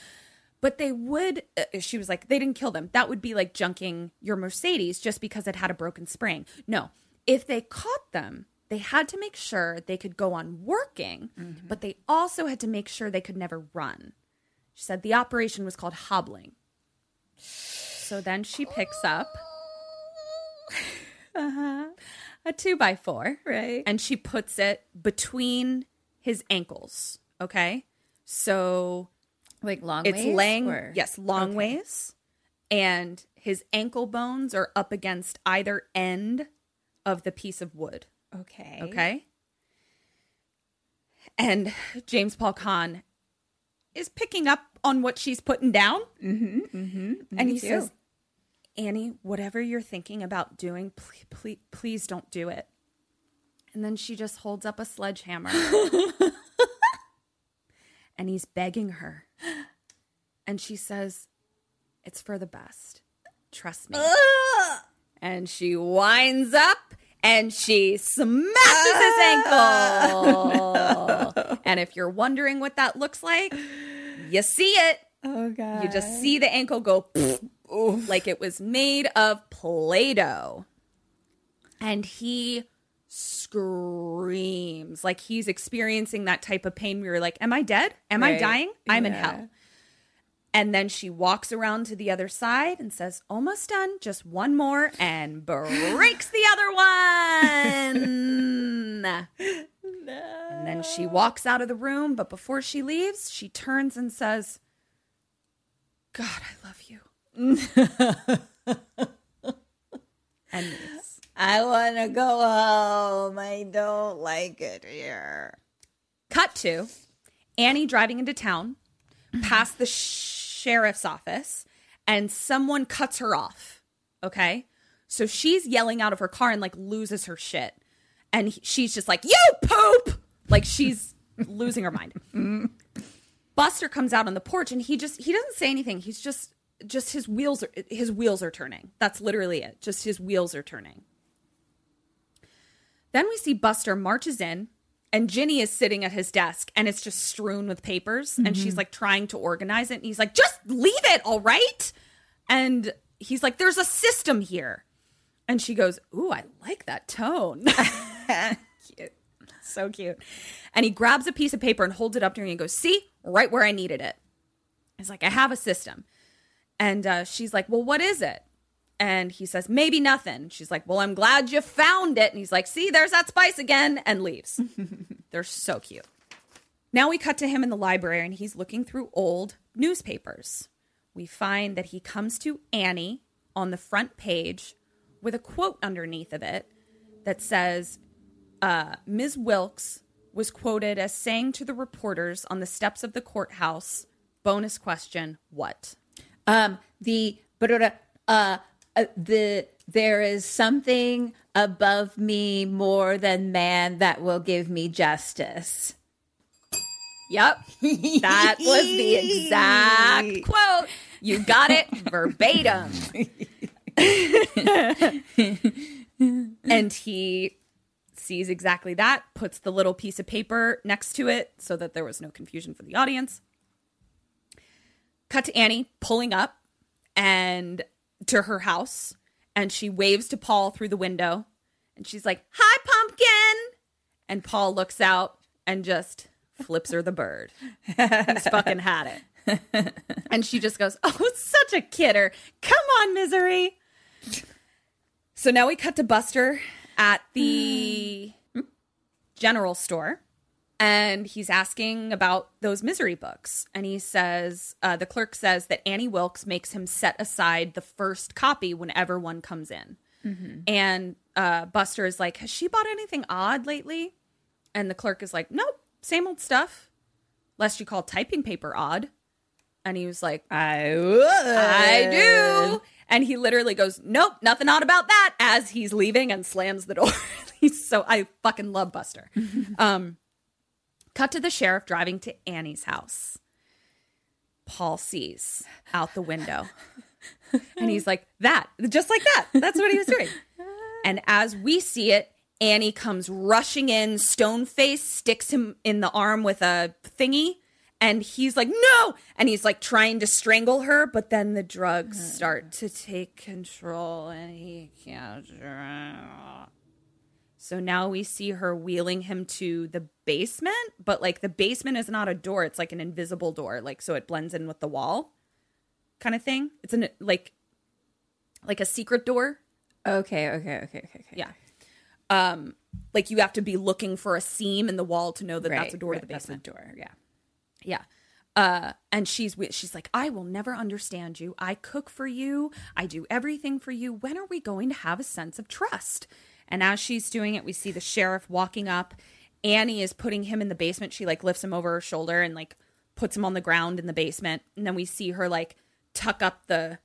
But they would, uh, she was like, they didn't kill them. That would be like junking your Mercedes just because it had a broken spring. No, if they caught them, they had to make sure they could go on working, but they also had to make sure they could never run. She said the operation was called hobbling. So then she picks up *laughs* a two by four, Right. and she puts it between his ankles. Okay, so Like long it's ways? laying or- yes long Okay. ways and his ankle bones are up against either end of the piece of wood Okay. okay and james paul Caan is picking up on what she's putting down mm-hmm, mm-hmm, and he too. says annie whatever you're thinking about doing please, please, please don't do it and then she just holds up a sledgehammer *laughs* and he's begging her *gasps* and she says it's for the best trust me and she winds up and she smashes his ankle. *laughs* and if you're wondering what that looks like, you see it. Oh god. You just see the ankle go *laughs* like it was made of Play Doh. And he screams like he's experiencing that type of pain where you're like, Am I dead? Am I dying? I'm in hell. And then she walks around to the other side and says, Almost done, just one more, and breaks the other one. *laughs* And then she walks out of the room, but before she leaves, she turns and says, God, I love you. *laughs* and leaves. I want to go home. I don't like it here. Cut to Annie driving into town past the sheriff's office, and someone cuts her off. Okay. So she's yelling out of her car and like loses her shit. And he- she's just like, You poop! Like she's *laughs* losing her mind. Buster comes out on the porch and he just he doesn't say anything. He's just just his wheels are his wheels are turning. That's literally it. Just his wheels are turning. Then we see Buster marches in, and Ginny is sitting at his desk, and it's just strewn with papers, and she's like trying to organize it. And he's like, just leave it, all right? And he's like, there's a system here. And she goes, Ooh, I like that tone. *laughs* cute. So cute. And he grabs a piece of paper and holds it up to her and he goes, See, right where I needed it. He's like, I have a system. And uh, she's like, Well, what is it? And he says, Maybe nothing. She's like, Well, I'm glad you found it. And he's like, See, there's that spice again, and leaves. *laughs* They're so cute. Now we cut to him in the library and he's looking through old newspapers. We find that he comes to Annie on the front page with a quote underneath of it that says, uh, Ms. Wilkes was quoted as saying to the reporters on the steps of the courthouse, bonus question, what? Um, the but uh, uh, the there is something above me more than man that will give me justice. Yep. That was the exact *laughs* quote. You got it verbatim. *laughs* and he sees exactly that, puts the little piece of paper next to it so that there was no confusion for the audience. Cut to Annie pulling up and to her house, and she waves to Paul through the window, and she's like, "Hi, pumpkin!" And Paul looks out and just flips her the bird. He's fucking had it. *laughs* and she just goes, Oh, such a kidder. Come on, misery. So now we cut to Buster at the hmm. general store. And he's asking about those misery books. And he says, uh, the clerk says that Annie Wilkes makes him set aside the first copy whenever one comes in. And uh, Buster is like, Has she bought anything odd lately? And the clerk is like, Nope, same old stuff. Lest you call typing paper odd. And he was like, I would. I do. And he literally goes, Nope, nothing odd about that as he's leaving and slams the door. *laughs* he's so I fucking love Buster. *laughs* um cut to the sheriff driving to Annie's house. Paul sees out the window. and he's like, That, just like that. That's what he was doing. *laughs* And as we see it, Annie comes rushing in, stone face, sticks him in the arm with a thingy. And he's like, no. And he's like trying to strangle her, but then the drugs start to take control and he can't. So now we see her wheeling him to the basement, but like the basement is not a door, it's like an invisible door, like so it blends in with the wall kind of thing. It's an like like a secret door. Okay, okay, okay, okay, okay. Yeah. Um, like you have to be looking for a seam in the wall to know that that's a door to the That's a basement. door. Yeah. Yeah. Uh, and she's she's like, I will never understand you. I cook for you. I do everything for you. When are we going to have a sense of trust? And as she's doing it, we see the sheriff walking up. Annie is putting him in the basement. She like lifts him over her shoulder and like puts him on the ground in the basement. And then we see her like tuck up the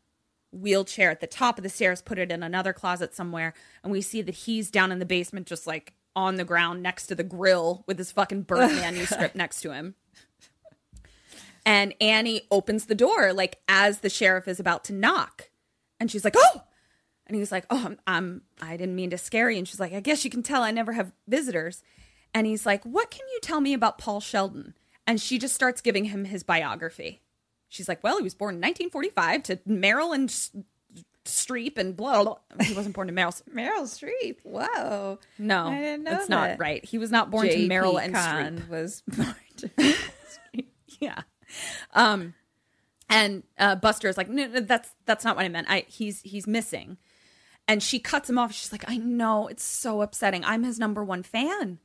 wheelchair at the top of the stairs, put it in another closet somewhere, and we see that he's down in the basement, just like on the ground next to the grill with his fucking birth *laughs* manuscript next to him. And Annie opens the door like as the sheriff is about to knock, and she's like, "Oh!" And he was like, "Oh, I'm, I'm I didn't mean to scare you." And she's like, "I guess you can tell I never have visitors." And he's like, "What can you tell me about Paul Sheldon?" And she just starts giving him his biography. She's like, "Well, he was born in 1945 to Meryl and Streep and blah, blah. blah." He wasn't born to Meryl. Meryl Streep. Whoa. No, I didn't know not right. He was not born to J.P. Meryl and Caan Streep. was *laughs* born to *laughs* yeah. Um, and uh, Buster is like, no, no, that's that's not what I meant. I he's he's missing, and she cuts him off. She's like, I know it's so upsetting. I'm his number one fan.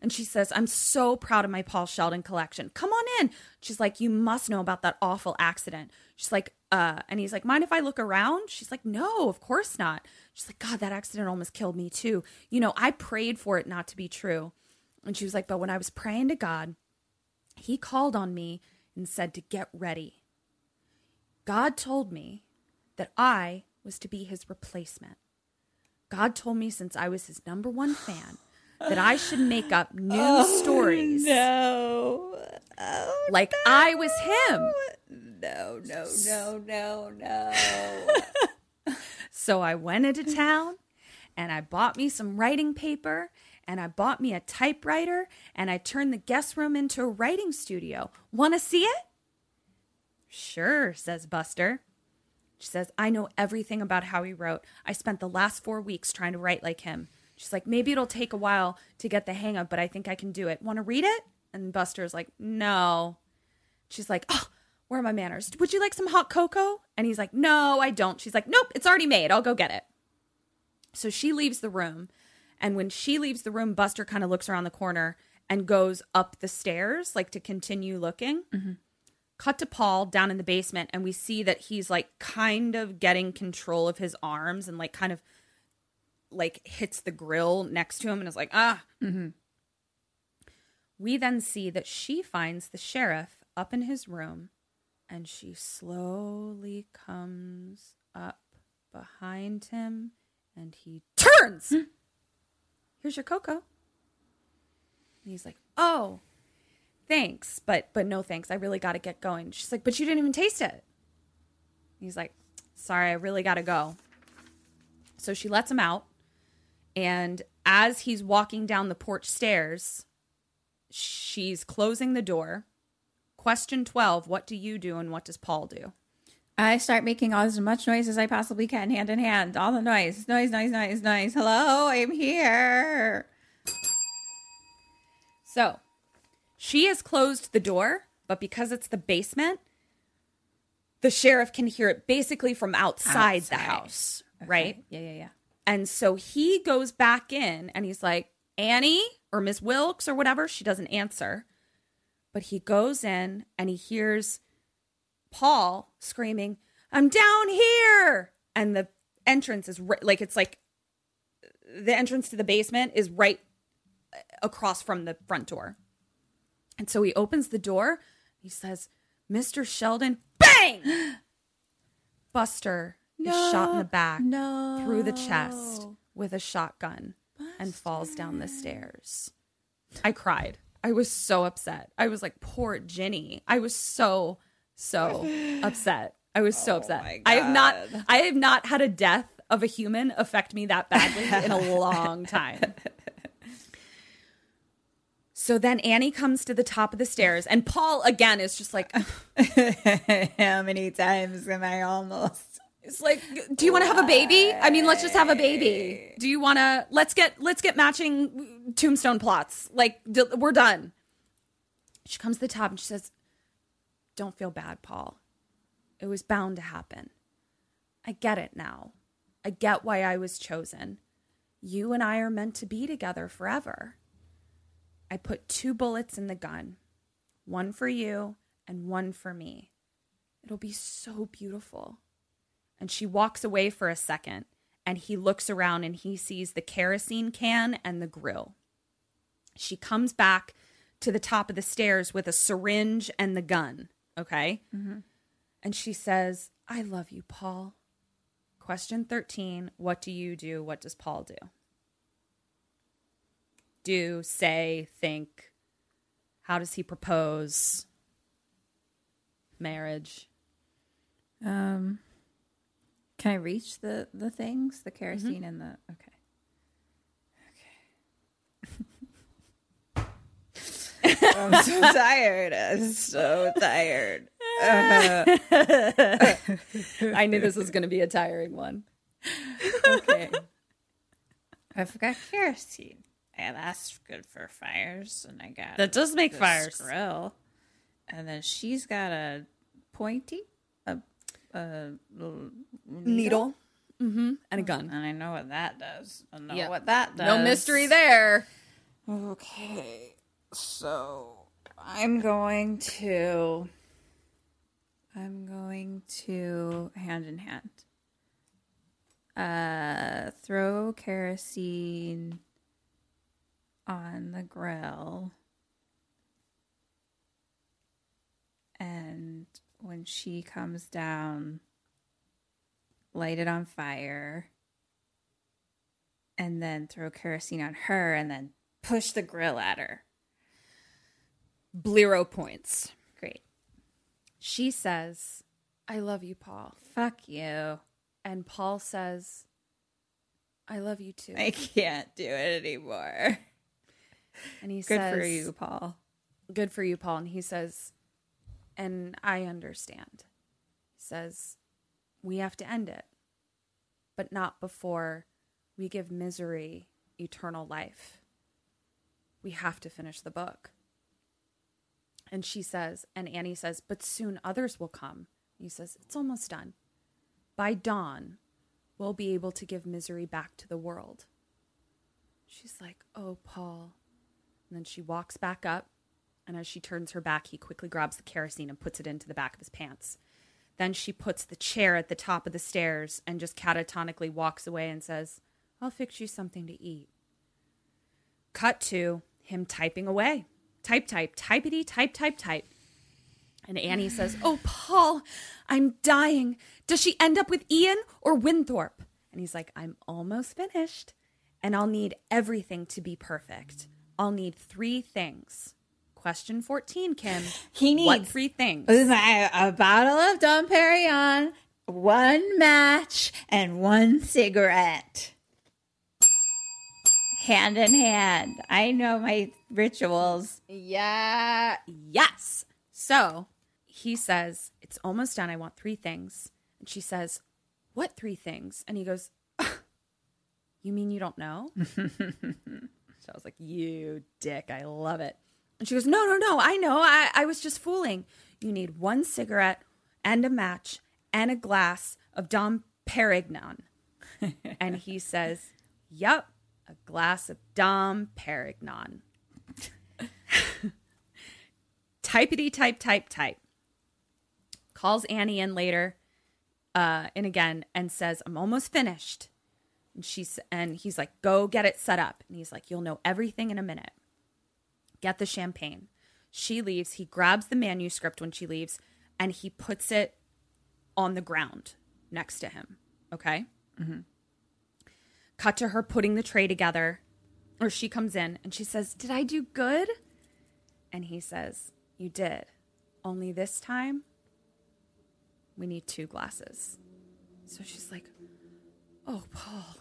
And she says, I'm so proud of my Paul Sheldon collection. Come on in. She's like, You must know about that awful accident. She's like, uh, and he's like, Mind if I look around? She's like, No, of course not. She's like, God, that accident almost killed me too. You know, I prayed for it not to be true. And she was like, But when I was praying to God, he called on me and said to get ready. God told me that I was to be his replacement. God told me since I was his number one fan that I should make up *sighs* new oh, stories No. Oh, like I was him. no, no, no, no, no. *laughs* So I went into town and I bought me some writing paper and I bought me a typewriter and I turned the guest room into a writing studio. Want to see it? Sure, says Buster. She says, I know everything about how he wrote. I spent the last four weeks trying to write like him. She's like, maybe it'll take a while to get the hang of, but I think I can do it. Want to read it? And Buster's like, no. She's like, oh, where are my manners? Would you like some hot cocoa? And he's like, no, I don't. She's like, nope, it's already made. I'll go get it. So she leaves the room. And when she leaves the room, Buster kind of looks around the corner and goes up the stairs, like to continue looking. Mm-hmm. Cut to Paul down in the basement, and we see that he's like kind of getting control of his arms and like kind of like hits the grill next to him and is like, ah. We then see that she finds the sheriff up in his room and she slowly comes up behind him and he turns. Here's your cocoa. And he's like, "Oh, thanks, but but no thanks. I really got to get going." She's like, "But you didn't even taste it." He's like, "Sorry, I really got to go." So she lets him out, and as he's walking down the porch stairs, she's closing the door. Question 12, what do you do and what does Paul do? I start making as much noise as I possibly can, hand in hand. All the noise, noise, noise, noise, noise. Hello, I'm here. So she has closed the door, but because it's the basement, the sheriff can hear it basically from outside, the Outside. house, right? Yeah, yeah, yeah. And so he goes back in and he's like, Annie or Miss Wilkes or whatever. She doesn't answer. But he goes in and he hears Paul screaming, I'm down here. And the entrance is like, it's like the entrance to the basement is right uh, across from the front door. And so he opens the door. He says, Mr. Sheldon, bang! *gasps* Buster is shot in the back No. through the chest with a shotgun and falls down the stairs. I cried. I was so upset. I was like, poor Ginny. I was so, so *laughs* upset. I was so upset. I have not I have not had a death of a human affect me that badly in a *laughs* long time. So then Annie comes to the top of the stairs, and Paul again is just like, *laughs* How many times am I almost? It's like, do you want to have a baby? I mean, let's just have a baby. Do you want to? Let's get let's get matching tombstone plots. Like d- we're done. She comes to the top and she says, "Don't feel bad, Paul. It was bound to happen. I get it now. I get why I was chosen. You and I are meant to be together forever. I put two bullets in the gun, one for you and one for me. It'll be so beautiful." and she walks away for a second and he looks around and he sees the kerosene can and the grill. She comes back to the top of the stairs with a syringe and the gun, okay? Mm-hmm. And she says, I love you, Paul. Question 13 What do you do? What does Paul do? Do, say, think. How does he propose? Marriage. Um, can I reach the the things, the kerosene and the okay. Okay. *laughs* I'm so tired. I'm so tired. I knew this was going to be a tiring one. Okay. I've got kerosene, and that's good for fires. And I got That does make fires. grill, and then she's got a pointy, a, a little Needle. Mm-hmm. And a gun. and I know what that does. I know Yeah. what that does. No mystery there. Okay, so I'm going to. I'm going to hand in hand. Uh, throw kerosene on the grill. And when she comes down, light it on fire and then throw kerosene on her and then push the grill at her. Blero points. Great. She says, I love you, Paul. Fuck you. And Paul says, I love you too. I can't do it anymore. And he Good says, for you, Paul. Good for you, Paul. And he says, and I understand. He says, we have to end it, but not before we give misery eternal life. We have to finish the book. And she says, and Annie says, but soon others will come. He says, it's almost done. By dawn, we'll be able to give misery back to the world. She's like, oh, Paul. And then she walks back up. And as she turns her back, he quickly grabs the kerosene and puts it into the back of his pants. Then she puts the chair at the top of the stairs and just catatonically walks away and says, I'll fix you something to eat. Cut to him typing away. Type, type, typety, type, type, type. And Annie says, Oh, Paul, I'm dying. Does she end up with Ian or Winthorpe? And he's like, I'm almost finished. And I'll need everything to be perfect. I'll need three things. Question 14, Kim. He What needs- three things? a, a bottle of Dom Perignon, one match, and one cigarette. Hand in hand. I know my rituals. Yeah. Yes. So he says, It's almost done. I want three things. And she says, What three things? And he goes, You mean you don't know? *laughs* so I was like, You dick. I love it. And she goes, No, no, no. I know. I, I was just fooling. You need one cigarette and a match and a glass of Dom Perignon. *laughs* and he says, Yep, a glass of Dom Perignon. *laughs* Typety type type type. Calls Annie in later, uh, and again, and says, "I'm almost finished." And she's and he's like, "Go get it set up." And he's like, "You'll know everything in a minute." Get the champagne. She leaves. He grabs the manuscript when she leaves, and he puts it on the ground next to him. Okay. Mm-hmm. Cut to her putting the tray together, or she comes in and she says, "Did I do good?" And he says, You did. Only this time, we need two glasses. So she's like, Oh, Paul.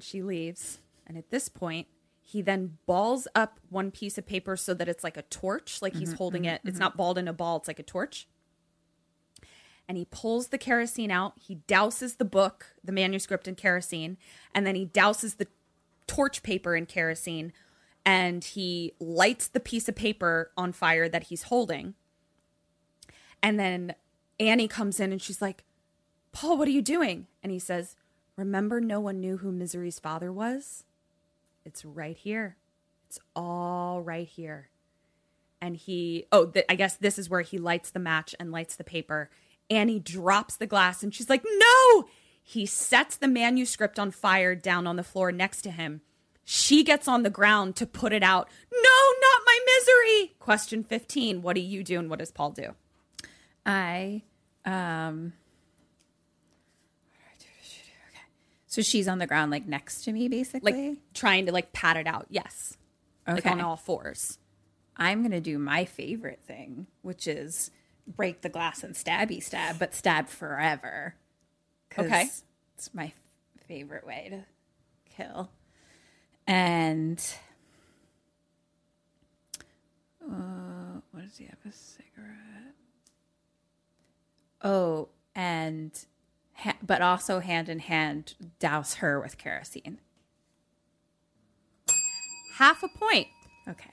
And she leaves. And at this point, he then balls up one piece of paper so that it's like a torch, like he's mm-hmm, holding mm-hmm, it. It's mm-hmm. not balled in a ball, it's like a torch. And he pulls the kerosene out. He douses the book, the manuscript in kerosene, and then he douses the torch paper in kerosene and he lights the piece of paper on fire that he's holding. And then Annie comes in and she's like, Paul, what are you doing? And he says, Remember, no one knew who Misery's father was? It's right here. It's all right here. And he, oh, th- I guess this is where he lights the match and lights the paper. Annie drops the glass and she's like, No! He sets the manuscript on fire down on the floor next to him. She gets on the ground to put it out. No, not my misery. Question 15. What do you do and what does Paul do? I um So she's on the ground like next to me basically. Like trying to like pat it out. Yes. Like Okay. on all fours. I'm going to do my favorite thing, which is break the glass and stabby stab, but stab forever. Okay. It's my favorite way to kill. And uh, what does he have? A cigarette? Oh, and ha- but also hand in hand douse her with kerosene. Half a point. Okay.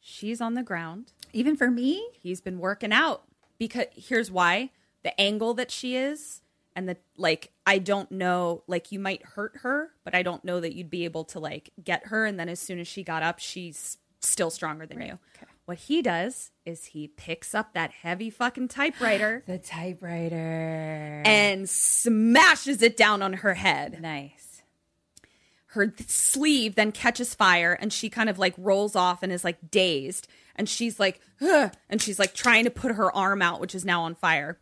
She's on the ground. Even for me? He's been working out because here's why the angle that she is and the like I don't know like you might hurt her but I don't know that you'd be able to like get her and then as soon as she got up she's still stronger than you. Okay. What he does is he picks up that heavy fucking typewriter *gasps* The typewriter. and smashes it down on her head. nice. her th- sleeve then catches fire and she kind of like rolls off and is like dazed and she's like Ugh, and she's like trying to put her arm out which is now on fire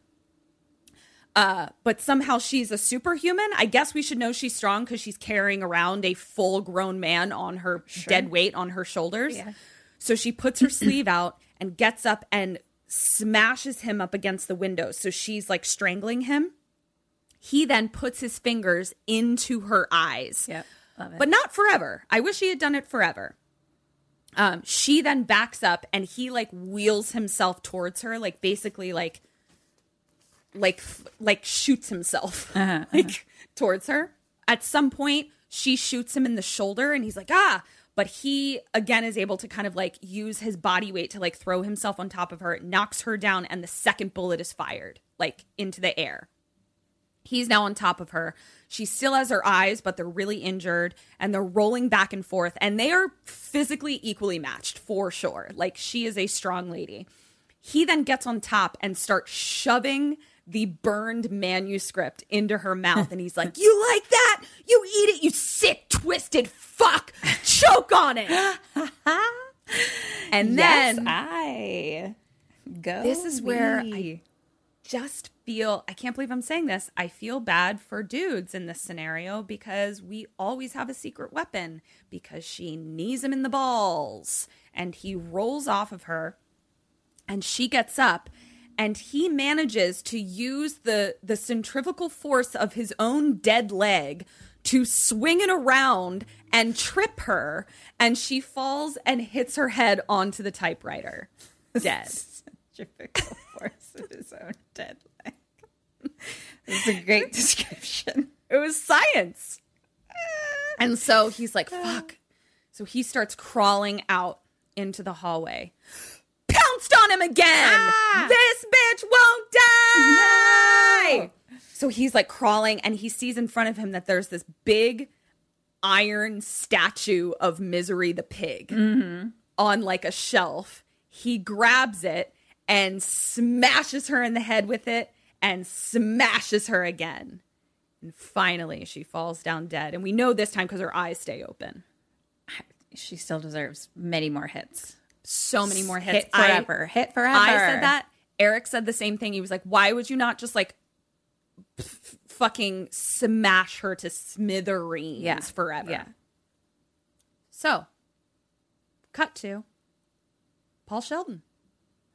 uh but somehow she's a superhuman i guess we should know she's strong because she's carrying around a full grown man on her dead weight on her shoulders Yeah. So she puts her sleeve out and gets up and smashes him up against the window so she's like strangling him he then puts his fingers into her eyes Yep. but not forever. I wish he had done it forever. Um, she then backs up and he like wheels himself towards her, like basically like like like shoots himself like towards her. At some point, she shoots him in the shoulder and he's like, ah, but he again is able to kind of like use his body weight to like throw himself on top of her, knocks her down, and the second bullet is fired like into the air. He's now on top of her. She still has her eyes, but they're really injured and they're rolling back and forth. And they are physically equally matched for sure. Like she is a strong lady. He then gets on top and starts shoving the burned manuscript into her mouth. And he's like, You like that? You eat it, you sick, twisted fuck. Choke on it. and Yes, then I go. This is where. I just feel I can't believe I'm saying this. I feel bad for dudes in this scenario because we always have a secret weapon because she knees him in the balls and he rolls off of her and she gets up and he manages to use the the centrifugal force of his own dead leg to swing it around and trip her and she falls and hits her head onto the typewriter *laughs* dead centrifugal force of his own dead leg. It's a great *laughs* description. It was science. *laughs* And so he's like, fuck. So he starts crawling out into the hallway. Pounced on him again. Ah. This bitch won't die. So he's like crawling and he sees in front of him that there's this big iron statue of Misery the pig mm-hmm. on like a shelf. He grabs it and smashes her in the head with it and smashes her again. And finally, she falls down dead. And we know this time because her eyes stay open. She still deserves many more hits. So many more hits. Hit forever. Hit forever. I said that. Eric said the same thing. He was like, why would you not just like f- fucking smash her to smithereens Yeah. forever? Yeah. So, cut to Paul Sheldon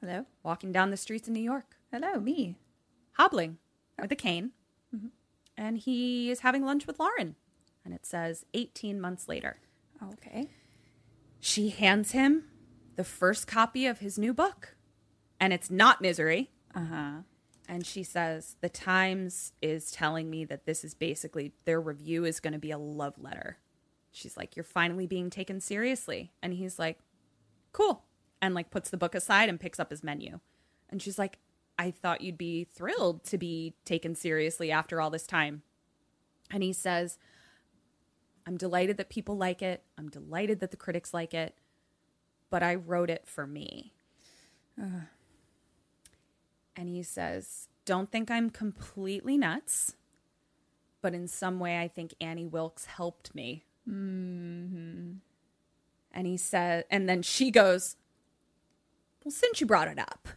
Hello. walking down the streets in New York. Hello, me. hobbling with a cane. Mm-hmm. And he is having lunch with Lauren. And it says 18 months later. Okay. She hands him the first copy of his new book. And it's not Misery. Uh huh. And she says, The Times is telling me that this is basically their review is going to be a love letter. She's like, You're finally being taken seriously. And he's like, Cool. And like puts the book aside and picks up his menu. And she's like, I thought you'd be thrilled to be taken seriously after all this time. And he says, I'm delighted that people like it. I'm delighted that the critics like it. But I wrote it for me. And he says, Don't think I'm completely nuts, but in some way, I think Annie Wilkes helped me. Mm-hmm. And he said, and then she goes, Well, since you brought it up,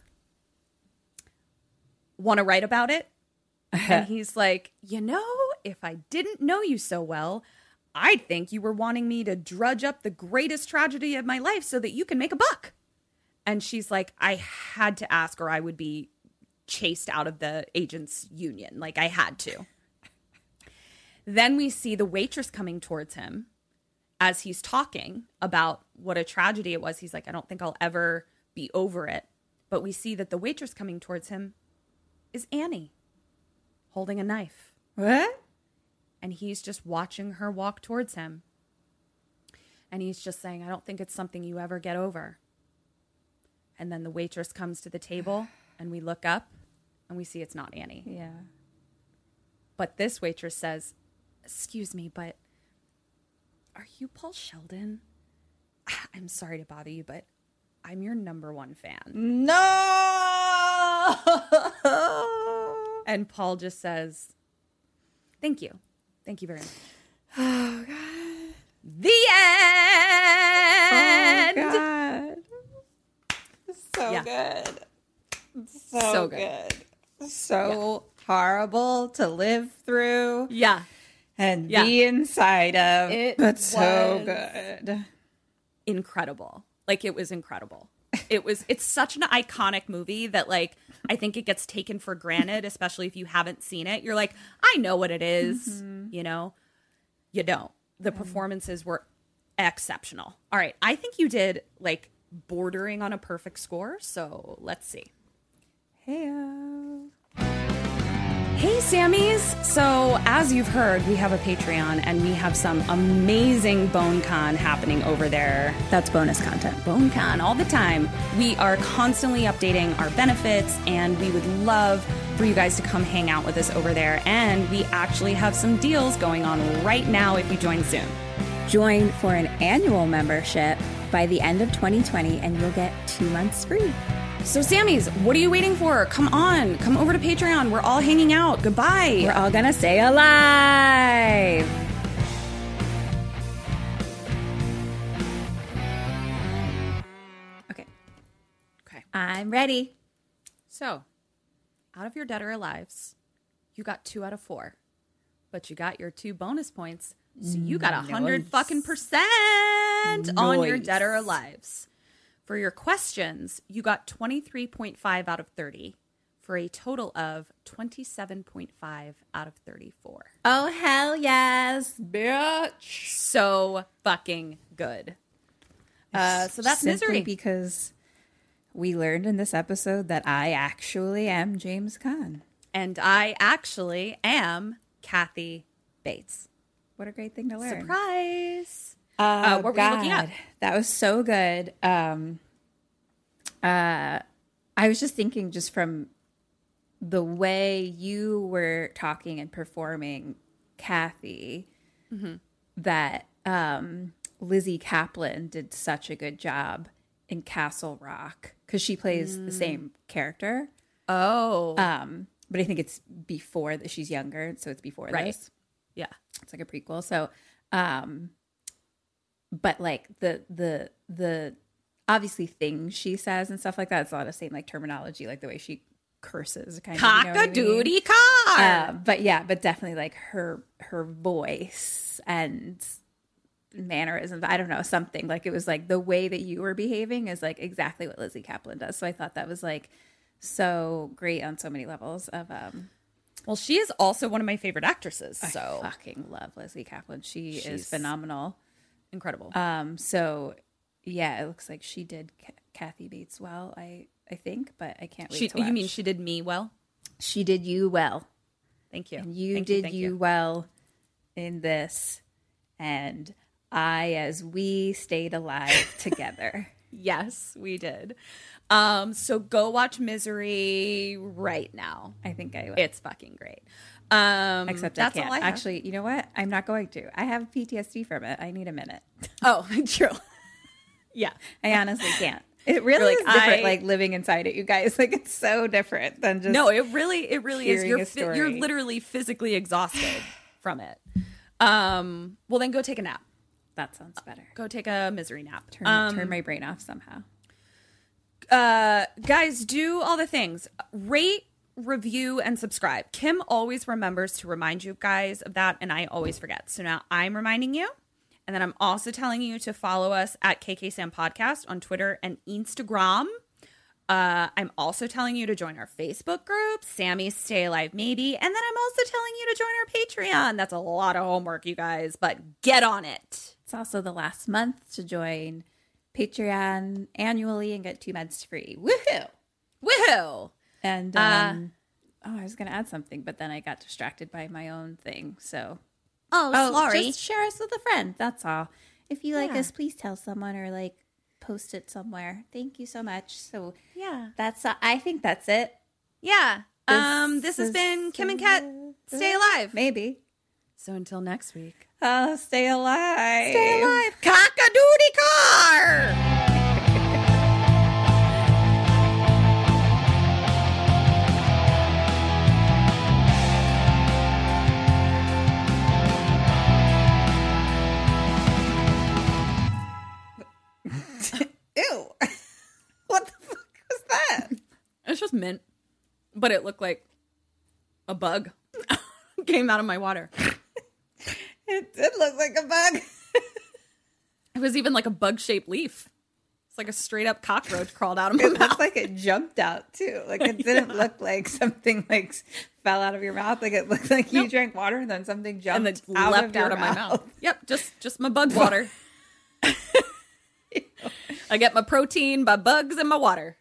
want to write about it? *laughs* and he's like, You know, if I didn't know you so well, I'd think you were wanting me to drudge up the greatest tragedy of my life so that you can make a buck. And she's like, I had to ask, or I would be chased out of the agents' union. Like, I had to. *laughs* then we see the waitress coming towards him as he's talking about what a tragedy it was. He's like, I don't think I'll ever be over it. But we see that the waitress coming towards him is Annie holding a knife. What? And he's just watching her walk towards him. And he's just saying, I don't think it's something you ever get over. And then the waitress comes to the table, *sighs* and we look up and we see it's not Annie. Yeah. But this waitress says, Excuse me, but are you Paul Sheldon? *sighs* I'm sorry to bother you, but I'm your number one fan. No. And Paul just says, Thank you. Thank you very much. Oh God. The end. Oh God. So Yeah. good. So, So good. good. So horrible to live through Yeah. and Yeah. be inside of, It but so good. Incredible. Like it was incredible. It was it's such an iconic movie that like I think it gets taken for granted, especially if you haven't seen it. You're like, I know what it is," mm-hmm. you know. You don't. the mm-hmm. performances were exceptional. All right, I think you did like bordering on a perfect score. So let's see. Hey, Hey, Sammys! So, as you've heard, we have a Patreon and we have some amazing BoneCon happening over there. that's bonus content. BoneCon all the time. We are constantly updating our benefits and we would love for you guys to come hang out with us over there. And we actually have some deals going on right now if you join soon. Join for an annual membership by the end of 2020, and you'll get two months free. So, Sammys, what are you waiting for? Come on, come over to Patreon. We're all hanging out. Goodbye. We're all gonna stay alive. okay. Okay. I'm ready. So, out of your dead or alives, you got two out of four, but you got your two bonus points, so you got a hundred fucking percent on your dead or alives. For your questions, you got twenty three point five out of thirty, for a total of twenty seven point five out of thirty four. Oh hell yes, bitch! So fucking good. Uh, so that's Simply misery. because we learned in this episode that I actually am James Caan. and I actually am Kathy Bates. What a great thing to learn! Surprise. Oh, Uh, what were you looking at? God. That was so good. Um, uh, I was just thinking, just from the way you were talking and performing, Kathy, Mm-hmm. that um, Lizzy Caplan did such a good job in Castle Rock because she plays the same character. Oh, Um, but I think it's before that she's younger, so it's before right. this Yeah. it's like a prequel so um but like the the the obviously things she says and stuff like that it's a lot of same like terminology like the way she curses kind of you know Cock a I doody car. Uh, but yeah but definitely like her her voice and mannerisms i don't know something like it was like the way that you were behaving is like exactly what lizzy caplan does so i thought that was like so great on so many levels of um well, she is also one of my favorite actresses. I So fucking love Leslie Kaplan. She She's- is phenomenal. Incredible. Um, so yeah, it looks like she did Ca- Kathy Bates well. I I think, but I can't wait she, to watch. you mean she did me well? she did you well, Thank you. and you Thank did thank you, well in this, and I, as we stayed alive *laughs* together. Yes, we did. Um, so go watch Misery right now. I think I will. It's fucking great. Um, Except that's I can't. all I. Actually, you know what? I'm not going to. I have PTSD from it. I need a minute. *laughs* oh, *laughs* true. yeah. I honestly can't. *laughs* It really like, is different, I- like living inside it, you guys. Like it's so different than just No, it really, it really is. You're, fi- you're literally physically exhausted from it. Um, well, then go take a nap. that sounds better. Go take a misery nap. Turn, Um, turn my brain off somehow. uh, guys, do all the things. Rate, review, and subscribe. Kim always remembers to remind you guys of that, and I always forget. So now I'm reminding you. And then I'm also telling you to follow us at KK Sam Podcast on Twitter and Instagram. Uh, I'm also telling you to join our Facebook group, Sammy Stay Alive Maybe. And then I'm also telling you to join our Patreon. That's a lot of homework, you guys, but get on it. It's also the last month to join Patreon annually and get two months free. Woohoo! Woohoo! And um, oh, I was going to add something, but then I got distracted by my own thing. So Oh, oh, sorry. just share us with a friend. That's all. If you like Yeah. us, please tell someone or like post it somewhere. Thank you so much. So yeah. that's uh, I think that's it. Yeah. This um, this has been Kim and Kat. Stay alive. Maybe. So until next week. Oh, stay alive. Stay alive. Cock a doody car. Mint, but it looked like a bug *laughs* came out of my water. *laughs* It did look like a bug. *laughs* It was even like a bug shaped leaf. It's like a straight up cockroach crawled out of my It mouth. looked like it jumped out too. Like it didn't look like something like fell out of your mouth. Like it looked like you drank water and then something jumped and then out leapt of out of my mouth. Yep, just just my bug water. I get my protein by bugs and my water.